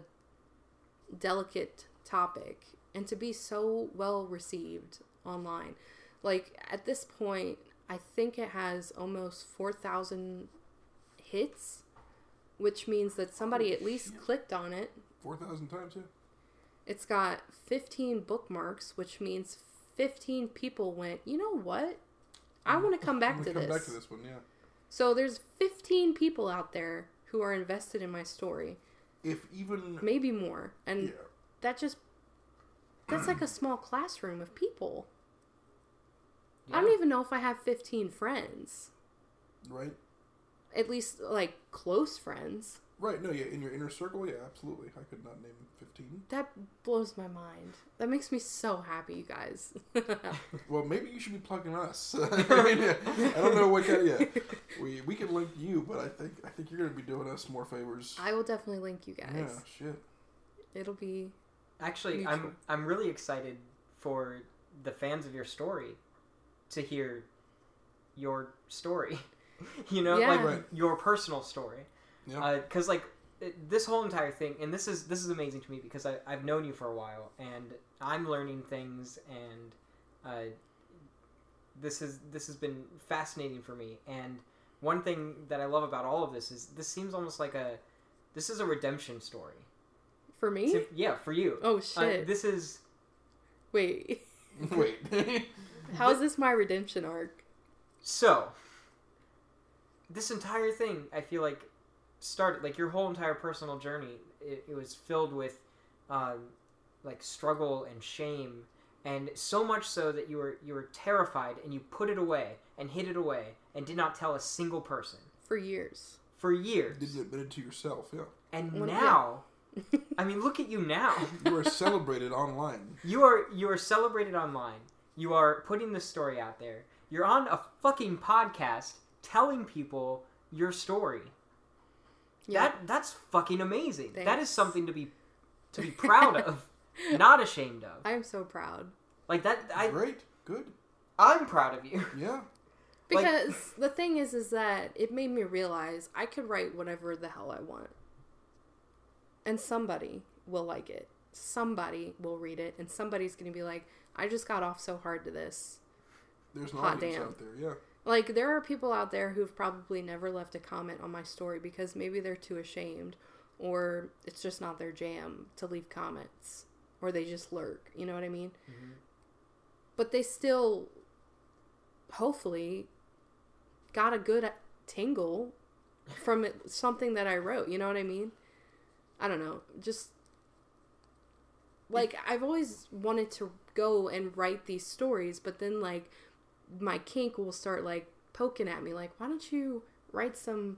delicate topic and to be so well received online. Like at this point, I think it has almost 4,000 hits, which means that somebody at least clicked on it. Four thousand times, yeah. It's got 15 bookmarks, which means 15 people went, you know what? I mm. want to come back to come this. back to this one, yeah. So there's 15 people out there who are invested in my story, If even maybe more. And yeah, that just that's like a small classroom of people. I don't even know if I have 15 friends. right, At least like close friends. Right. No, yeah. In your inner circle, yeah, absolutely. I could not name fifteen. That blows my mind. That makes me so happy, you guys. Well, maybe you should be plugging us. I, mean, yeah, I don't know what kind. Of, Yeah, we we can link you, but I think I think you're gonna be doing us more favors. I will definitely link you guys. Yeah, shit. It'll be Actually, Mutual. I'm I'm really excited for the fans of your story to hear your story. you know, Yeah. like Right. your personal story. Yeah. because like it, this whole entire thing and this is this is amazing to me because I, i've known you for a while and i'm learning things and uh, this is this has been fascinating for me and one thing that i love about all of this is this seems almost like a this is a redemption story for me. So- yeah for you Oh Uh, shit! this is Wait, Wait. how is this my redemption arc? So, this entire thing, I feel like, started like your whole entire personal journey. It, it was filled with, um, like struggle and shame, and so much so that you were you were terrified and you put it away and hid it away and did not tell a single person For years. for years. Didn't admit it to yourself. Yeah. And Well, yeah. now, I mean, look at you now. You are celebrated online. You are you are celebrated online. You are putting this story out there. You're on a fucking podcast telling people your story. Yeah. That that's fucking amazing. That is something to be to be proud of, not ashamed of. I am so proud. Like that I Great. Good. I'm proud of you. Yeah. Like- Because the thing is, is that it made me realize I could write whatever the hell I want, and somebody will like it. Somebody will read it, and somebody's gonna be like, "I just got off so hard to this." There's an Hot audience damn. out there, yeah. Like there are people out there who've probably never left a comment on my story because maybe they're too ashamed, or it's just not their jam to leave comments, or they just lurk. You know what I mean? Mm-hmm. But they still, hopefully, got a good tingle from it, something that I wrote. You know what I mean? I don't know. Just like I've always wanted to go and write these stories, but then like my kink will start like poking at me, like, why don't you write some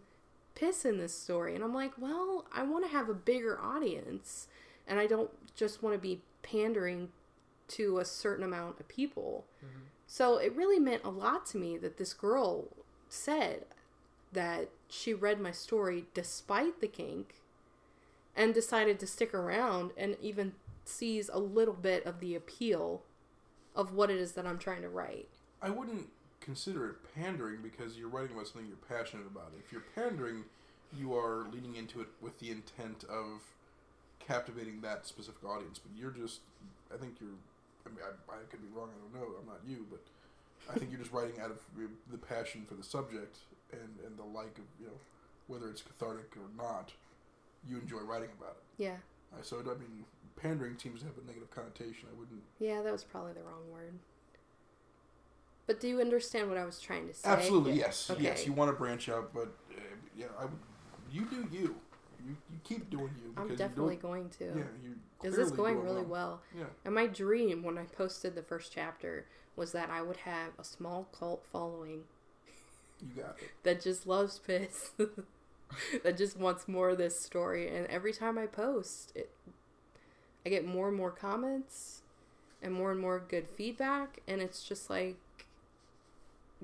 piss in this story? And I'm like, well, I want to have a bigger audience, and I don't just want to be pandering to a certain amount of people. Mm-hmm. So it really meant a lot to me that this girl said that she read my story despite the kink and decided to stick around and even sees a little bit of the appeal of what it is that I'm trying to write. I wouldn't consider it pandering because you're writing about something you're passionate about. If you're pandering, you are leaning into it with the intent of captivating that specific audience. But you're just, I think you're, I mean, I, I could be wrong, I don't know, I'm not you, but I think you're just writing out of the passion for the subject and, and the like of, you know, whether it's cathartic or not, you enjoy writing about it. Yeah. Uh, So, I mean, pandering seems to have a negative connotation. I wouldn't. Yeah, that was probably the wrong word. But do you understand what I was trying to say? Absolutely, yes, Okay. yes. You want to branch out, but uh, yeah, I would. You do you. You, you keep doing you. I'm definitely you going to. Yeah, you. It's clearly going really well. Yeah. And my dream when I posted the first chapter was that I would have a small cult following You got it. that just loves piss, that just wants more of this story. And every time I post, it, I get more and more comments and more and more good feedback. And it's just like,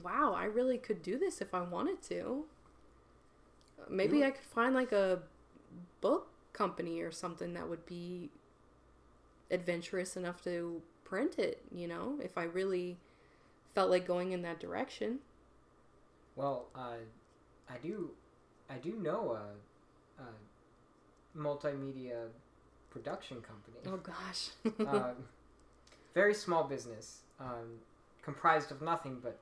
wow, I really could do this if I wanted to. Maybe I could find like a book company or something that would be adventurous enough to print it, you know, if I really felt like going in that direction. Well, uh, I do, I do know a, a multimedia production company. Oh gosh. um, very small business, um, comprised of nothing but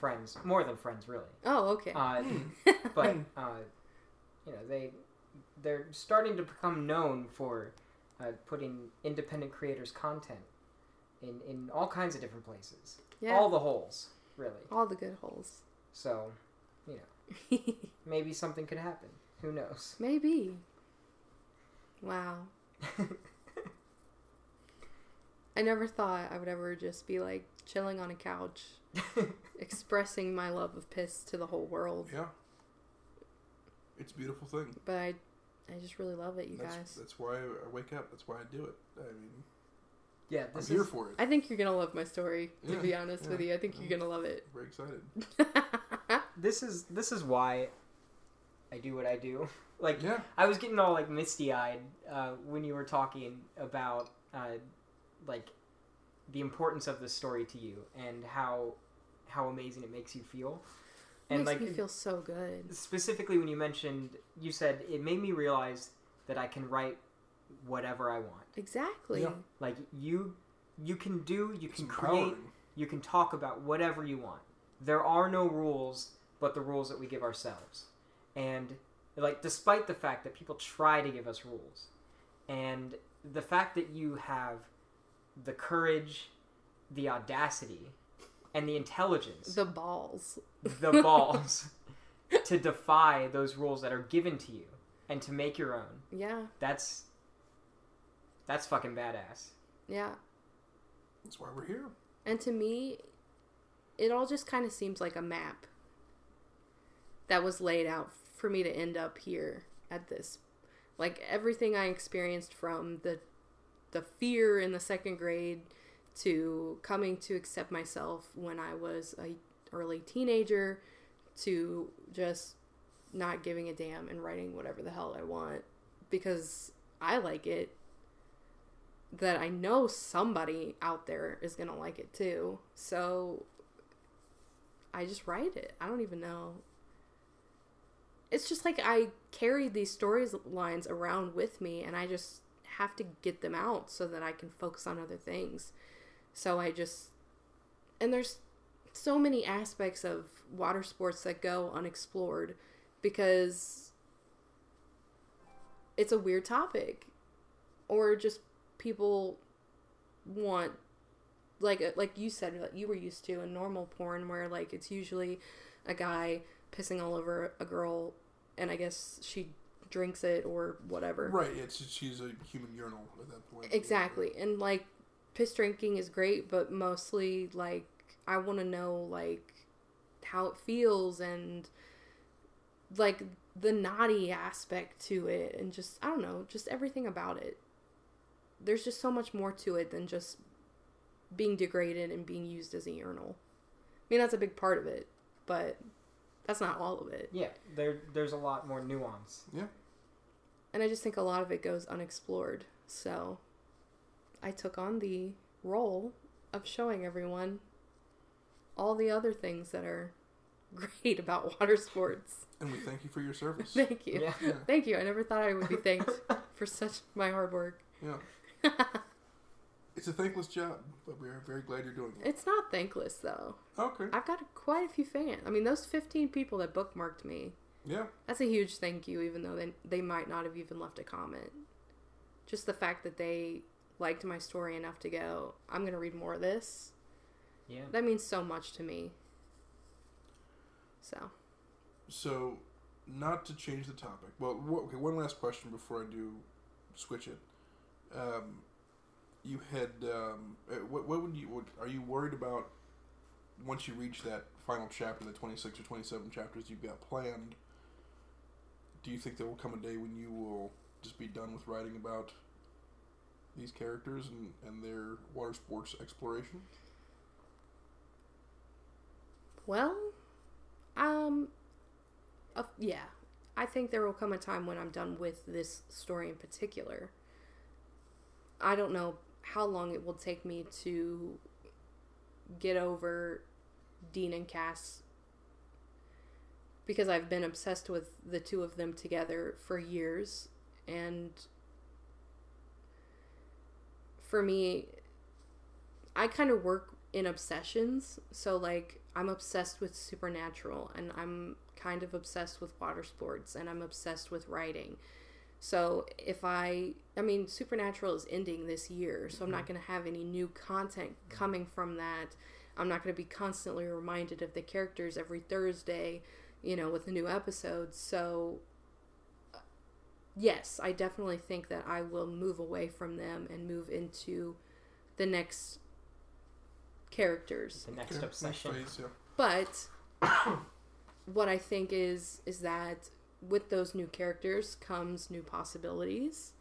friends, more than friends, really. oh, okay. Uh, but uh, you know, they they're starting to become known for uh, putting independent creators' content in in all kinds of different places, yeah. all the holes, really. All the good holes. So, you know, maybe something could happen. Who knows? Maybe. Wow. I never thought I would ever just be like chilling on a couch, expressing my love of piss to the whole world. Yeah. It's a beautiful thing. But I, I just really love it, you That's guys. that's why I wake up. That's why I do it. I mean, yeah, I'm this here is for it. I think you're gonna love my story. To Yeah, be honest with you, I think yeah. you're gonna love it. Very excited. this is this is why I do what I do. Like Yeah. I was getting all like misty eyed uh, when you were talking about uh, like the importance of this story to you and how how amazing it makes you feel. It And makes like me feel so good. specifically when you mentioned you said it made me realize that I can write whatever I want. Exactly. Yeah. Like you you can do you It's can create empowering. you can talk about whatever you want. There are no rules but the rules that we give ourselves. And like despite the fact that people try to give us rules and the fact that you have the courage, the audacity, and the intelligence, The balls. the balls to defy those rules that are given to you and to make your own. Yeah. That's that's fucking badass. Yeah. That's why we're here. And to me, it all just kind of seems like a map that was laid out for me to end up here at this. Like everything I experienced from the the fear in the second grade to coming to accept myself when I was a early teenager to just not giving a damn and writing whatever the hell I want because I like it that I know somebody out there is going to like it too. So I just write it. I don't even know. It's just like I carry these storylines around with me and I just have to get them out so that I can focus on other things. So I just and there's so many aspects of water sports that go unexplored because it's a weird topic or just people want like uh, like you said like you were used to in normal porn where like it's usually a guy pissing all over a girl and I guess she drinks it or whatever. Right. It's she's a human urinal at that point. Exactly. And like piss drinking is great, but mostly like I want to know like how it feels and like the naughty aspect to it and just I don't know, just everything about it. There's just so much more to it than just being degraded and being used as a urinal. I mean, that's a big part of it, but that's not all of it. Yeah, there there's a lot more nuance. Yeah. And I just think a lot of it goes unexplored. So I took on the role of showing everyone all the other things that are great about water sports. And we thank you for your service. Thank you. Yeah. Yeah. Thank you. I never thought I would be thanked for such my hard work. Yeah. It's a thankless job, but we're very glad you're doing it. It's not thankless though. Okay. I've got quite a few fans. I mean, those 15 people that bookmarked me, Yeah. that's a huge thank you, even though they, they might not have even left a comment. Just the fact that they liked my story enough to go, I'm going to read more of this. Yeah. That means so much to me. So, So, not to change the topic. Well, okay. One last question before I do switch it. Um, you had um, uh, what? What would you? What, are you worried about once you reach that final chapter, the twenty six or twenty seven chapters you've got planned? Do you think there will come a day when you will just be done with writing about these characters and, and their water sports exploration? well, um, uh, yeah. I think there will come a time when I'm done with this story in particular. I don't know how long it will take me to get over Dean and Cass because I've been obsessed with the two of them together for years. And for me I kind of work in obsessions. So like I'm obsessed with supernatural and I'm kind of obsessed with water sports and I'm obsessed with writing. So if I, I mean, Supernatural is ending this year, so I'm not mm-hmm. going to have any new content coming from that. I'm not going to be constantly reminded of the characters every Thursday, you know, with the new episodes. So, uh, yes, I definitely think that I will move away from them and move into the next characters. The next Okay, obsession. phase, yeah. But what I think is is that with those new characters comes new possibilities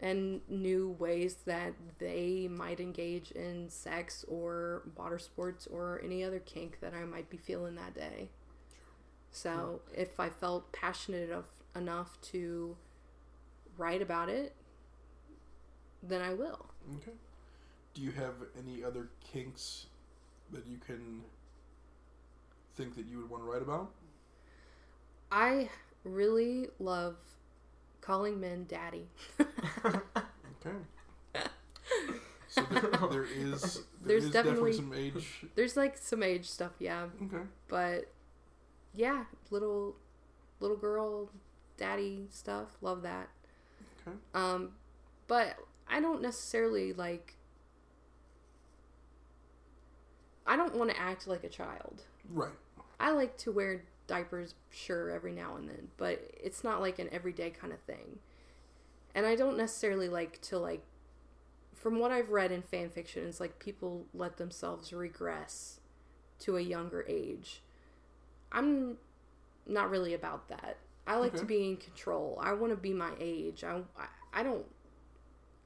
and new ways that they might engage in sex or water sports or any other kink that I might be feeling that day. So, hmm. if I felt passionate of, enough to write about it, then I will. Okay. Do you have any other kinks that you can think that you would want to write about? I really love calling men daddy. Okay. So there, there is there There's is definitely- some age. There's like some age stuff, yeah, Okay. but yeah, little little girl daddy stuff, love that. Okay. Um but I don't necessarily like I don't want to act like a child. Right. I like to wear diapers, sure, every now and then, but it's not like an everyday kind of thing. And I don't necessarily like to like from what I've read in fan fiction, it's like people let themselves regress to a younger age. I'm not really about that. I like to be in control. I want to be my age. I, I I don't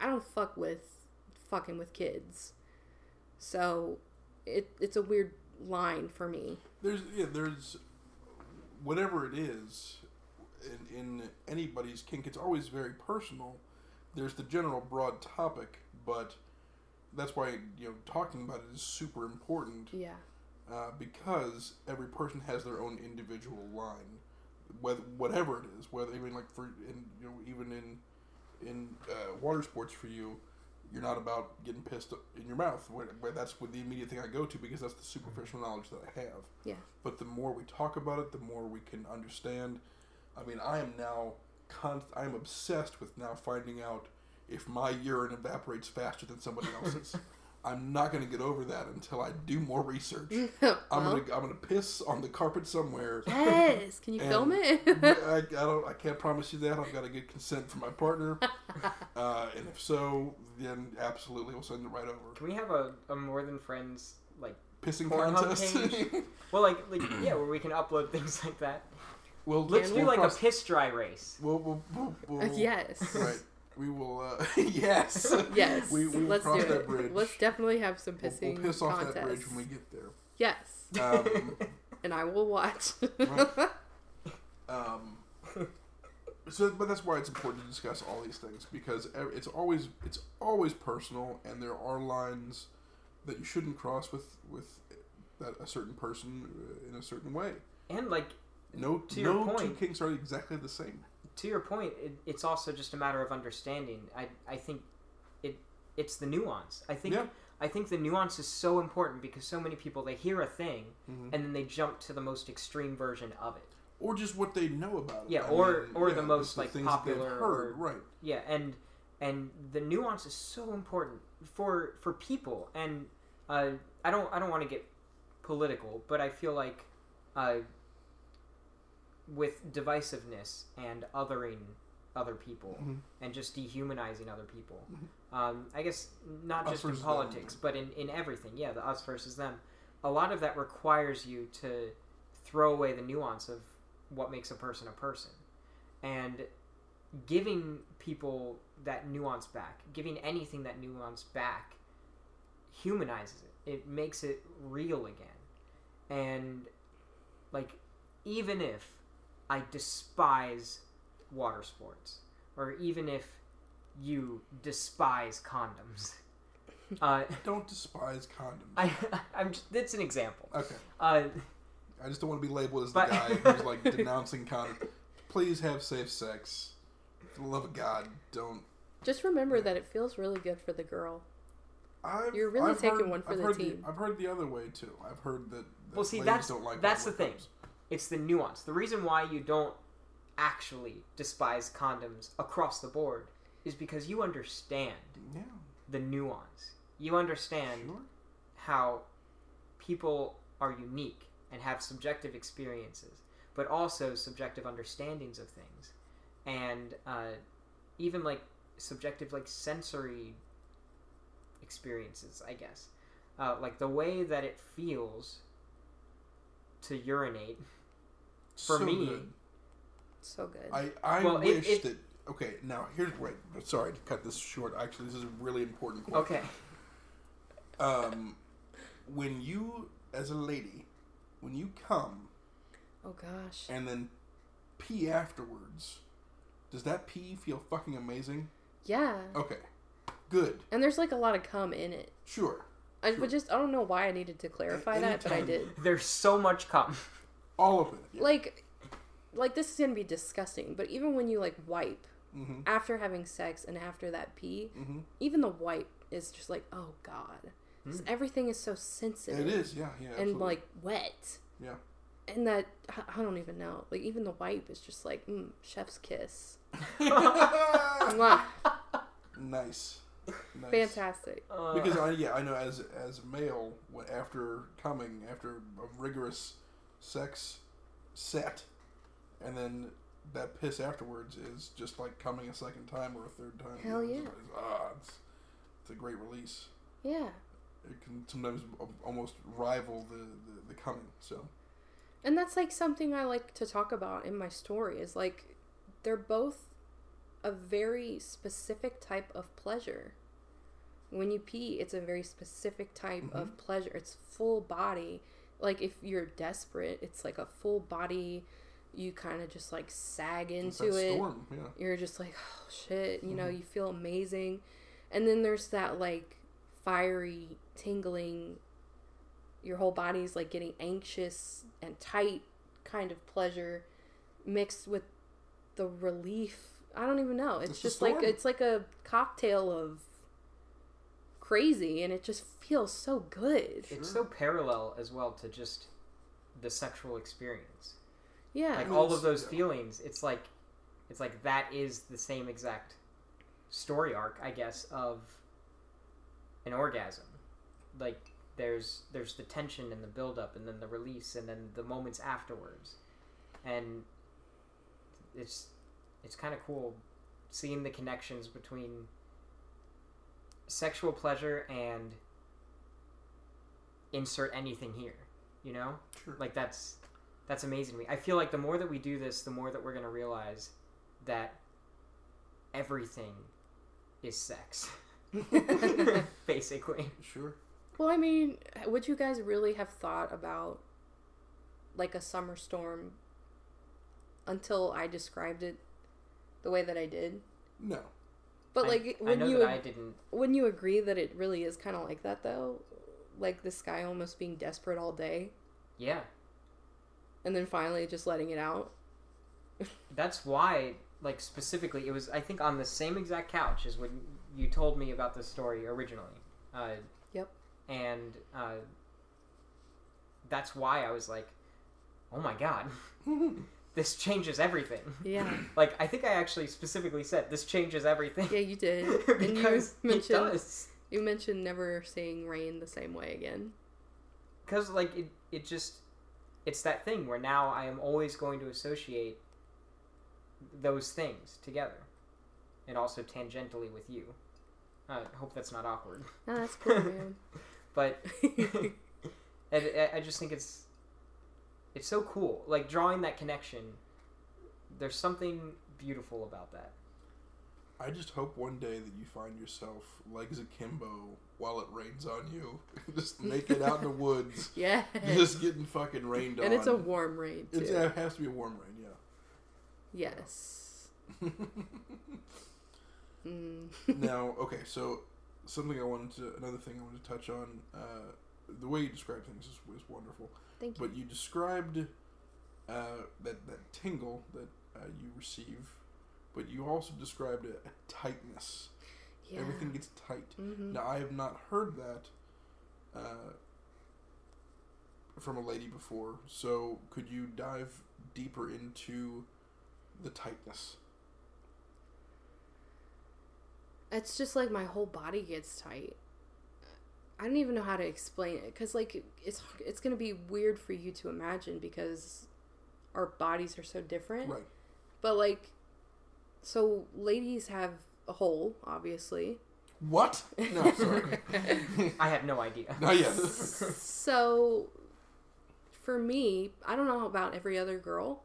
I don't fuck with fucking with kids. So it it's a weird line for me. There's yeah. There's whatever it is in in anybody's kink. It's always very personal. There's the general broad topic, but that's why you know talking about it is super important. Yeah. Uh, because every person has their own individual line, whether whatever it is, whether even like for in you know even in in uh, water sports for you, you're not about getting pissed in your mouth. Where, where that's what the immediate thing I go to because that's the superficial knowledge that I have. Yeah. But the more we talk about it, the more we can understand. I mean, I am now con- I am obsessed with now finding out if my urine evaporates faster than somebody else's. I'm not going to get over that until I do more research. I'm gonna I'm gonna piss on the carpet somewhere. yes. Can you film it? I, I don't I can't promise you that. I've got to get consent from my partner, uh, and if so, then absolutely we'll send it right over. Can we have a, a more than friends like Pissing Pornhub contest. page? well like like yeah where we can upload things like that. we'll Let's we'll do like cross- a piss dry race. We'll, we'll, we'll, we'll, yes. Right. We will. Uh, yes. Yes. We we will Let's cross do that it. bridge. Let's definitely have some We'll, pissing we'll piss off contests. that bridge when we get there. Yes. Um, And I will watch. Right. Um, so, but that's why it's important to discuss all these things because it's always it's always personal, and there are lines that you shouldn't cross with with that a certain person uh, in a certain way. And like No, To your no two point- kinks are exactly the same. To your point, it, it's also just a matter of understanding. I I think it it's the nuance. I think Yeah. I think the nuance is so important because so many people they hear a thing Mhm. and then they jump to the most extreme version of it. Or just what they know about it. Yeah, I or- mean, or the just most, like, that they've popular heard, or- right? Yeah, and and the nuance is so important for for people. And uh, I don't I don't want to get political, but I feel like uh, with divisiveness and othering other people Mhm. and just dehumanizing other people. Mhm. Um, I guess not Us just in politics, them. but in, in everything. Yeah, the us versus them. A lot of that requires you to throw away the nuance of what makes a person a person. And giving people that nuance back, giving anything that nuance back, humanizes it. It makes it real again. And, like, even if I despise water sports, or even if you despise condoms, uh, Don't despise condoms. I, I'm just, that's an example. okay. Uh, I just don't want to be labeled as the But- guy who's like denouncing condoms. Please have safe sex. For the love of God, don't. Just remember that it feels really good for the girl. I've, You're really I've taking heard- one for I've the heard team. I've heard the other way too. I've heard that. that Well, see, ladies that's- don't like that's the thing. condoms. It's the nuance. The reason why you don't actually despise condoms across the board is because you understand Yeah, the nuance. You understand sure. how people are unique and have subjective experiences, but also subjective understandings of things, and uh, even like subjective like sensory experiences. I guess, uh, like the way that it feels to urinate. For So me- good. So good. I I Well, wish it- that. Okay, now here's wait. Sorry to cut this short. Actually, this is a really important question. Okay. Um, when you, as a lady, when you come oh gosh. and then pee afterwards, does that pee feel fucking amazing? Yeah. Okay, good, And there's like a lot of cum in it. sure. I Sure. would just I don't know why I needed to clarify that, but I did. There's so much cum. All of it. Yeah. Like like this is gonna be disgusting, but even when you like wipe mm-hmm. after having sex and after that pee, Mm-hmm. even the wipe is just like, oh god. 'Cause Mm. everything is so sensitive. It is, yeah, yeah. and absolutely. like wet. Yeah. And that I- I don't even know. Like even the wipe is just like mm, chef's kiss. Nice. nice. Fantastic. Uh, Because I yeah I know as as a male when- after coming after a rigorous sex set, and then that piss afterwards is just like coming a second time or a third time. Hell yeah. it's- ah, it's, it's a great release. Yeah. It can sometimes almost rival the, the, the coming. So And that's like something I like to talk about in my story is like they're both a very specific type of pleasure. When you pee, it's a very specific type of pleasure. It's full body. Like if you're desperate, it's like a full body. You kind of just like sag into it. storm. Yeah. You're just like, oh shit, you know, mm-hmm. you feel amazing. And then there's that like fiery, tingling your whole body's like getting anxious and tight kind of pleasure mixed with the relief. I don't even know. It's It's just like it's like a cocktail of crazy and it just feels so good. It's so parallel as well to just the sexual experience. Yeah. Like all of those feelings, it's like it's like that is the same exact story arc, I guess, of an orgasm. Like there's there's the tension and the build up and then the release and then the moments afterwards. And it's it's kind of cool seeing the connections between sexual pleasure and insert anything here, you know? Sure. Like that's that's amazing to me. I feel like the more that we do this, the more that we're gonna realize that everything is sex. Basically. Sure. Well, I mean, would you guys really have thought about like a summer storm until I described it the way that I did? No. But I- like, when you that I didn't wouldn't you agree that it really is kind of like that though? Like this guy almost being desperate all day, yeah. and then finally just letting it out. That's why like specifically it was I think on the same exact couch as when you told me about this story originally. Uh Yep. And uh that's why I was like, "Oh my god. this changes everything." Yeah, Like I think I actually specifically said this changes everything. yeah, you did. and you because it mentioned does. you mentioned never seeing rain the same way again. Because like it, it just it's that thing where now I am always going to associate those things together, and also tangentially with you. I hope that's not awkward, No, that's cool, man. but I- I just think it's it's so cool. Like drawing that connection. There's something beautiful about that. I just hope one day that you find yourself legs akimbo while it rains on you. just naked out in the woods, yeah, just getting fucking rained on. and it's a warm rain too. It's, it has to be a warm rain, Yes. yeah. Mm. now, okay, so something I wanted to, another thing I wanted to touch on, uh, the way you describe things is, was wonderful. Thank you. But you described uh, that that tingle that uh, you receive, but you also described a, a tightness. Yeah. Everything gets tight. hmm Now I have not heard that uh, from a lady before. So could you dive deeper into the tightness? It's just like my whole body gets tight. I don't even know how to explain it because like it's it's gonna be weird for you to imagine because our bodies are so different. Right. But like, so ladies have a hole, obviously. What? No, sorry. I have no idea. Not yet. so for me, I don't know about every other girl.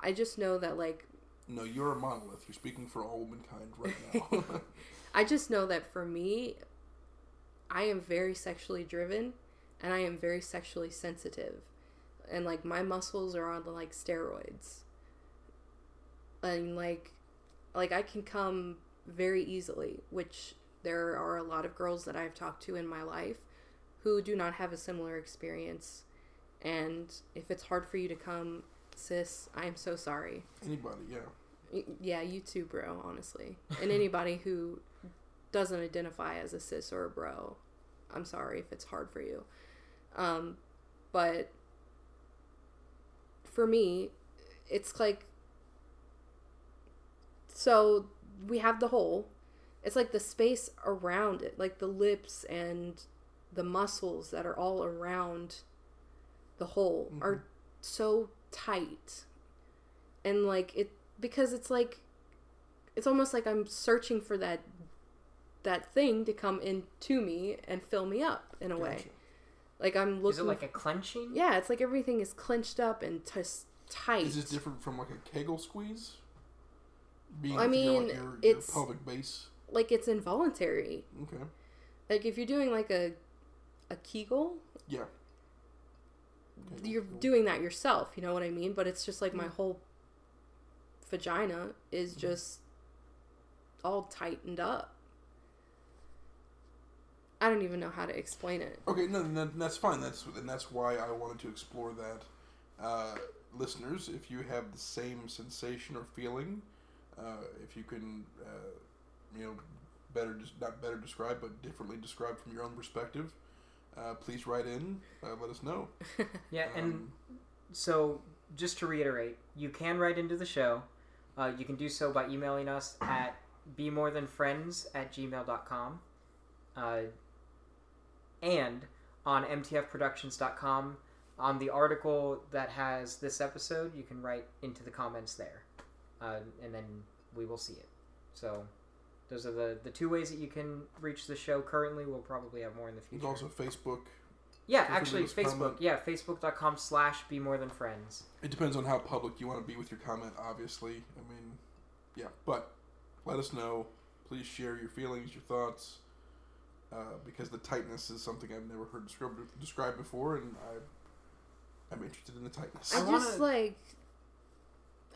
I just know that like no, you're a monolith. You're speaking for all womankind right now. I just know that for me, I am very sexually driven and I am very sexually sensitive. And like my muscles are on like steroids. And like like I can come very easily, which there are a lot of girls that I've talked to in my life who do not have a similar experience. And if it's hard for you to come, sis, I am so sorry. Anybody, yeah. Yeah, you too, bro, honestly. And anybody who doesn't identify as a cis or a bro, I'm sorry if it's hard for you. Um, but for me, it's like so we have the hole. It's like the space around it, like the lips and the muscles that are all around the hole are so tight. And like it because it's like it's almost like I'm searching for that that thing to come into me and fill me up in a way. Gotcha. Like I'm looking Is it like a clenching? Yeah, it's like everything is clenched up and just tight. Is this different from like a Kegel squeeze? Being I mean, like, your, your it's- pelvic base. like it's involuntary. Okay. Like if you're doing like a a Kegel, Yeah. Kegel, you're cool. doing that yourself, you know what I mean? But it's just like my mm. whole vagina is mm-hmm. just all tightened up. I don't even know how to explain it. Okay, no, no, that's fine. That's and that's why I wanted to explore that. Uh, listeners, if you have the same sensation or feeling, uh, if you can, uh, you know, better just not better describe, but differently describe from your own perspective, uh, please write in. Uh, let us know. Yeah, and Um, so just to reiterate, you can write into the show. Uh, you can do so by emailing us at be more than friends at gmail.com. Uh, and on mtfproductions.com, on the article that has this episode, you can write into the comments there. Uh, and then we will see it. So those are the, the two ways that you can reach the show currently. We'll probably have more in the there's future. also Facebook. yeah, actually, Facebook. comment. Yeah, facebook.com slash be more than friends. It depends on how public you want to be with your comment. Obviously, I mean, yeah, but let us know. Please share your feelings, your thoughts, uh, because the tightness is something I've never heard described described before, and I, I'm interested in the tightness. I I just wanna- like.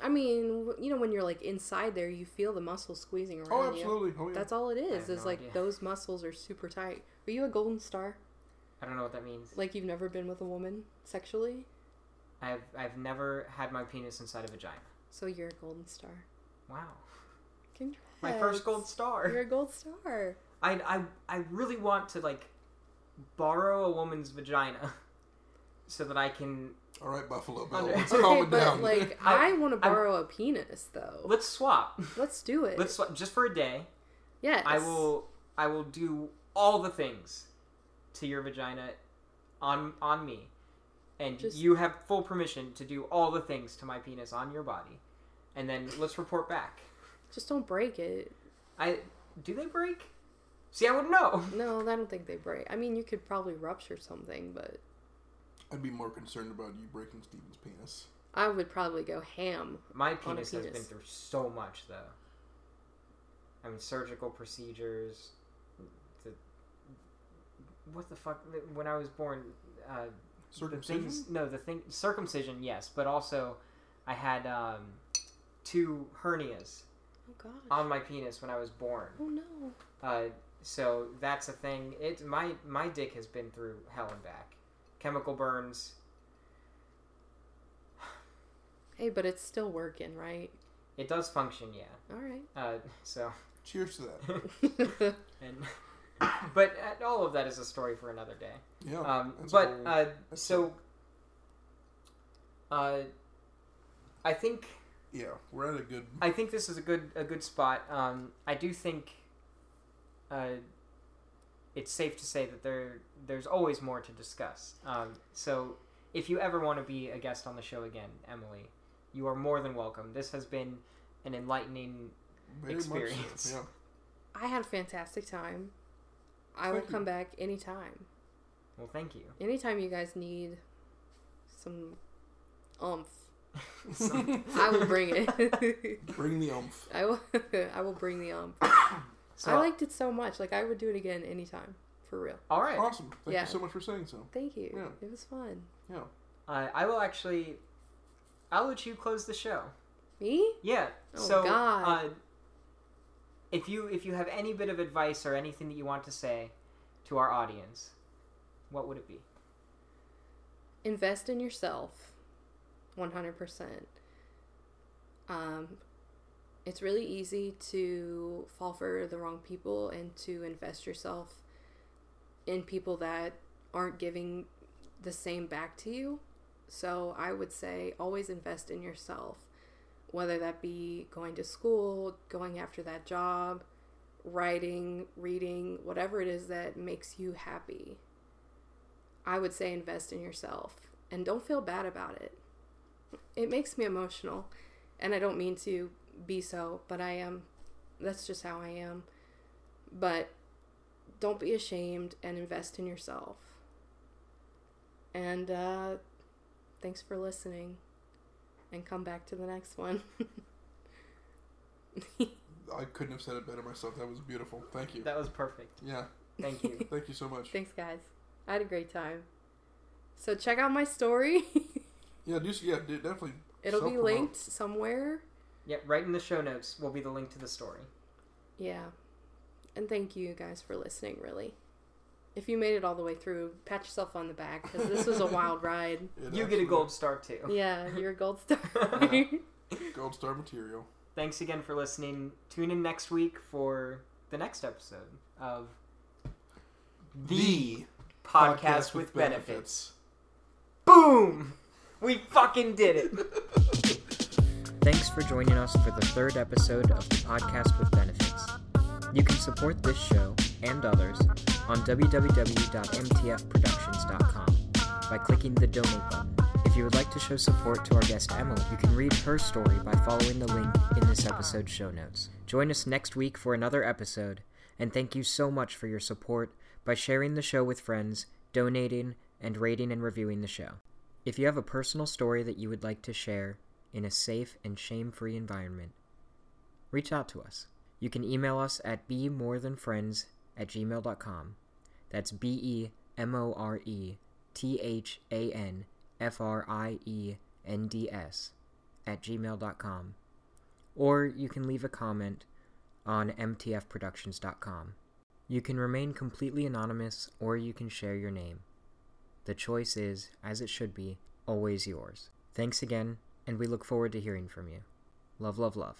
I mean, you know, when you're like inside there, you feel the muscles squeezing around Oh, you. Oh, yeah. That's all it is. have Is no like idea. those muscles are super tight. Are you a golden star? I don't know what that means. Like you've never been with a woman sexually, I've I've never had my penis inside a vagina. so you're a golden star. Wow, Congrats. my first gold star. You're a gold star. I I I really want to like borrow a woman's vagina so that I can All right, Buffalo Bill. Under- Let's Okay, calm it but down. like I- I, want to borrow a penis though. let's swap. Let's do it. Let's swap just for a day. yes. I will I will do all the things to your vagina on on me. And Just- you have full permission to do all the things to my penis on your body. And then let's report back. Just don't break it. I do they break? See, I wouldn't know. No, I don't think they break. I mean, you could probably rupture something, but I'd be more concerned about you breaking Stephen's penis. I would probably go ham. My a penis, has been through so much, though. I mean, surgical procedures. The, what the fuck? When I was born, uh, the Circumcision? things. No, the thing. Circumcision, yes, but also, I had um, two hernias Oh gosh. on my penis when I was born. oh no. Uh, so that's a thing. It my my dick has been through hell and back. Chemical burns. Hey, but it's still working, right? It does function, yeah. All right. Uh, so. Cheers to that. and but uh, all of that is a story for another day. Yeah. Um, but whole- uh, so uh, I think yeah, we're at a good. I think this is a good a good spot. Um, I do think uh, it's safe to say that there there's always more to discuss. Um, so if you ever want to be a guest on the show again, Emily, you are more than welcome. This has been an enlightening Very much so, experience. Yeah. I had a fantastic time. I will you. come back anytime. well. Thank you. Anytime you guys need some umph, So- I will bring it. Bring the oomph. I will. I will bring the umph. so I liked it so much. Like I would do it again anytime, for real. all right. Awesome. Thank Yeah. you so much for saying so. Thank you. Yeah. It was fun. Yeah. Uh, I will actually. I'll let you close the show. Me? Yeah. Oh, so, God. Uh, if you if you have any bit of advice or anything that you want to say to our audience, what would it be? invest in yourself 100% um, it's really easy to fall for the wrong people and to invest yourself in people that aren't giving the same back to you so i would say always invest in yourself whether that be going to school going after that job writing reading whatever it is that makes you happy I would say invest in yourself and don't feel bad about it. It makes me emotional, and I don't mean to be so, but I am. That's just how I am. But don't be ashamed and invest in yourself. And uh, thanks for listening, and come back to the next one. I couldn't have said it better myself. That was beautiful. Thank you. That was perfect. Yeah. Thank you. Thank you so much. thanks, guys. I had a great time. So check out my story. Yeah, do yeah, do, definitely. It'll be linked somewhere. Yeah, right in the show notes will be the link to the story. Yeah. And thank you guys for listening, really. if you made it all the way through, pat yourself on the back because this was a wild ride. It You get a gold star too. Yeah, you're a gold star. gold star material. Thanks again for listening. Tune in next week for the next episode of The Podcast, with, benefits. Boom! We fucking did it. Thanks for joining us for the third episode of the Podcast with Benefits. You can support this show and others on www.mtfproductions.com by clicking the donate button. If you would like to show support to our guest Emily, you can read her story by following the link in this episode's show notes. Join us next week for another episode, and thank you so much for your support by sharing the show with friends, donating, and rating and reviewing the show. If you have a personal story that you would like to share in a safe and shame free environment, reach out to us. You can email us at bemorethanfriends at gmail.com. That's B E M O R E T H A N F R I E N D S at gmail.com. Or you can leave a comment on mtfproductions.com. You can remain completely anonymous or you can share your name. The choice is, as it should be, always yours. Thanks again, and we look forward to hearing from you. Love, love, love.